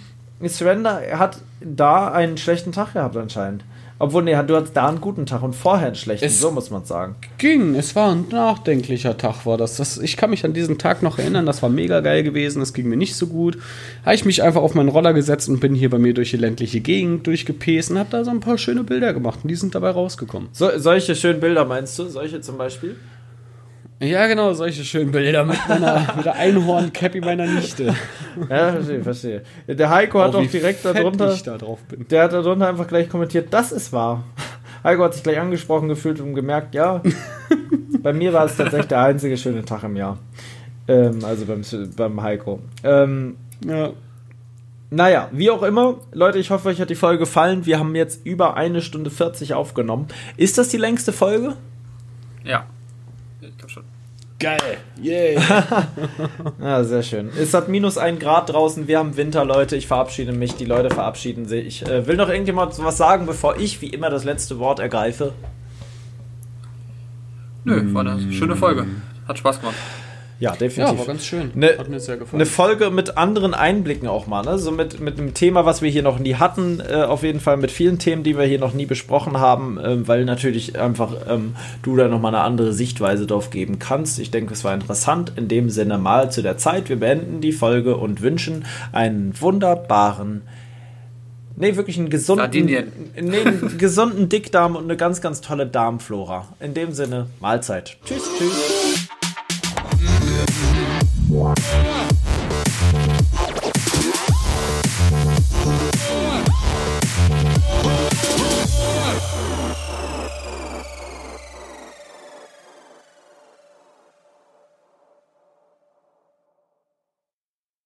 Surrender hat da einen schlechten Tag gehabt anscheinend. Obwohl, nee, du hattest da einen guten Tag und vorher einen schlechten, es so muss man sagen. Ging, es war ein nachdenklicher Tag, war das. das. Ich kann mich an diesen Tag noch erinnern, das war mega geil gewesen, es ging mir nicht so gut. Habe ich mich einfach auf meinen Roller gesetzt und bin hier bei mir durch die ländliche Gegend durchgepest und habe da so ein paar schöne Bilder gemacht und die sind dabei rausgekommen. So, solche schönen Bilder meinst du? Solche zum Beispiel? Ja, genau, solche schönen Bilder mit, meiner, mit der Einhorn-Cappy meiner Nichte. Ja, verstehe, verstehe. Der Heiko hat auch direkt darunter. Da drauf bin. Der hat darunter einfach gleich kommentiert, das ist wahr. Heiko hat sich gleich angesprochen gefühlt und gemerkt, ja, bei mir war es tatsächlich der einzige schöne Tag im Jahr. Ähm, also beim, beim Heiko. Ähm, ja. Naja, wie auch immer, Leute, ich hoffe, euch hat die Folge gefallen. Wir haben jetzt über eine Stunde 40 aufgenommen. Ist das die längste Folge? Ja. Geil. Yeah. ja, sehr schön. Es hat minus ein Grad draußen. Wir haben Winter, Leute. Ich verabschiede mich. Die Leute verabschieden sich. Ich äh, will noch irgendjemand was sagen, bevor ich wie immer das letzte Wort ergreife. Nö, war eine schöne Folge. Hat Spaß gemacht. Ja, definitiv. Ja, war ganz schön. Ne, Hat mir sehr gefallen. Eine Folge mit anderen Einblicken auch mal, ne? So mit, mit einem Thema, was wir hier noch nie hatten, äh, auf jeden Fall mit vielen Themen, die wir hier noch nie besprochen haben, äh, weil natürlich einfach ähm, du da nochmal eine andere Sichtweise drauf geben kannst. Ich denke, es war interessant. In dem Sinne mal zu der Zeit. Wir beenden die Folge und wünschen einen wunderbaren Nee, wirklich einen gesunden, nee, einen gesunden Dickdarm und eine ganz, ganz tolle Darmflora. In dem Sinne, Mahlzeit. Tschüss, tschüss.